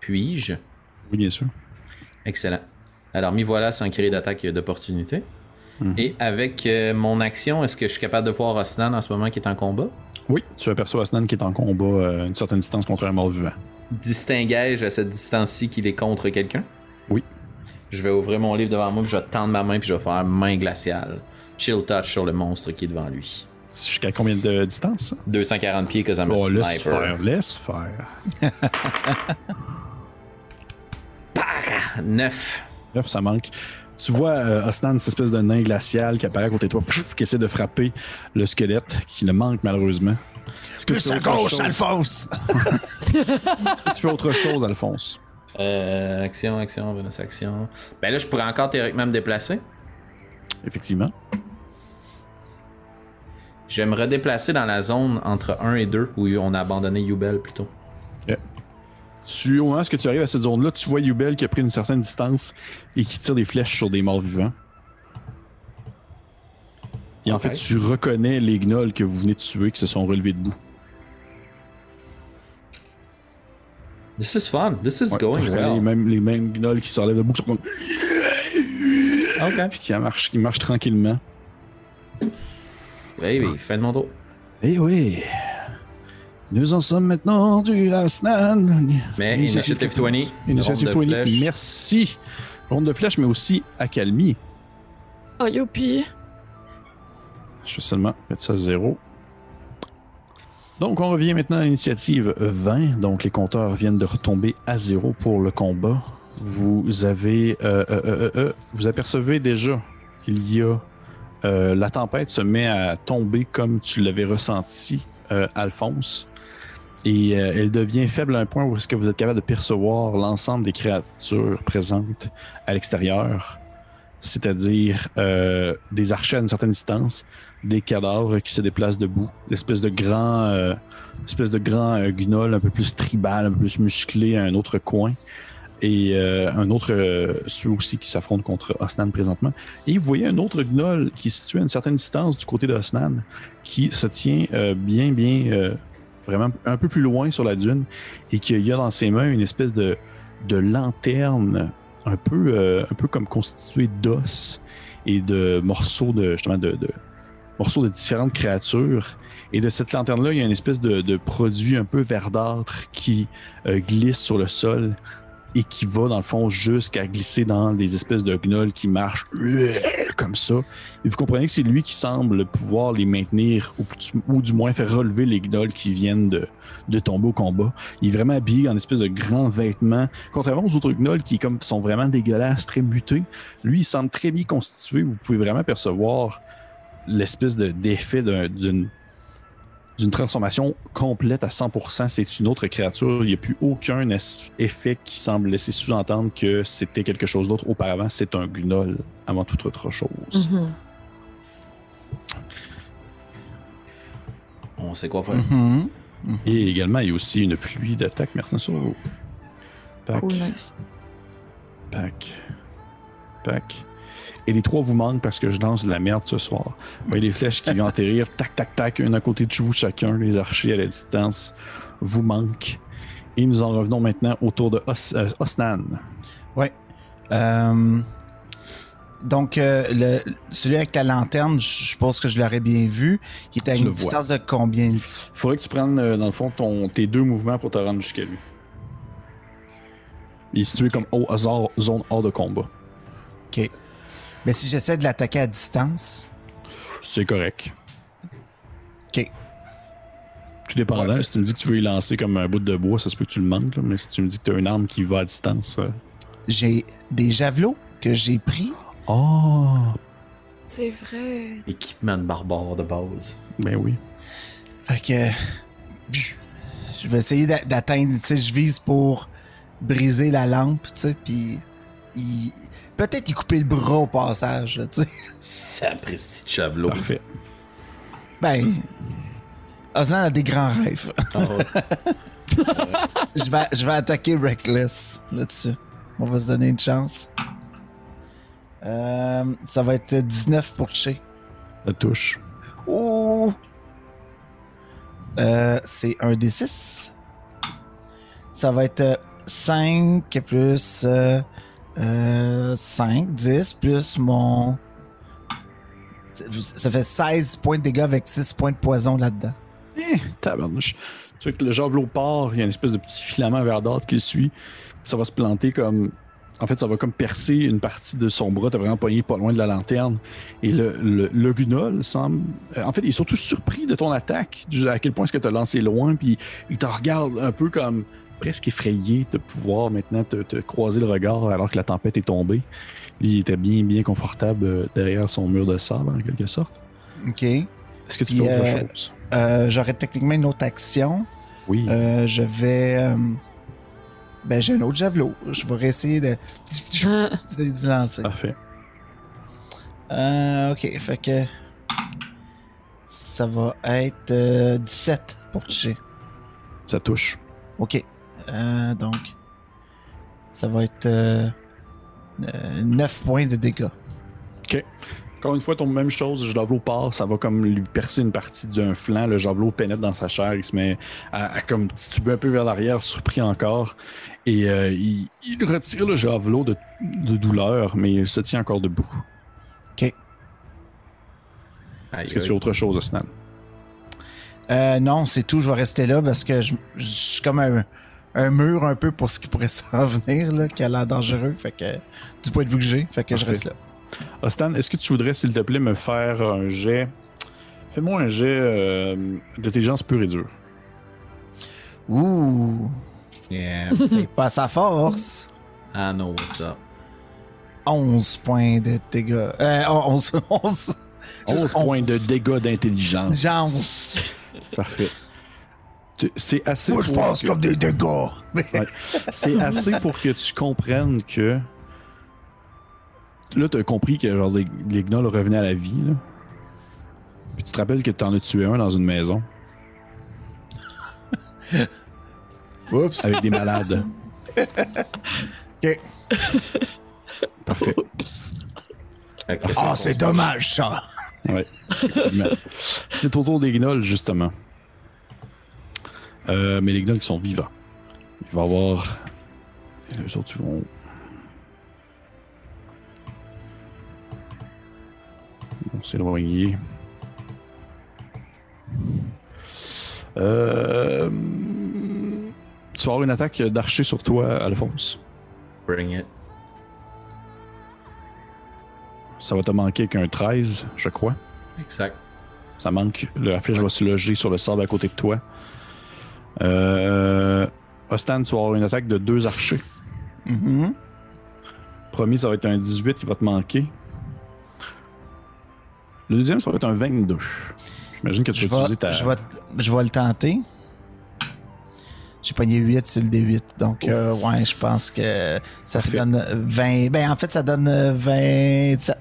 Puis-je? Oui, bien sûr. Excellent. Alors, m'y voilà sans créer d'attaque d'opportunité. Mhm. Et avec euh, mon action, est-ce que je suis capable de voir Osnan en ce moment qui est en combat? Oui, tu aperçois Osnan qui est en combat euh, à une certaine distance contre un mort vivant. Distinguais-je à cette distance-ci qu'il est contre quelqu'un? Oui. Je vais ouvrir mon livre devant moi, puis je vais tendre ma main, puis je vais faire main glaciale. Chill touch sur le monstre qui est devant lui. Jusqu'à combien de distance, ça? 240 pieds, que ça me Oh, laisse faire, laisse faire. (laughs) 9. Bref, ça manque. Tu vois euh, Osnan, cette espèce de nain glacial qui apparaît à côté de toi, pff, qui essaie de frapper le squelette, qui le manque malheureusement. Plus fais à autre gauche, chose? Alphonse! (laughs) Tu fais autre chose, Alphonse? Euh, action, action, bonus action. Ben là, je pourrais encore théoriquement me déplacer. Effectivement. Je vais me redéplacer dans la zone entre 1 et 2 où on a abandonné Yubel plutôt. Tu, au moment où tu arrives à cette zone-là, tu vois Yubel qui a pris une certaine distance et qui tire des flèches sur des morts vivants. Et en fait, tu reconnais les gnolls que vous venez de tuer qui se sont relevés debout. This is fun. This is Ouais, going well. les, mêmes, les mêmes gnolls qui se relèvent debout, qui sont comme- Ok. puis qui marchent, qui marchent tranquillement. Baby, fin de mon tour. Eh oui! Nous en sommes maintenant du Asnan. Mais Initiative 20. Initiative ronde de 20. flèche. Merci. Ronde de flèche, mais aussi accalmie. Oh, youpi. Je vais seulement mettre ça à zéro. Donc, on revient maintenant à l'initiative 20. Donc, les compteurs viennent de retomber à zéro pour le combat. vous avez, euh, euh, euh, euh, vous apercevez déjà qu'il y a euh, la tempête se met à tomber comme tu l'avais ressenti, euh, Alphonse, et euh, elle devient faible à un point où est-ce que vous êtes capable de percevoir l'ensemble des créatures présentes à l'extérieur, c'est-à-dire euh, des archers à une certaine distance, des cadavres qui se déplacent debout, l'espèce de grand, euh, espèce de grand euh, gnoll un peu plus tribal, un peu plus musclé à un autre coin. Et euh, un autre, euh, ceux aussi qui s'affrontent contre Osnan présentement. Et vous voyez un autre gnoll qui se situe à une certaine distance du côté de Osnan, qui se tient bien, bien, vraiment un peu plus loin sur la dune, et qui a dans ses mains une espèce de, de lanterne, un peu, euh, un peu comme constituée d'os et de morceaux de, justement, de morceaux de différentes créatures. Et de cette lanterne-là, il y a une espèce de, de produit un peu verdâtre qui euh, glisse sur le sol et qui va, dans le fond, jusqu'à glisser dans les espèces de gnolls qui marchent euh, comme ça. Et vous comprenez que c'est lui qui semble pouvoir les maintenir, ou, du moins faire relever les gnolls qui viennent de, de tomber au combat. Il est vraiment habillé en espèce de grands vêtements. Contrairement aux autres gnolls qui comme, sont vraiment dégueulasses, très mutés, lui, il semble très bien constitué. Vous pouvez vraiment percevoir l'espèce de- d'effet d'un- d'une d'une transformation complète à 100%. C'est une autre créature. Il n'y a plus aucun effet qui semble laisser sous-entendre que c'était quelque chose d'autre. Auparavant, c'est un gnoll avant toute autre chose. Mhm. On sait quoi faire. Mhm. Et également, il y a aussi une pluie d'attaques. Merci sur vous. Pac, Cool, nice. pac, pac. Et les trois vous manquent parce que je danse de la merde ce soir. Vous voyez les flèches qui viennent atterrir, tac, tac, tac, un à côté de vous chacun. Les archers à la distance vous manquent. Et nous en revenons maintenant autour de Os- euh, Osnan. Ouais. Euh, donc, euh, le, celui avec la lanterne, je pense que je l'aurais bien vu. Il était à Tu une vois. distance de combien Il faudrait que tu prennes, dans le fond, ton, tes deux mouvements pour te rendre jusqu'à lui. Il est situé comme au hasard, zone hors de combat. Ok. Mais si j'essaie de l'attaquer à distance? C'est correct. Ok. Tout dépendant. Si tu me dis que tu veux y lancer comme un bout de bois, ça se peut que tu le manques. là. Mais si tu me dis que tu as une arme qui va à distance. euh, J'ai des javelots que j'ai pris. Oh! C'est vrai. Équipement de barbare de base. Ben oui. Fait que. Je vais essayer d'a- d'atteindre. Tu sais, je vise pour briser la lampe, tu sais, puis. il- Peut-être y couper le bras au passage, là, tu sais. Sapristi de javelot. Parfait. Ben. Osnan a des grands rêves. Ouais. (laughs) je, vais, je vais attaquer Reckless là-dessus. On va se donner une chance. Euh, ça va être 19 pour toucher. Ça touche. Ouh! Euh, c'est un D6. Ça va être euh, 5 plus euh, euh, 5, 10 plus mon. Ça fait 16 points de dégâts avec 6 points de poison là-dedans. Eh, tabarnouche. Tu vois que le javelot part, il y a une espèce de petit filament verdâtre qui suit. Ça va se planter comme. En fait, ça va comme percer une partie de son bras. T'as vraiment pogné pas loin de la lanterne. Et le, le, le semble. euh, En fait, il est surtout surpris de ton attaque, à quel point est-ce que tu as lancé loin. Puis il te regarde un peu comme presque effrayé de pouvoir maintenant te, te croiser le regard alors que la tempête est tombée. Lui, il était bien, bien confortable euh, derrière son mur de sable, en quelque sorte. Ok. Est-ce que tu Puis, fais autre euh, chose? Euh, J'aurais techniquement une autre action. Oui. Euh, je vais. euh, ben, j'ai un autre javelot. Je vais réessayer de. (laughs) d'y lancer. Parfait. Euh, ok, fait que. Ça va être euh, 17 pour toucher. Ça touche. Ok. Euh, donc. Ça va être. euh, euh, 9 points de dégâts. Encore une fois, ton même chose, le javelot part, ça va comme lui percer une partie d'un flanc, le javelot pénètre dans sa chair, il se met à, à comme tituber un peu vers l'arrière, surpris encore, et euh, il, il retire le javelot de, de douleur, mais il se tient encore debout. Est-ce que tu as autre chose, Osnan? Euh, non, c'est tout. Je vais rester là parce que je, je suis comme un, un mur un peu pour ce qui pourrait (laughs) s'en venir, là, qui a l'air dangereux. Fait que. Du point de vue que j'ai. Fait que je reste là. Ostan, est-ce que tu voudrais, s'il te plaît, me faire un jet... Fais-moi un jet euh, d'intelligence pure et dure. Ouh! Yeah. (laughs) C'est pas sa force. Ah non, ça. 11 points de dégâts. Euh, 11. 11. 11 points de dégâts d'intelligence. Parfait. C'est assez. Moi, je pour pense que- comme des dégâts. Ouais. C'est assez pour que tu comprennes que. Là, tu as compris que genre, les, les gnolls revenaient à la vie. Là. Puis tu te rappelles que tu en as tué un dans une maison Oups. avec des malades. (laughs) Ok. Parfait. Fait que Ah, c'est dommage, ça. Ouais, effectivement. C'est au tour des gnolls, justement. Euh, mais les gnolls qui sont vivants. Il va y avoir. Et les autres, ils vont. Vont s'éloigner. Euh... Tu vas avoir une attaque d'archer sur toi, Alphonse. Bring it. Ça va te manquer qu'un 13, je crois. Exact. Ça manque. La flèche va se loger sur le sable à côté de toi. Euh... Ostan, tu vas avoir une attaque de deux archers. Mhm. Premier, ça va être un 18, il va te manquer. Le deuxième, ça va être un 22. J'imagine que tu Je vas utiliser ta. je, vais, je vais le tenter. J'ai pogné 8 sur le D8. Donc, euh, ouais, je pense que ça Parfait. donne 20. Ben, en fait, ça donne euh, 27.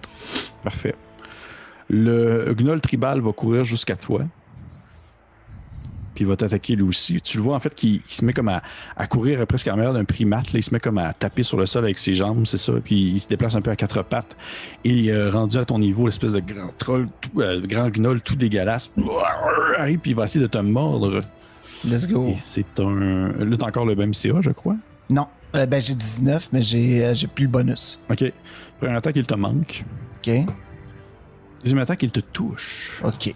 Parfait. Le gnoll tribal va courir jusqu'à toi. Puis il va t'attaquer lui aussi. Tu le vois en fait qu'il il se met comme à, à courir presque à la manière d'un primate. là. Il se met comme à taper sur le sol avec ses jambes, c'est ça. Puis il se déplace un peu à quatre pattes. Et euh, rendu à ton niveau, l'espèce de grand troll, tout, euh, grand gnoll tout dégueulasse, arrive puis il va essayer de te mordre. Let's go. C'est un. Là, t'as encore le même CA, je crois? Non, euh, ben, j'ai 19, mais j'ai j'ai plus le bonus. Ok. Première attaque, il te manque. OK. Deuxième attaque, il te touche. OK.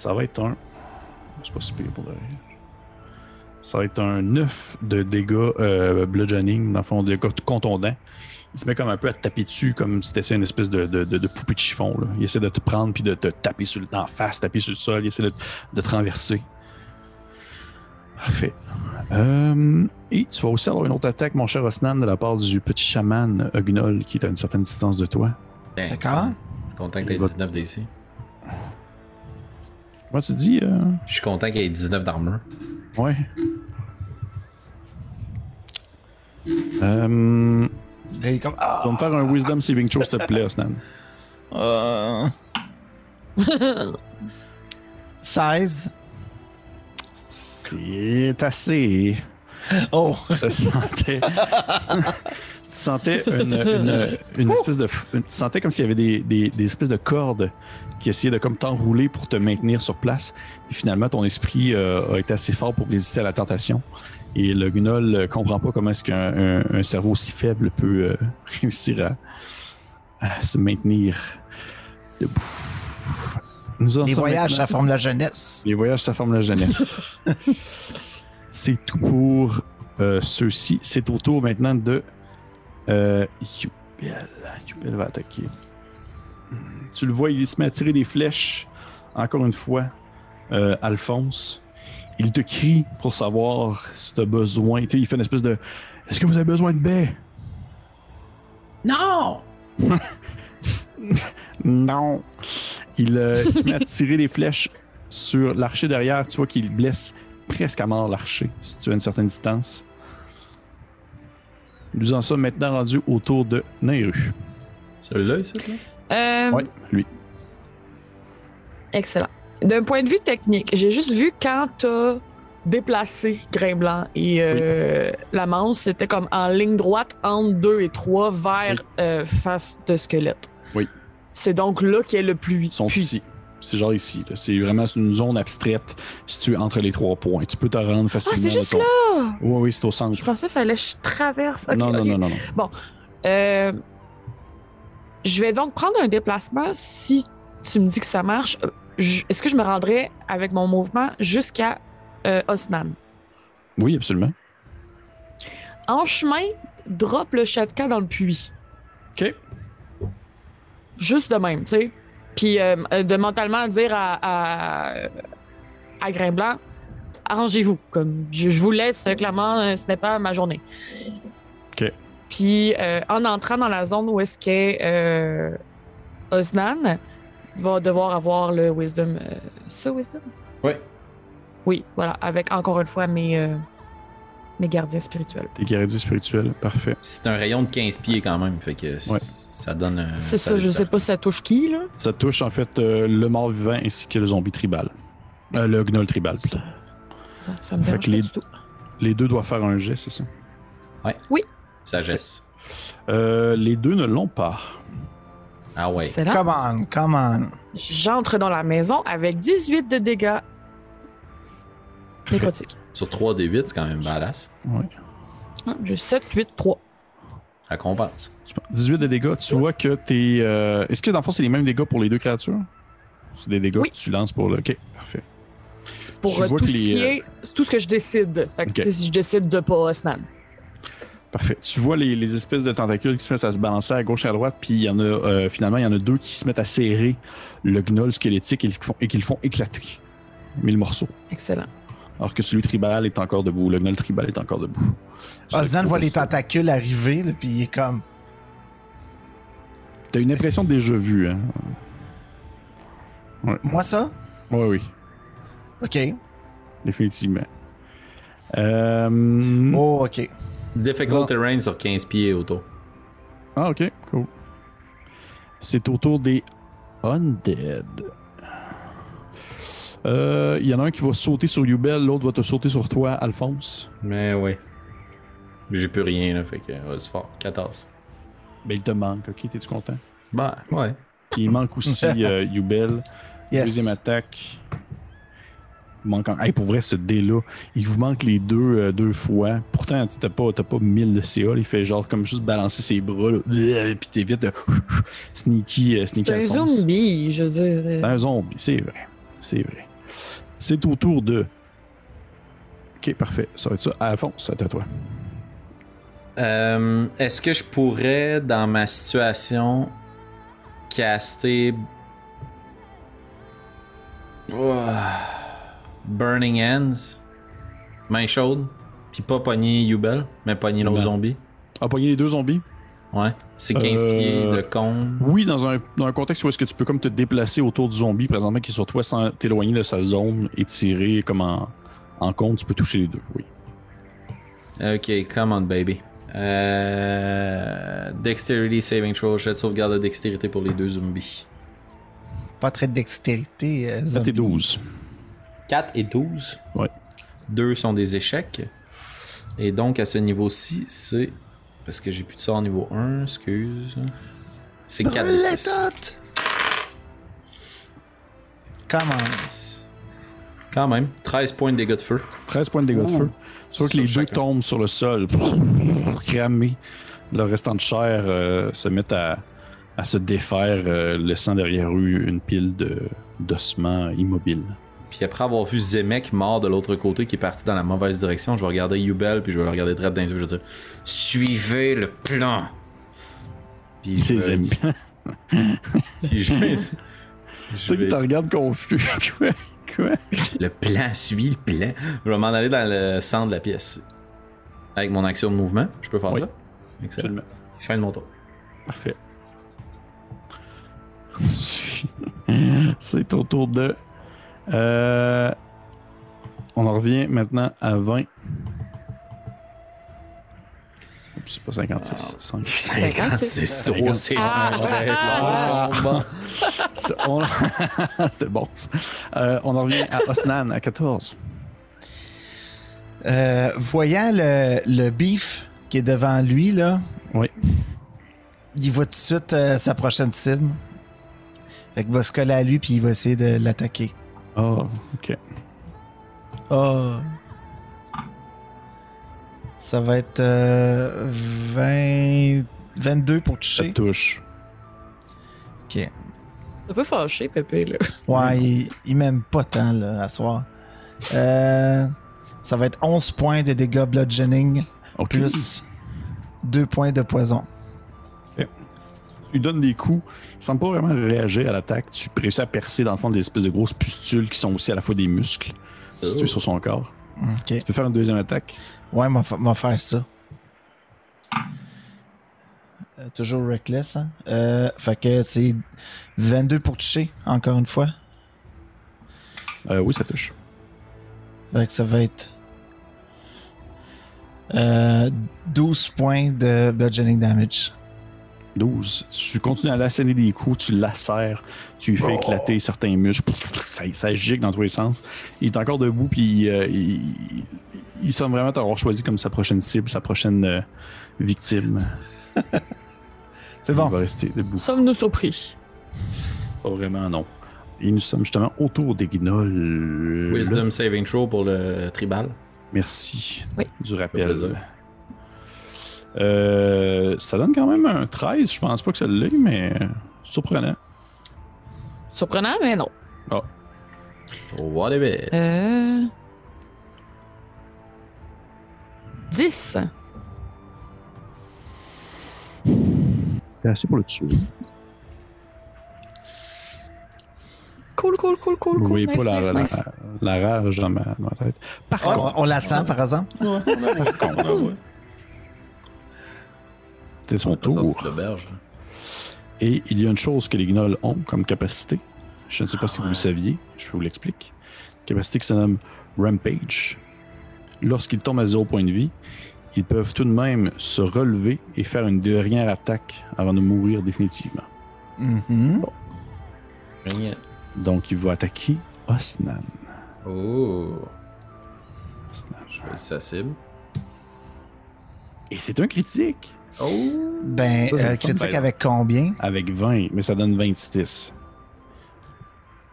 Ça va être un. C'est pas super pour le. Ça va être un 9 de dégâts euh, bludgeoning, dans le fond, dégâts contondants. Il se met comme un peu à te taper dessus, comme si t'essayais une espèce de, de, de- de poupée de chiffon. Là. Il essaie de te prendre puis de te taper sur le, en face, taper sur le sol. Il essaie de, de te renverser. Parfait. Euh, et tu vas aussi avoir une autre attaque, mon cher Osnan, de la part du petit chaman Ugnol qui est à une certaine distance de toi. Thanks. D'accord. Content que t'aies 19 DC. Comment tu dis euh? Je suis content qu'il y ait 19 d'armure. Ouais. Euh, Là, il est comme. Ah! Tu vas me faire un Wisdom Saving Throw, s'il te plaît, Osnan. Euh... 16. C'est assez. Oh! Tu sentais. tu sentais une, une- une espèce de. Tu sentais comme s'il y avait des, des- des espèces de cordes qui essayaient de comme t'enrouler pour te maintenir sur place. Et finalement, ton esprit euh, a été assez fort pour résister à la tentation. Et le gnoll euh, comprend pas comment est-ce qu'un un- un cerveau si faible peut euh, (laughs) réussir à, à se maintenir debout. Nous en Les voyages, ça forme la jeunesse. les voyages, ça forme la jeunesse. (laughs) C'est tout pour euh, ceux-ci. C'est au tour maintenant de euh, Yubel. Yubel va attaquer. Tu le vois, il se met à tirer des flèches. Encore une fois, euh, Alphonse. Il te crie pour savoir si tu as besoin. Il fait une espèce de Est-ce que vous avez besoin de baie? Non! (laughs) Non. Il, euh, il se met à tirer des flèches sur l'archer derrière. Tu vois qu'il blesse presque à mort l'archer, si tu as une certaine distance. Nous en sommes maintenant rendus autour de Nairu. Celui-là, ici, là? Euh, Oui, lui. Excellent. D'un point de vue technique, j'ai juste vu quand t'as déplacé Grain Blanc et euh, la manche, c'était comme en ligne droite entre 2 et 3 vers euh, face de squelette. Oui. C'est donc là qu'il est le plus Ils sont ici. C'est genre ici. C'est vraiment une zone abstraite située entre les trois points. Tu peux te rendre facilement. Ah, c'est juste ton- là! Oui, oui, c'est au centre. Je pensais qu'il fallait que je traverse. Non, non, non, non, non. Euh, je vais donc prendre un déplacement si tu me dis que ça marche. Euh, Est-ce que je me rendrai avec mon mouvement jusqu'à euh, Osnan? Oui, absolument. En chemin, drop le Shatka dans le puits. OK. Juste de même, tu sais. Puis euh, euh, de mentalement dire à, à, à Grain Blanc, arrangez-vous. Comme je, je vous laisse, clairement, ce n'est pas ma journée. OK. Puis euh, en entrant dans la zone où est-ce qu'est euh, Osnan, va devoir avoir le wisdom. euh, ça, wisdom? Oui. Oui, voilà, avec encore une fois mes, euh, mes gardiens spirituels. Tes gardiens spirituels, parfait. C'est un rayon de 15 pieds quand même, fait que Ouais. ça donne. C'est ça, je sais pas si ça touche qui, là. Ça touche en fait euh, le mort vivant ainsi que le zombie tribal. Euh, le gnoll tribal, plutôt. Ça me Fait dérange que pas les- du tout. Les deux doivent faire un jet, c'est ça? Sagesse. Euh, les deux ne l'ont pas. Ah ouais. C'est là. Come on, come on. J'entre dans la maison avec 18 de dégâts nécrotiques. (laughs) Sur 3 des 8, c'est quand même badass. Ah, J'ai 7, 8, 3. Ça compense. 18 de dégâts. Tu vois que t'es. euh, Est-ce que dans le fond, c'est les mêmes dégâts pour les deux créatures? C'est des dégâts Oui. que tu lances pour le. Ok, parfait. C'est pour Tu euh, vois tout que ce les, qui euh, est. C'est tout ce que je décide. Fait que si je décide de pas Osnan. Parfait. Tu vois les, les espèces de tentacules qui se mettent à se balancer à gauche et à droite, puis il y en a euh, finalement il y en a deux qui se mettent à serrer le gnoll squelettique et qui le font, et qui le font éclater. Mille morceaux. Excellent. Alors que celui tribal est encore debout. Le gnoll tribal est encore debout. Ozan voit les tentacules arriver, là, puis il est comme. T'as une impression de déjà vu, hein? Moi, ça? Oui, oui, OK. définitivement. Euh... Oh, OK. Difficult Bon. terrain sur 15 pieds autour. Ah, ok, cool. C'est au tour des Undead. Euh, Il y en a un qui va sauter sur Yubel, l'autre va te sauter sur toi, Alphonse. Mais ouais. J'ai plus rien, là, fait que ouais, c'est fort. 14. Ben, il te manque, ok, t'es-tu content? Bah, ouais. Puis il manque aussi (laughs) euh, Yubel. Yes. Deuxième attaque. Il manque hey, pour vrai, ce dé-là, il vous manque les deux euh, deux fois. Pourtant, tu t'as pas, t'as pas 1000 de CA. là. Il fait genre comme juste balancer ses bras, là, puis t'évites de (laughs) sneaky, euh, sneaky C'est un zombie, je veux dire. C'est un zombie, c'est vrai. C'est vrai. C'est au tour de. Ok, parfait. Ça va être ça. Alphonse, c'est à toi. Euh, Est-ce que je pourrais, dans ma situation, caster. Ouah. Burning Hands, main chaude, puis pas pogner Yubel, mais pogner l'autre Ben. zombie? Ah, pogner les deux zombies? Ouais. C'est 15 Euh, pieds de con. Oui, dans un, dans un contexte où est-ce que tu peux comme te déplacer autour du zombie, présentement qui est sur toi, sans t'éloigner de sa zone et tirer comme en, en compte, tu peux toucher les deux, oui. Ok, come on, baby. Euh, dexterity saving throw, jet de sauvegarde de dextérité pour les deux zombies. Pas très de dextérité. Euh, 7 zombie. et 12. 4 et 12. Ouais. Deux sont des échecs. Et donc, à ce niveau-ci, c'est. Parce que j'ai plus de sort niveau 1, excuse. C'est 4 et Brûlez 6. toutes! Come on. Quand même, 13 points de dégâts de feu. 13 points de dégâts de feu. Vois que les deux tombent sur le sol, cramés. Le restant de chair euh, se met à, à se défaire, euh, laissant derrière eux une pile de- d'ossements immobiles. Puis après avoir vu Zemek mort de l'autre côté qui est parti dans la mauvaise direction, je vais regarder Yubel puis je vais le regarder droit dans les yeux. Je vais dire Suivez le plan. Puis je Les vais-. (laughs) Puis je vais- je Tu qui vais- te regarde confus. (laughs) Quoi? Quoi? Le plan suit le plan. Je vais m'en aller dans le centre de la pièce. Avec mon action de mouvement, je peux faire Oui. ça? Excellent. Absolument. Fin de mon tour. Parfait. (laughs) C'est au tour de. Euh, on en revient maintenant à 20. Oups, C'est pas 56. 5. 56. trop, c'est Ah. Ah. (laughs) C'était bon. Euh, on en revient à Osnan à 14. Euh, voyant le, le beef qui est devant lui, là, Oui. il voit tout de suite euh, sa prochaine cible. Fait qu'il va se coller à lui puis il va essayer de l'attaquer. Oh, ok. Oh. Ça va être euh, 20... 22 pour Ça toucher. touche. Ok. Ça peut fâcher, Pépé, là. Ouais, il, il m'aime pas tant, là, à soir. Euh, ça va être 11 points de dégâts bludgeoning, Ok. plus 2 points de poison. Tu lui donnes des coups. Il semble pas vraiment réagir à l'attaque. Tu réussis à percer dans le fond des espèces de grosses pustules qui sont aussi à la fois des muscles situés sur son corps. Tu peux faire une deuxième attaque? Ouais, va faire ça. Euh, toujours reckless, hein? Euh, fait que c'est 22 pour toucher, encore une fois. Euh, oui, ça touche. Fait que ça va être euh, 12 points de bludgeoning damage. 12. Tu continues à l'asséner des coups, tu lacères, tu lui fais éclater certains muscles. Ça, ça gicle dans tous les sens. Il est encore debout, puis euh, il, il- il semble vraiment t'avoir choisi comme sa prochaine cible, sa prochaine euh, victime. (laughs) C'est Il bon. va rester debout. Sommes-nous surpris? Pas vraiment, non. Et nous sommes justement autour des guignols. Wisdom saving throw pour le tribal. Merci Oui. du rappel. Euh, ça donne quand même un 13. Je pense pas que ça l'est, mais surprenant. Surprenant, mais non. What a bit. Euh... 10. C'est assez pour le tuer. Cool, cool, cool, cool, Vous cool. voyez nice, pas la, nice, la- nice. la rage dans ma, dans ma tête. Par On, contre, on la sent, par exemple? c'était son Pas sorti tour. de l'auberge. Et il y a une chose que les gnolls ont comme capacité. Je ne sais pas si vous le saviez. Je vous l'explique. Capacité qui se nomme Rampage. Lorsqu'ils tombent à zéro point de vie, ils peuvent tout de même se relever et faire une dernière attaque avant de mourir définitivement. Mhm. Rien. Donc, il va attaquer Osnan. Oh. Osnan. Choisis sa cible. Et c'est un critique Oh. Ben, Ça, euh, critique par avec combien? avec 20, mais ça donne 26.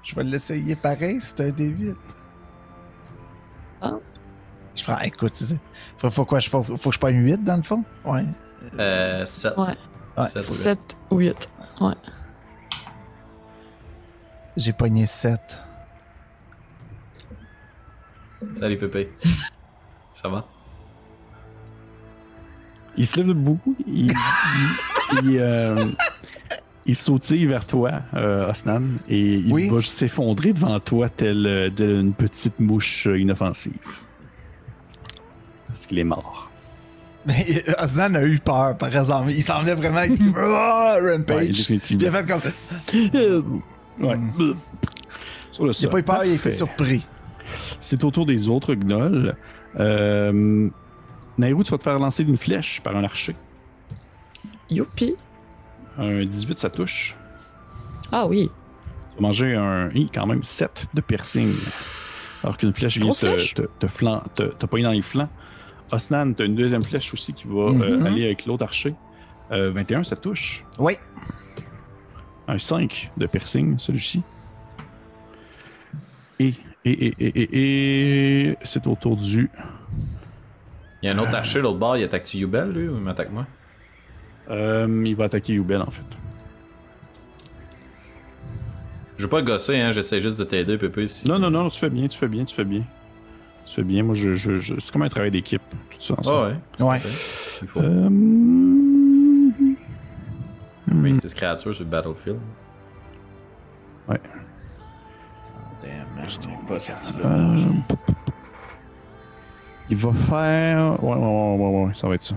Je vais l'essayer pareil, c'est un D8. Ah. Je ferai, écoute, tu sais, faut, faut, quoi, je- faut, faut que je prenne 8 dans le fond? Ouais. Euh, 7. Ouais. Ouais. 7 7 ou 8. J'ai pogné 7. Salut Pépé. Ça va? Il se lève debout, il, il, il, euh, il sautille vers toi, euh, Osnan, et il Oui. va s'effondrer devant toi, tel euh, de- une petite mouche inoffensive. Parce qu'il est mort. Mais Osnan a eu peur, par exemple. Il semblait vraiment être (laughs) Ah, Ouais, Rampage. Puis il a fait comme. Ouais. Sur le Il a sol. pas eu peur, il était Parfait. surpris. C'est au tour des autres gnolls. Euh, Nairou, tu vas te faire lancer d'une flèche par un archer. Youpi. Un 18, ça touche. Ah oui. Tu vas manger un, hi, quand même 7 de piercing. Alors qu'une flèche vient te, flèche? te, te, flan- te, te pogner dans les flancs. Osnan, tu as une deuxième flèche aussi qui va euh, Mhm. aller avec l'autre archer. Euh, 21, ça touche. Oui. Un 5 de piercing, celui-ci. Et, et, et, et, et, et c'est au tour du. Il y a un autre archer l'autre bord, il attaque-tu Yubel, lui, ou il m'attaque moi? Euh, il va attaquer Youbel, en fait. Je veux pas gosser, hein, j'essaie juste de t'aider, Pépé. Si... Non, non, non, tu fais bien, tu fais bien, tu fais bien. Tu fais bien. Moi, je, je, je- c'est comme un travail d'équipe. Tout ça Ah ensemble. ouais? Ouais. Il faut. Euh, Mais c'est créature sur le battlefield. Ouais. Damn, man, je pas sorti Euh, l'auberge. Il va faire. Ouais, ouais, ouais, ouais, ouais, ça va être ça.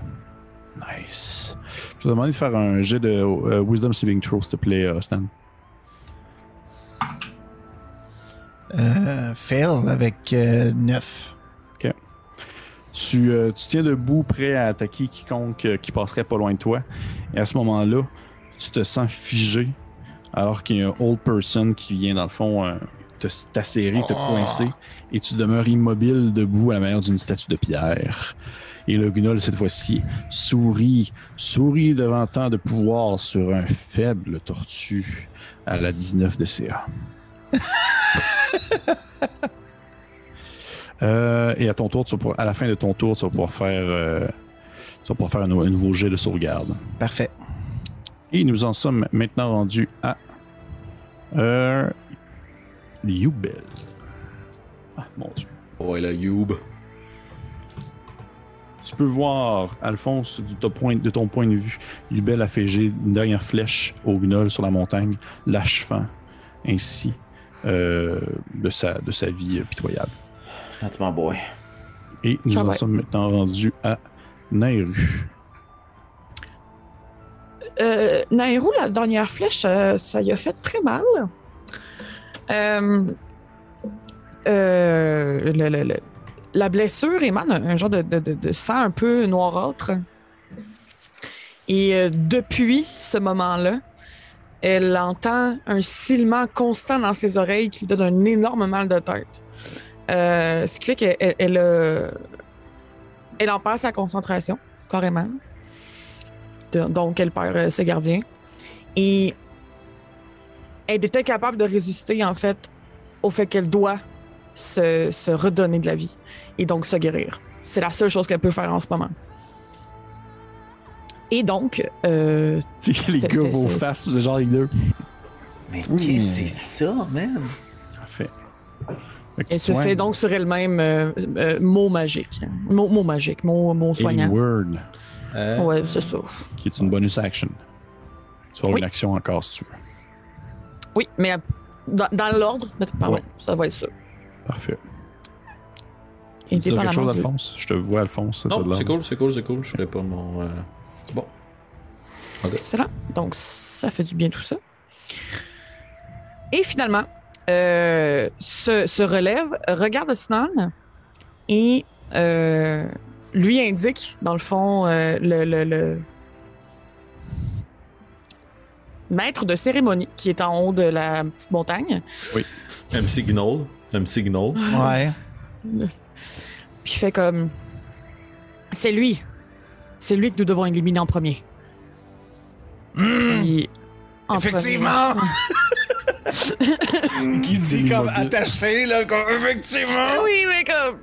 Nice. Je vais te demander de faire un jet de euh, Wisdom Saving Throw, s'il te plaît, euh, Stan. Euh, fail avec 9. Tu, euh, tu tiens debout, prêt à attaquer quiconque euh, qui passerait pas loin de toi. Et à ce moment-là, tu te sens figé, alors qu'il y a un old person qui vient, dans le fond, te t'asserrer, te coincer, et tu demeures immobile debout à la manière d'une statue de pierre. Et le gnoll, cette fois-ci, sourit, sourit devant tant de pouvoir sur un faible tortue à la 19 de CA. (laughs) Euh, et à ton tour, tu vas pouvoir- à la fin de ton tour, tu vas pouvoir faire, euh, tu vas pouvoir faire un nouveau jet de sauvegarde. Parfait. Et nous en sommes maintenant rendus à euh, Youbel. Ah mon dieu. Ouais, la Youb. Tu peux voir, Alphonse, du ton point- de ton point de vue, Yubel a fait jet une dernière flèche au gnoll sur la montagne, l'achevant ainsi euh, de, sa, de sa vie euh, pitoyable. That's my boy. Et nous en Travail. sommes maintenant rendus à Nairu. Euh, Nairo, la dernière flèche, euh, ça y a fait très mal. Euh, euh, la blessure émane un, genre de, sang un peu noirâtre. Et euh, depuis ce moment-là, elle entend un silement constant dans ses oreilles qui lui donne un énorme mal de tête. Ce qui fait qu'elle elle, en perd sa concentration, carrément. Donc elle perd ses gardiens. Et elle est incapable de résister, en fait, au fait qu'elle doit se, se redonner de la vie et donc se guérir. C'est la seule chose qu'elle peut faire en ce moment. Et donc, euh, Tu sais, les C'est- gars, vos faces, vous êtes genre les deux. Mais qu'est-ce que c'est ça, man? Parfait. Elle se fait donc sur elle-même euh, euh, mot magique. Mot, mot magique, mot, mot soignant. Word, Euh, Ouais, c'est ça. qui est une bonus action. Tu vas avoir Oui. une action encore si tu veux. Oui, mais dans, dans l'ordre, pardon, Ouais. ça va être ça. Parfait. Tu dis quelque chose, du- Alphonse? Je te vois, Alphonse. Non, c'est cool, c'est cool, c'est cool. Je ferai pas mon. euh, Bon. Excellent. Donc, ça fait du bien tout ça. Et finalement, euh, se, se relève, regarde Snan et euh, lui indique, dans le fond, euh, le, le- le maître de cérémonie qui est en haut de la petite montagne. Un signal. Un signal. Ouais. Puis il fait comme. C'est lui. C'est lui que nous devons éliminer en premier. Puis, en Effectivement! (laughs) Qui dit comme attaché, là, comme effectivement! Oui, mais comme.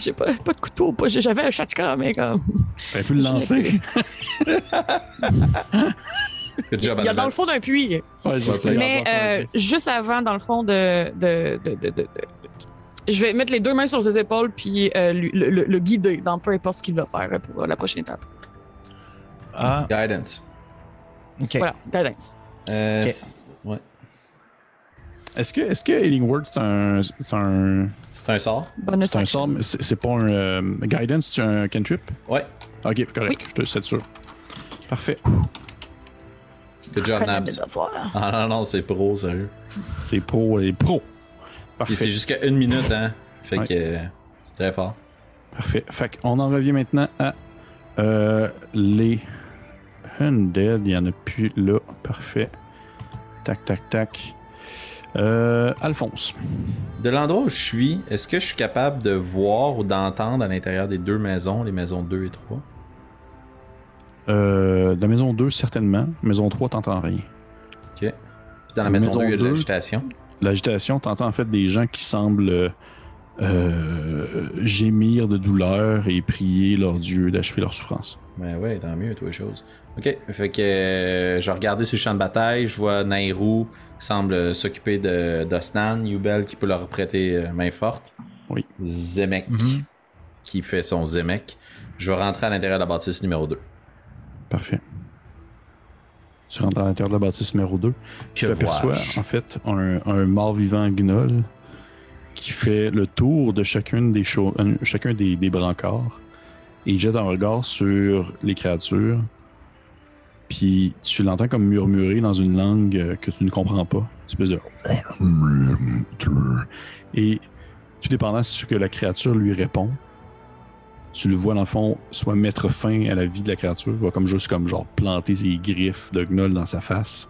J'ai pas, pas de couteau, pas, j'avais un shotgun, mais comme. (laughs) T'aurais pu le lancer. (laughs) Good job, Il y a dans le fond d'un puits. Ouais. Mais euh, juste avant, dans le fond de. de, de, de, de- de- je vais mettre les deux mains sur ses épaules puis euh, lui- le, le- le guider dans peu importe ce qu'il va faire pour la prochaine étape. Ah, Guidance. ok. Voilà, guidance. Euh, Ouais. Est-ce que, est-ce que Healing Word, c'est un, c'est un, C'est un sort? Bonus c'est un sort, mais c'est c'est pas un euh, guidance, c'est un cantrip? Ouais. Ok, correct, je te c'est sûr. Parfait. Good job, Nabs. Ah non, non, c'est pro, sérieux. C'est pro et pro. Puis c'est Parfait. jusqu'à une minute, hein. Fait Ouais. que euh, c'est très fort. Parfait. Fait qu'on en revient maintenant à euh, les Undead. Il n'y en a plus là. Parfait. Tac, tac, tac. Euh, Alphonse. De l'endroit où je suis, est-ce que je suis capable de voir ou d'entendre à l'intérieur des deux maisons, les maisons 2 et 3? Euh, de la maison 2, certainement. Maison 3, t'entends rien. Ok. Puis dans la maison, Maison 2, il y a de l'agitation? L'agitation, t'entends en fait des gens qui semblent euh, gémir de douleur et prier leur Dieu d'achever leur souffrance. Ben ouais, tant mieux, toi, les choses. Ok, fait que euh, je regardais sur le champ de bataille, je vois Nairou qui semble euh, s'occuper de d'Osnan, Yubel qui peut leur prêter euh, main forte. Oui. Zemek Mhm. qui fait son Zemek. Je vais rentrer à l'intérieur de la bâtisse numéro 2. Parfait. Tu rentres à l'intérieur de la bâtisse numéro 2. Tu aperçois en fait un, un mort-vivant gnoll qui fait le tour de chacune des un- chacun des, des brancards et il jette un regard sur les créatures. Puis tu l'entends comme murmurer dans une langue euh, que tu ne comprends pas. Une espèce de. (laughs) Et tout dépendant de ce que la créature lui répond, tu le vois dans le fond soit mettre fin à la vie de la créature, comme juste comme genre planter ses griffes de gnoll dans sa face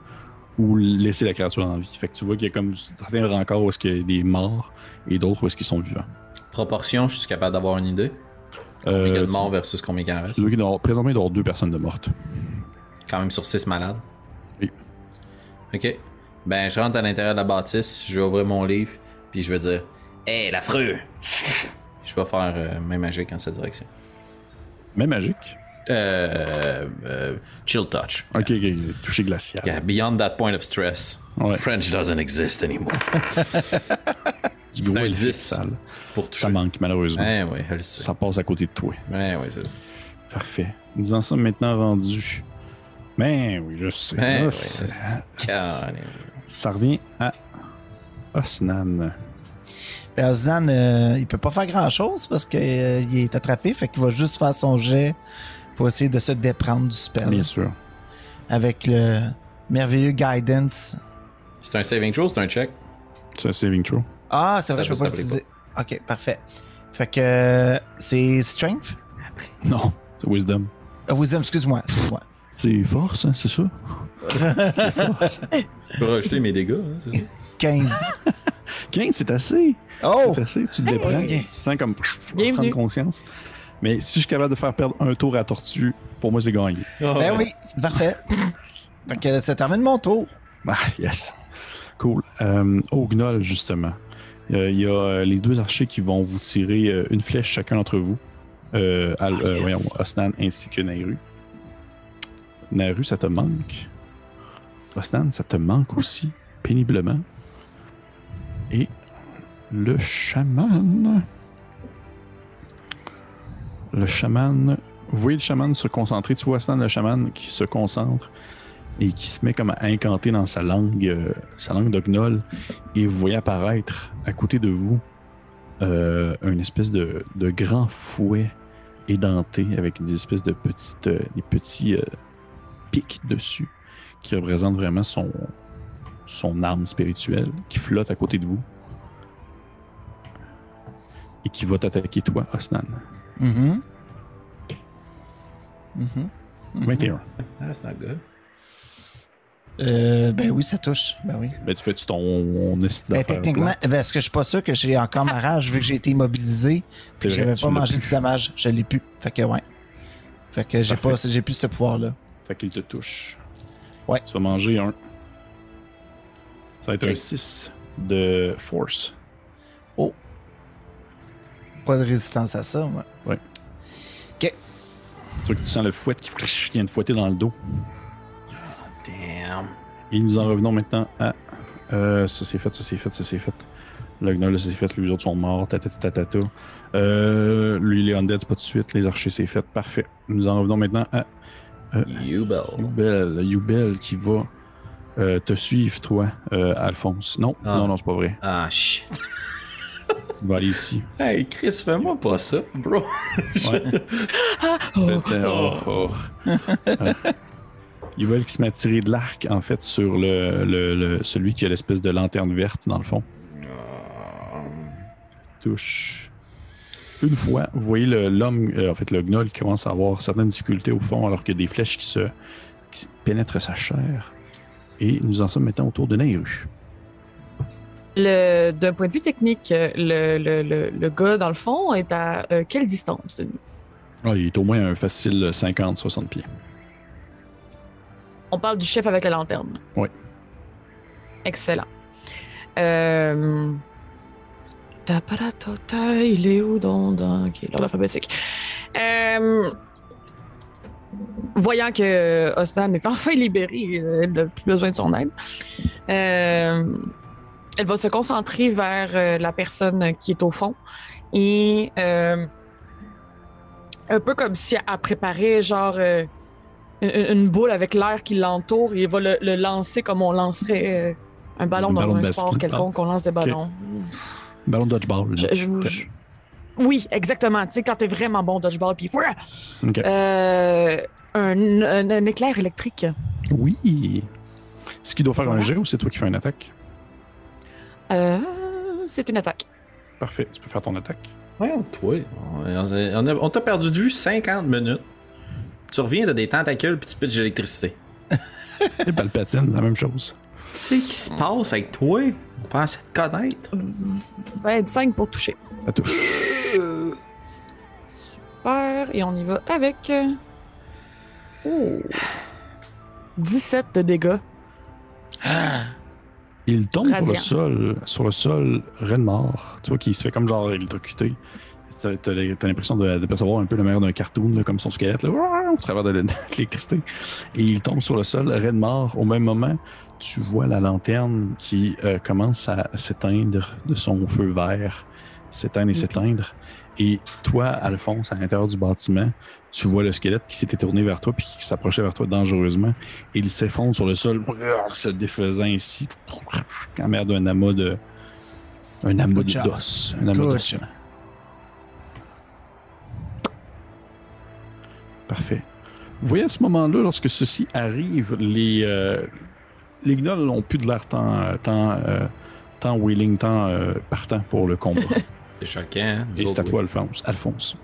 ou laisser la créature en vie. Fait que tu vois qu'il y a comme certains rancors où est-ce qu'il y a des morts et d'autres où est-ce qu'ils sont vivants. Proportion, je suis capable d'avoir une idée? Combien Euh, de morts versus combien il en reste? tu vois qu'il doit présentement il doit y avoir deux personnes de mortes. Quand même sur 6 malades. Oui. Ok. Ben, je rentre à l'intérieur de la bâtisse, je vais ouvrir mon livre, puis je vais dire Hé, l'affreux (laughs) Je vais faire euh, main magique en cette direction. Même magique? Euh, euh, chill touch. Ok, ok, toucher glacial. Yeah, beyond that point of stress, Ouais. French doesn't exist anymore. (laughs) Du gros un elfique 10. sale. Pour toucher. Ça manque malheureusement. Ouais, ouais, elle le sait. Ça passe à côté de toi. Ouais, ouais, c'est ça. Parfait. Nous en sommes maintenant rendus. Ben oui, je sais. Là, c'est- calme. ça revient à Osnan. Ben, Osnan, euh, il peut pas faire grand chose parce qu'il est attrapé, fait qu'il va juste faire son jet pour essayer de se déprendre du spell. Bien sûr. Avec le merveilleux guidance. C'est un saving throw, c'est un check? C'est un saving throw. Ah, c'est vrai, Ça je peux pas l'utiliser. Ok, parfait. Fait que euh, c'est strength? Non, c'est wisdom. Euh, wisdom, excuse-moi, excuse-moi. C'est force, hein, c'est ça? c'est force. (laughs) Je peux rajouter mes dégâts, hein, c'est ça? 15. 15, (laughs) c'est assez. Oh! C'est assez. Tu te déprends. Tu sens comme Bienvenue. prendre conscience. Mais si je suis capable de faire perdre un tour à Tortue, pour moi, c'est gagné. Ben oui, c'est parfait. Donc, euh, ça termine mon tour. Ah, yes. Cool. Euh, au Gnoll, justement, euh, il y a euh, les deux archers qui vont vous tirer euh, une flèche chacun d'entre vous. Euh, Ah, euh, yes. voyons, Osnan ainsi que Nairu. Nairu, ça te manque. Osnan, ça te manque aussi, péniblement. Et le chaman. Le chaman. Vous voyez le chaman se concentrer. Tu vois Osnan, le chaman, qui se concentre et qui se met comme à incanter dans sa langue, euh, sa langue de gnoll. Et vous voyez apparaître à côté de vous euh, une espèce de, grand fouet édenté avec des espèces de petites, euh, des petits pics dessus qui représentent vraiment son, son arme spirituelle qui flotte à côté de vous et qui va t'attaquer toi, Osnan. Mhm. Mhm. 21. Ah, c'est not good. Euh, ben oui, ça touche. Ben oui. Ben, tu fais-tu ton Ben, techniquement, plate? ben, est-ce que je suis pas sûr que j'ai encore ma rage vu que j'ai été immobilisé puis que j'avais pas mangé du dommage? Je l'ai plus. Fait que ouais. Fait que j'ai pas, j'ai plus ce pouvoir-là. Fait qu'il te touche. Ouais. Tu vas manger un. Ça va être Ok. un 6 de force. Pas de résistance à ça, moi. Tu vois que tu sens le fouet qui qui vient de fouetter dans le dos. Damn. Et nous en revenons maintenant à. euh, ça c'est fait, ça c'est fait, ça c'est fait. Le gnoll, c'est fait, les autres sont morts, tatati tatata. Euh, lui, les undead, c'est pas de suite. Les archers, c'est fait. Parfait. Nous en revenons maintenant à Yubel. Youbel. Youbel qui va euh, te suivre, toi, euh, Alphonse. Non, Ah. non, non, c'est pas vrai. Ah, shit. Il va aller ici. Hey, Chris, fais-moi pas ça, bro. Ouais. (laughs) Oh, oh. Euh, Ils veulent qui se met à tirer de l'arc, en fait, sur le, le- le- celui qui a l'espèce de lanterne verte, dans le fond. Touche. Une fois, vous voyez l'homme, euh, en fait, le gnoll qui commence à avoir certaines difficultés au fond, alors qu'il y a des flèches qui se qui pénètrent sa chair. Et nous en sommes maintenant autour de Nairu. D'un point de vue technique, le, le, le, le gars, dans le fond, est à euh, quelle distance de nous? Ah, il est au moins un facile 50-60 pieds. On parle du chef avec la lanterne. Oui. Excellent. Euh... Il est où dans, dans... Ok, l'ordre alphabétique. Euh... Voyant que Osnan est enfin libéré, euh, elle n'a plus besoin de son aide, euh, elle va se concentrer vers euh, la personne qui est au fond et euh, un peu comme si elle préparait genre euh, une, boule avec l'air qui l'entoure et il va le, le lancer comme on lancerait euh, un ballon Un dans ballon un sport basket. quelconque, on lance des ballons. Ballon de dodgeball. Je- là. je vous- je- Oui, exactement. Tu sais, quand t'es vraiment bon dodgeball, puis. Euh, un, un- un éclair électrique. Oui. Est-ce qu'il doit faire un jet ou c'est toi qui fais une attaque? Euh, c'est une attaque. Parfait, tu peux faire ton attaque. Voyons, toi. On, on a- on t'a perdu de vue 50 minutes. Tu reviens, t'as des tentacules, puis tu pitches de l'électricité. (laughs) Et Palpatine, c'est la même chose. Qu'est-ce qui se passe avec toi? Connaître. 25 pour toucher. Ça touche. Super. Et on y va avec. euh, oh, 17 de dégâts. Il tombe sur le sol, sur le sol, reine mort. Tu vois qu'il se fait comme genre électrocuté. T'as l'impression de, de percevoir un peu le meilleur d'un cartoon, là, comme son squelette, là, au travers de l'é- de (laughs) l'électricité. Et il tombe sur le sol, reine mort. Au même moment, tu vois la lanterne qui euh, commence à s'éteindre de son feu vert, s'éteindre et s'éteindre. Et toi, Alphonse, à l'intérieur du bâtiment, tu vois le squelette qui s'était tourné vers toi puis qui s'approchait vers toi dangereusement. Et il s'effondre sur le sol, se défaisant ainsi, en mer d'un amas de, Un amas d'os. Un amas d'os. Parfait. Vous voyez à ce moment-là, lorsque ceci arrive, les, euh, les gnolls n'ont plus de l'air tant, tant, euh, tant wheeling, tant euh, partant pour le combat. (laughs) C'est choquant. hein, Et c'est à toi. Alphonse. Alphonse.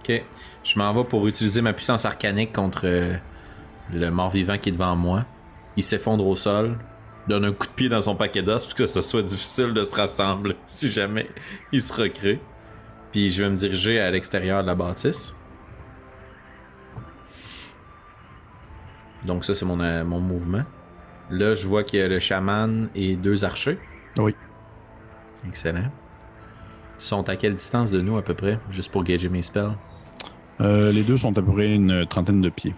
Ok. Je m'en vais pour utiliser ma puissance arcanique contre euh, le mort-vivant qui est devant moi. Il s'effondre au sol, donne un coup de pied dans son paquet d'os pour que ce soit difficile de se rassembler (laughs) si jamais il se recrée. Puis je vais me diriger à l'extérieur de la bâtisse. Donc ça c'est mon, euh, mon mouvement. Là je vois qu'il y a le chaman et deux archers. Oui. Excellent. Ils sont à quelle distance de nous à peu près, juste pour gager mes spells? Euh, les deux sont à peu près une trentaine de pieds.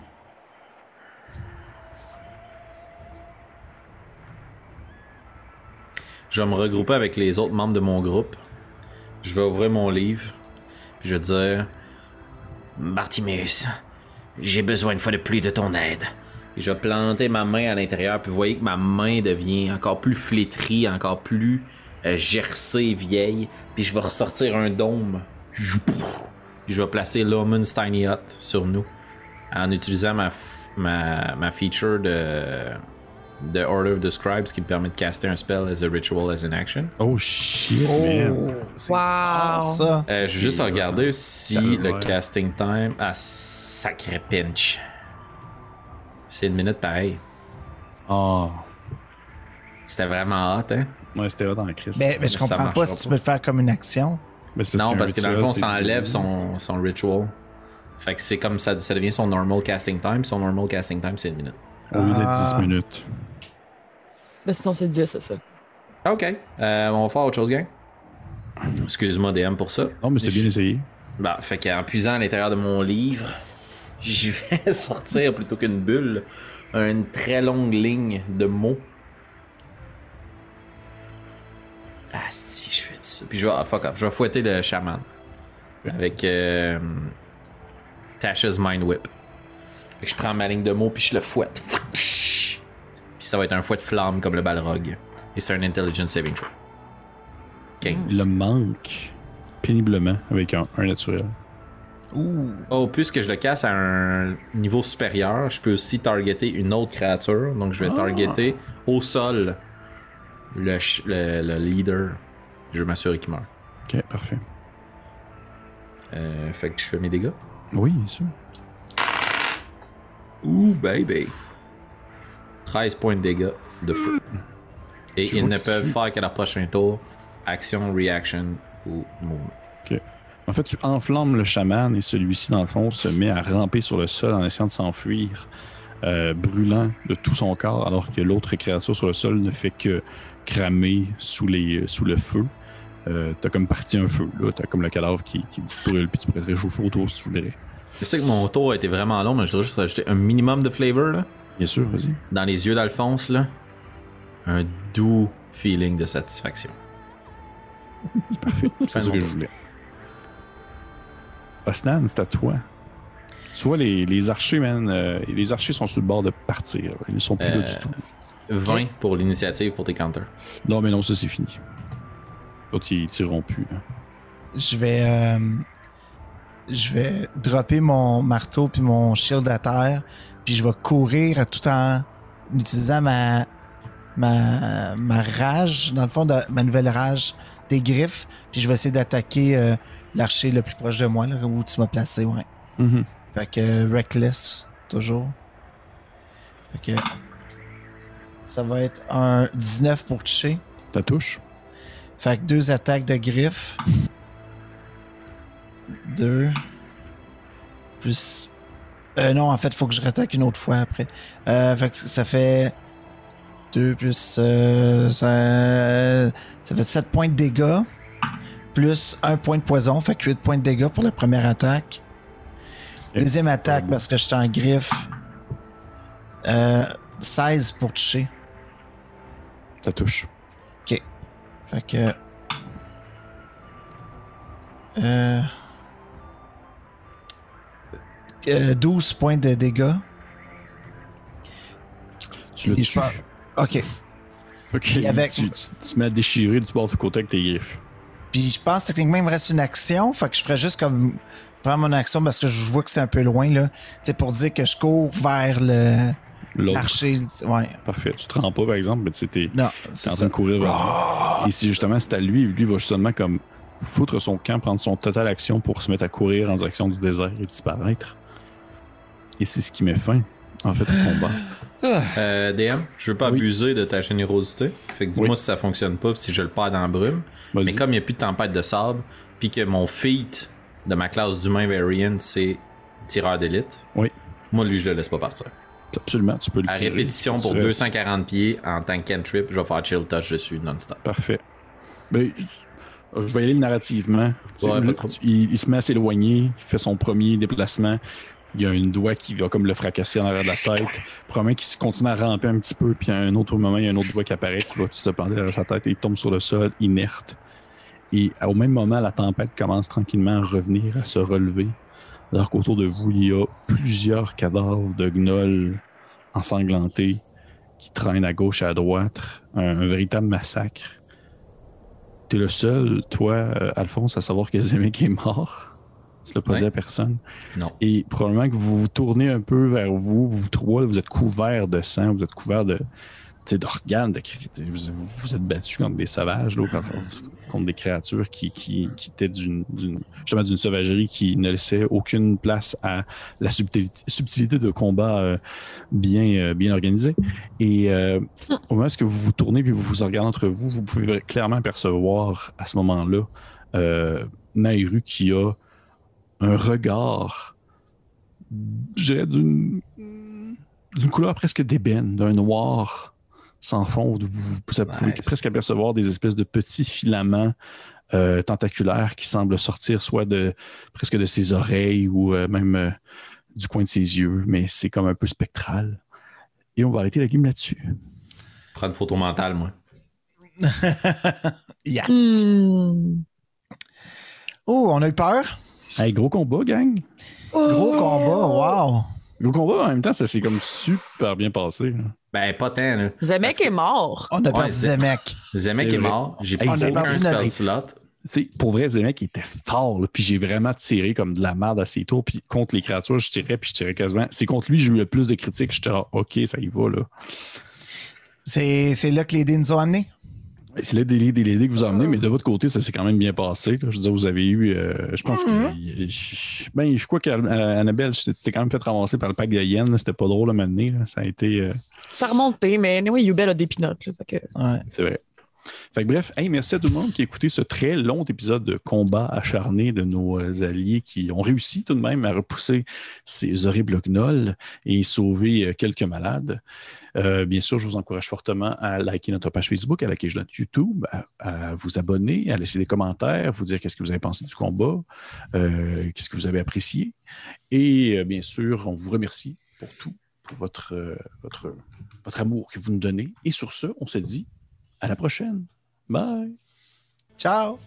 Je vais me regrouper avec les autres membres de mon groupe. Je vais ouvrir mon livre. Puis je vais dire. Bartimeus, j'ai besoin une fois de plus de ton aide. Et je vais planter ma main à l'intérieur. Puis vous voyez que ma main devient encore plus flétrie, encore plus euh, gercée, vieille. Puis je vais ressortir un dôme. Puis je vais placer Loman's Tiny Hut sur nous. En utilisant ma, f- ma, ma feature de, de Order of the Scribes qui me permet de caster un spell as a ritual as an action. Oh shit, man. Oh, c'est Wow. fort, ça. Euh, je vais juste regarder si Ouais. le casting time. Ah, sacré pinch. C'est une minute pareil. Ah. C'était vraiment hot, hein? Ouais, c'était hot dans la crise. Mais, mais je ça comprends pas si tu peux le faire comme une action. Mais c'est non, parce que dans le fond, c'est ça enlève du- son, son ritual. Fait que c'est comme ça, ça devient son normal casting time. Son normal casting time, c'est une minute. Au lieu d'être Ah. 10 minutes. Mais sinon, c'est 10, c'est ça. Ok. Euh, on va faire autre chose, gang? Excuse-moi, DM, pour ça. Non, mais c'était bien essayé. Bah, fait qu'en puisant à l'intérieur de mon livre, je vais (laughs) sortir plutôt qu'une bulle, une très longue ligne de mots. Ah, si, je fais ça. Puis je vais, ah, fuck je vais fouetter le chaman. Avec euh, Tasha's Mind Whip. Fait que je prends ma ligne de mots, puis je le fouette. Puis ça va être un fouet de flamme comme le balrog. Et c'est un Intelligence Saving Throw. 15. Il le manque péniblement avec un, un naturel. Ouh. Oh, puisque je le casse à un niveau supérieur, je peux aussi targeter une autre créature. Donc je vais Ah. targeter au sol le, ch- le, le leader. Je vais m'assurer qu'il meurt. Ok, parfait. Euh, fait que je fais mes dégâts. Oui, bien sûr. Ouh, baby. 13 points de dégâts de feu. Et ils ne peuvent tu- faire qu'à leur prochain tour action, reaction ou mouvement. En fait, tu enflammes le chaman et celui-ci, dans le fond, se met à ramper sur le sol en essayant de s'enfuir, euh, brûlant de tout son corps, alors que l'autre créature sur le sol ne fait que cramer sous, les, sous le feu. Euh, t'as comme parti un feu, là. T'as comme le cadavre qui, qui brûle, puis tu pourrais réchauffer autour si tu voudrais. Je sais que mon tour a été vraiment long, mais je voudrais juste ajouter un minimum de flavor là. Bien sûr, vas-y. dans les yeux d'Alphonse, là, un doux feeling de satisfaction. C'est ce que je voulais. Osnan, c'est à toi. Tu vois, les, les archers, man, euh, les archers sont sur le bord de partir. Ils ne sont plus là Euh, du tout. 20 pour l'initiative pour tes counters. Non, mais non, ça, c'est fini. L'autre, ils tireront plus. là. Je vais. euh, je vais dropper mon marteau puis mon shield à terre. Puis je vais courir tout en utilisant ma. Ma, ma rage, dans le fond, de, ma nouvelle rage des griffes. Puis je vais essayer d'attaquer euh, l'archer le plus proche de moi, là, où tu m'as placé, ouais. Mhm. Fait que euh, Reckless, toujours. Fait que. Ça va être un 19 pour toucher. Ça touche. Fait que deux attaques de griffes. Deux. Plus. Euh, non, en fait, il faut que je rattaque une autre fois après. Euh, fait que ça fait. Deux plus. euh, ça, ça fait 7 points de dégâts. Plus un point de poison. Fait que 8 points de dégâts pour la première attaque. Ok. Deuxième attaque parce que j'étais en griffe. Euh, 16 pour toucher. Ça touche. Fait que. Euh, euh, 12 points de dégâts. Tu le tues. Ok. Ok, avec- tu, tu- tu te mets à déchirer du bord du côté avec tes griffes. Puis je pense techniquement, il me reste une action. Fait que je ferais juste comme prendre mon action parce que je vois que c'est un peu loin, là. Sais, pour dire que je cours vers le. Ouais. Parfait. Tu te rends pas, par exemple, mais tu sais, t'es c'est en train de courir vers Et si justement c'est à lui, lui va justement comme foutre son camp, prendre son total action pour se mettre à courir en direction du désert et disparaître. Et c'est ce qui met fin, en fait, au combat. (laughs) Euh, DM, je veux pas Oui. abuser de ta générosité. Fait que dis-moi Oui. si ça fonctionne pas, si je le perds dans la brume. Mais comme il n'y a plus de tempête de sable, puis que mon feat de ma classe d'humain variant, c'est tireur d'élite. Oui. Moi, lui, je le laisse pas partir. Absolument, tu peux le À tirer. répétition pour restes. 240 pieds en tant que cantrip, je vais faire chill touch dessus non-stop. Parfait. Ben, je vais y aller narrativement. Ouais, il, il se met à s'éloigner, il fait son premier déplacement. Il y a une doigt qui va comme le fracasser en arrière de la tête. Probablement qu'il continue à ramper un petit peu, puis à un autre moment, il y a un autre doigt qui apparaît qui va tout se planter derrière sa tête et il tombe sur le sol, inerte. Et au même moment, la tempête commence tranquillement à revenir, à se relever. Alors qu'autour de vous, il y a plusieurs cadavres de gnolls ensanglantés qui traînent à gauche et à droite. Un, un véritable massacre. T'es le seul, toi, euh, Alphonse, à savoir que Zemek est mort. Tu l'as pas Ouais. dit à personne. Non. Et probablement que vous vous tournez un peu vers vous, vous trois, vous êtes couverts de sang, vous êtes couverts de d'organes, de, vous, vous êtes battus contre des sauvages, là, contre, contre des créatures qui, qui, qui étaient d'une, d'une, justement d'une sauvagerie qui ne laissait aucune place à la subtilité, subtilité de combat euh, bien, euh, bien organisé. Et euh, au moment où vous vous tournez puis vous vous regardez entre vous, vous pouvez clairement percevoir à ce moment-là euh, Nairu qui a un regard, je dirais, d'une, couleur presque d'ébène, d'un noir sans fond. où Vous, vous pouvez Nice. presque apercevoir des espèces de petits filaments euh, tentaculaires qui semblent sortir soit de presque de ses oreilles ou euh, même euh, du coin de ses yeux, mais c'est comme un peu spectral. Et on va arrêter la game là-dessus. Prends une photo mentale, moi. (laughs) Yeah. Hmm. Oh, on a eu peur? Hey, gros combat, gang! Gros combat, wow. Gros combat, en même temps, ça s'est comme super bien passé. là. Ben, pas tant, là. Zemek que- est mort. On a Ouais, perdu Zemek. Zemek est mort. J'ai Hey, pas Zemek- aucun spell Zemek. slot. Tu sais, pour vrai, Zemek était fort, là, puis j'ai vraiment tiré comme de la merde à ses tours, puis contre les créatures, je tirais, puis je tirais quasiment. C'est contre lui, j'ai eu le plus de critiques, j'étais là, ok, ça y va, là. C'est c'est là que les dés nous ont amenés. C'est là des des dés que vous emmenez, mais de votre côté, ça s'est quand même bien passé. là. Je veux dire, vous avez eu, euh, je pense que. Ben, je crois qu'Annabelle, tu t'es quand même fait ramasser par le pack de yens, là, c'était pas drôle à m'amener, là. ça a été. euh, Ça a remonté, mais anyway, Yubel a des pinottes. là, fait que- Ouais. C'est vrai. Fait que bref, hey, merci à tout le monde qui a écouté ce très long épisode de combat acharné de nos euh, alliés qui ont réussi tout de même à repousser ces horribles gnolls et sauver euh, quelques malades. Euh, bien sûr, je vous encourage fortement à liker notre page Facebook, à liker notre YouTube, à, vous abonner, à laisser des commentaires, vous dire qu'est-ce que vous avez pensé du combat, euh, qu'est-ce que vous avez apprécié. Et euh, bien sûr, on vous remercie pour tout, pour votre, votre, votre amour que vous nous donnez. Et sur ce, on se dit à la prochaine. Bye. Ciao.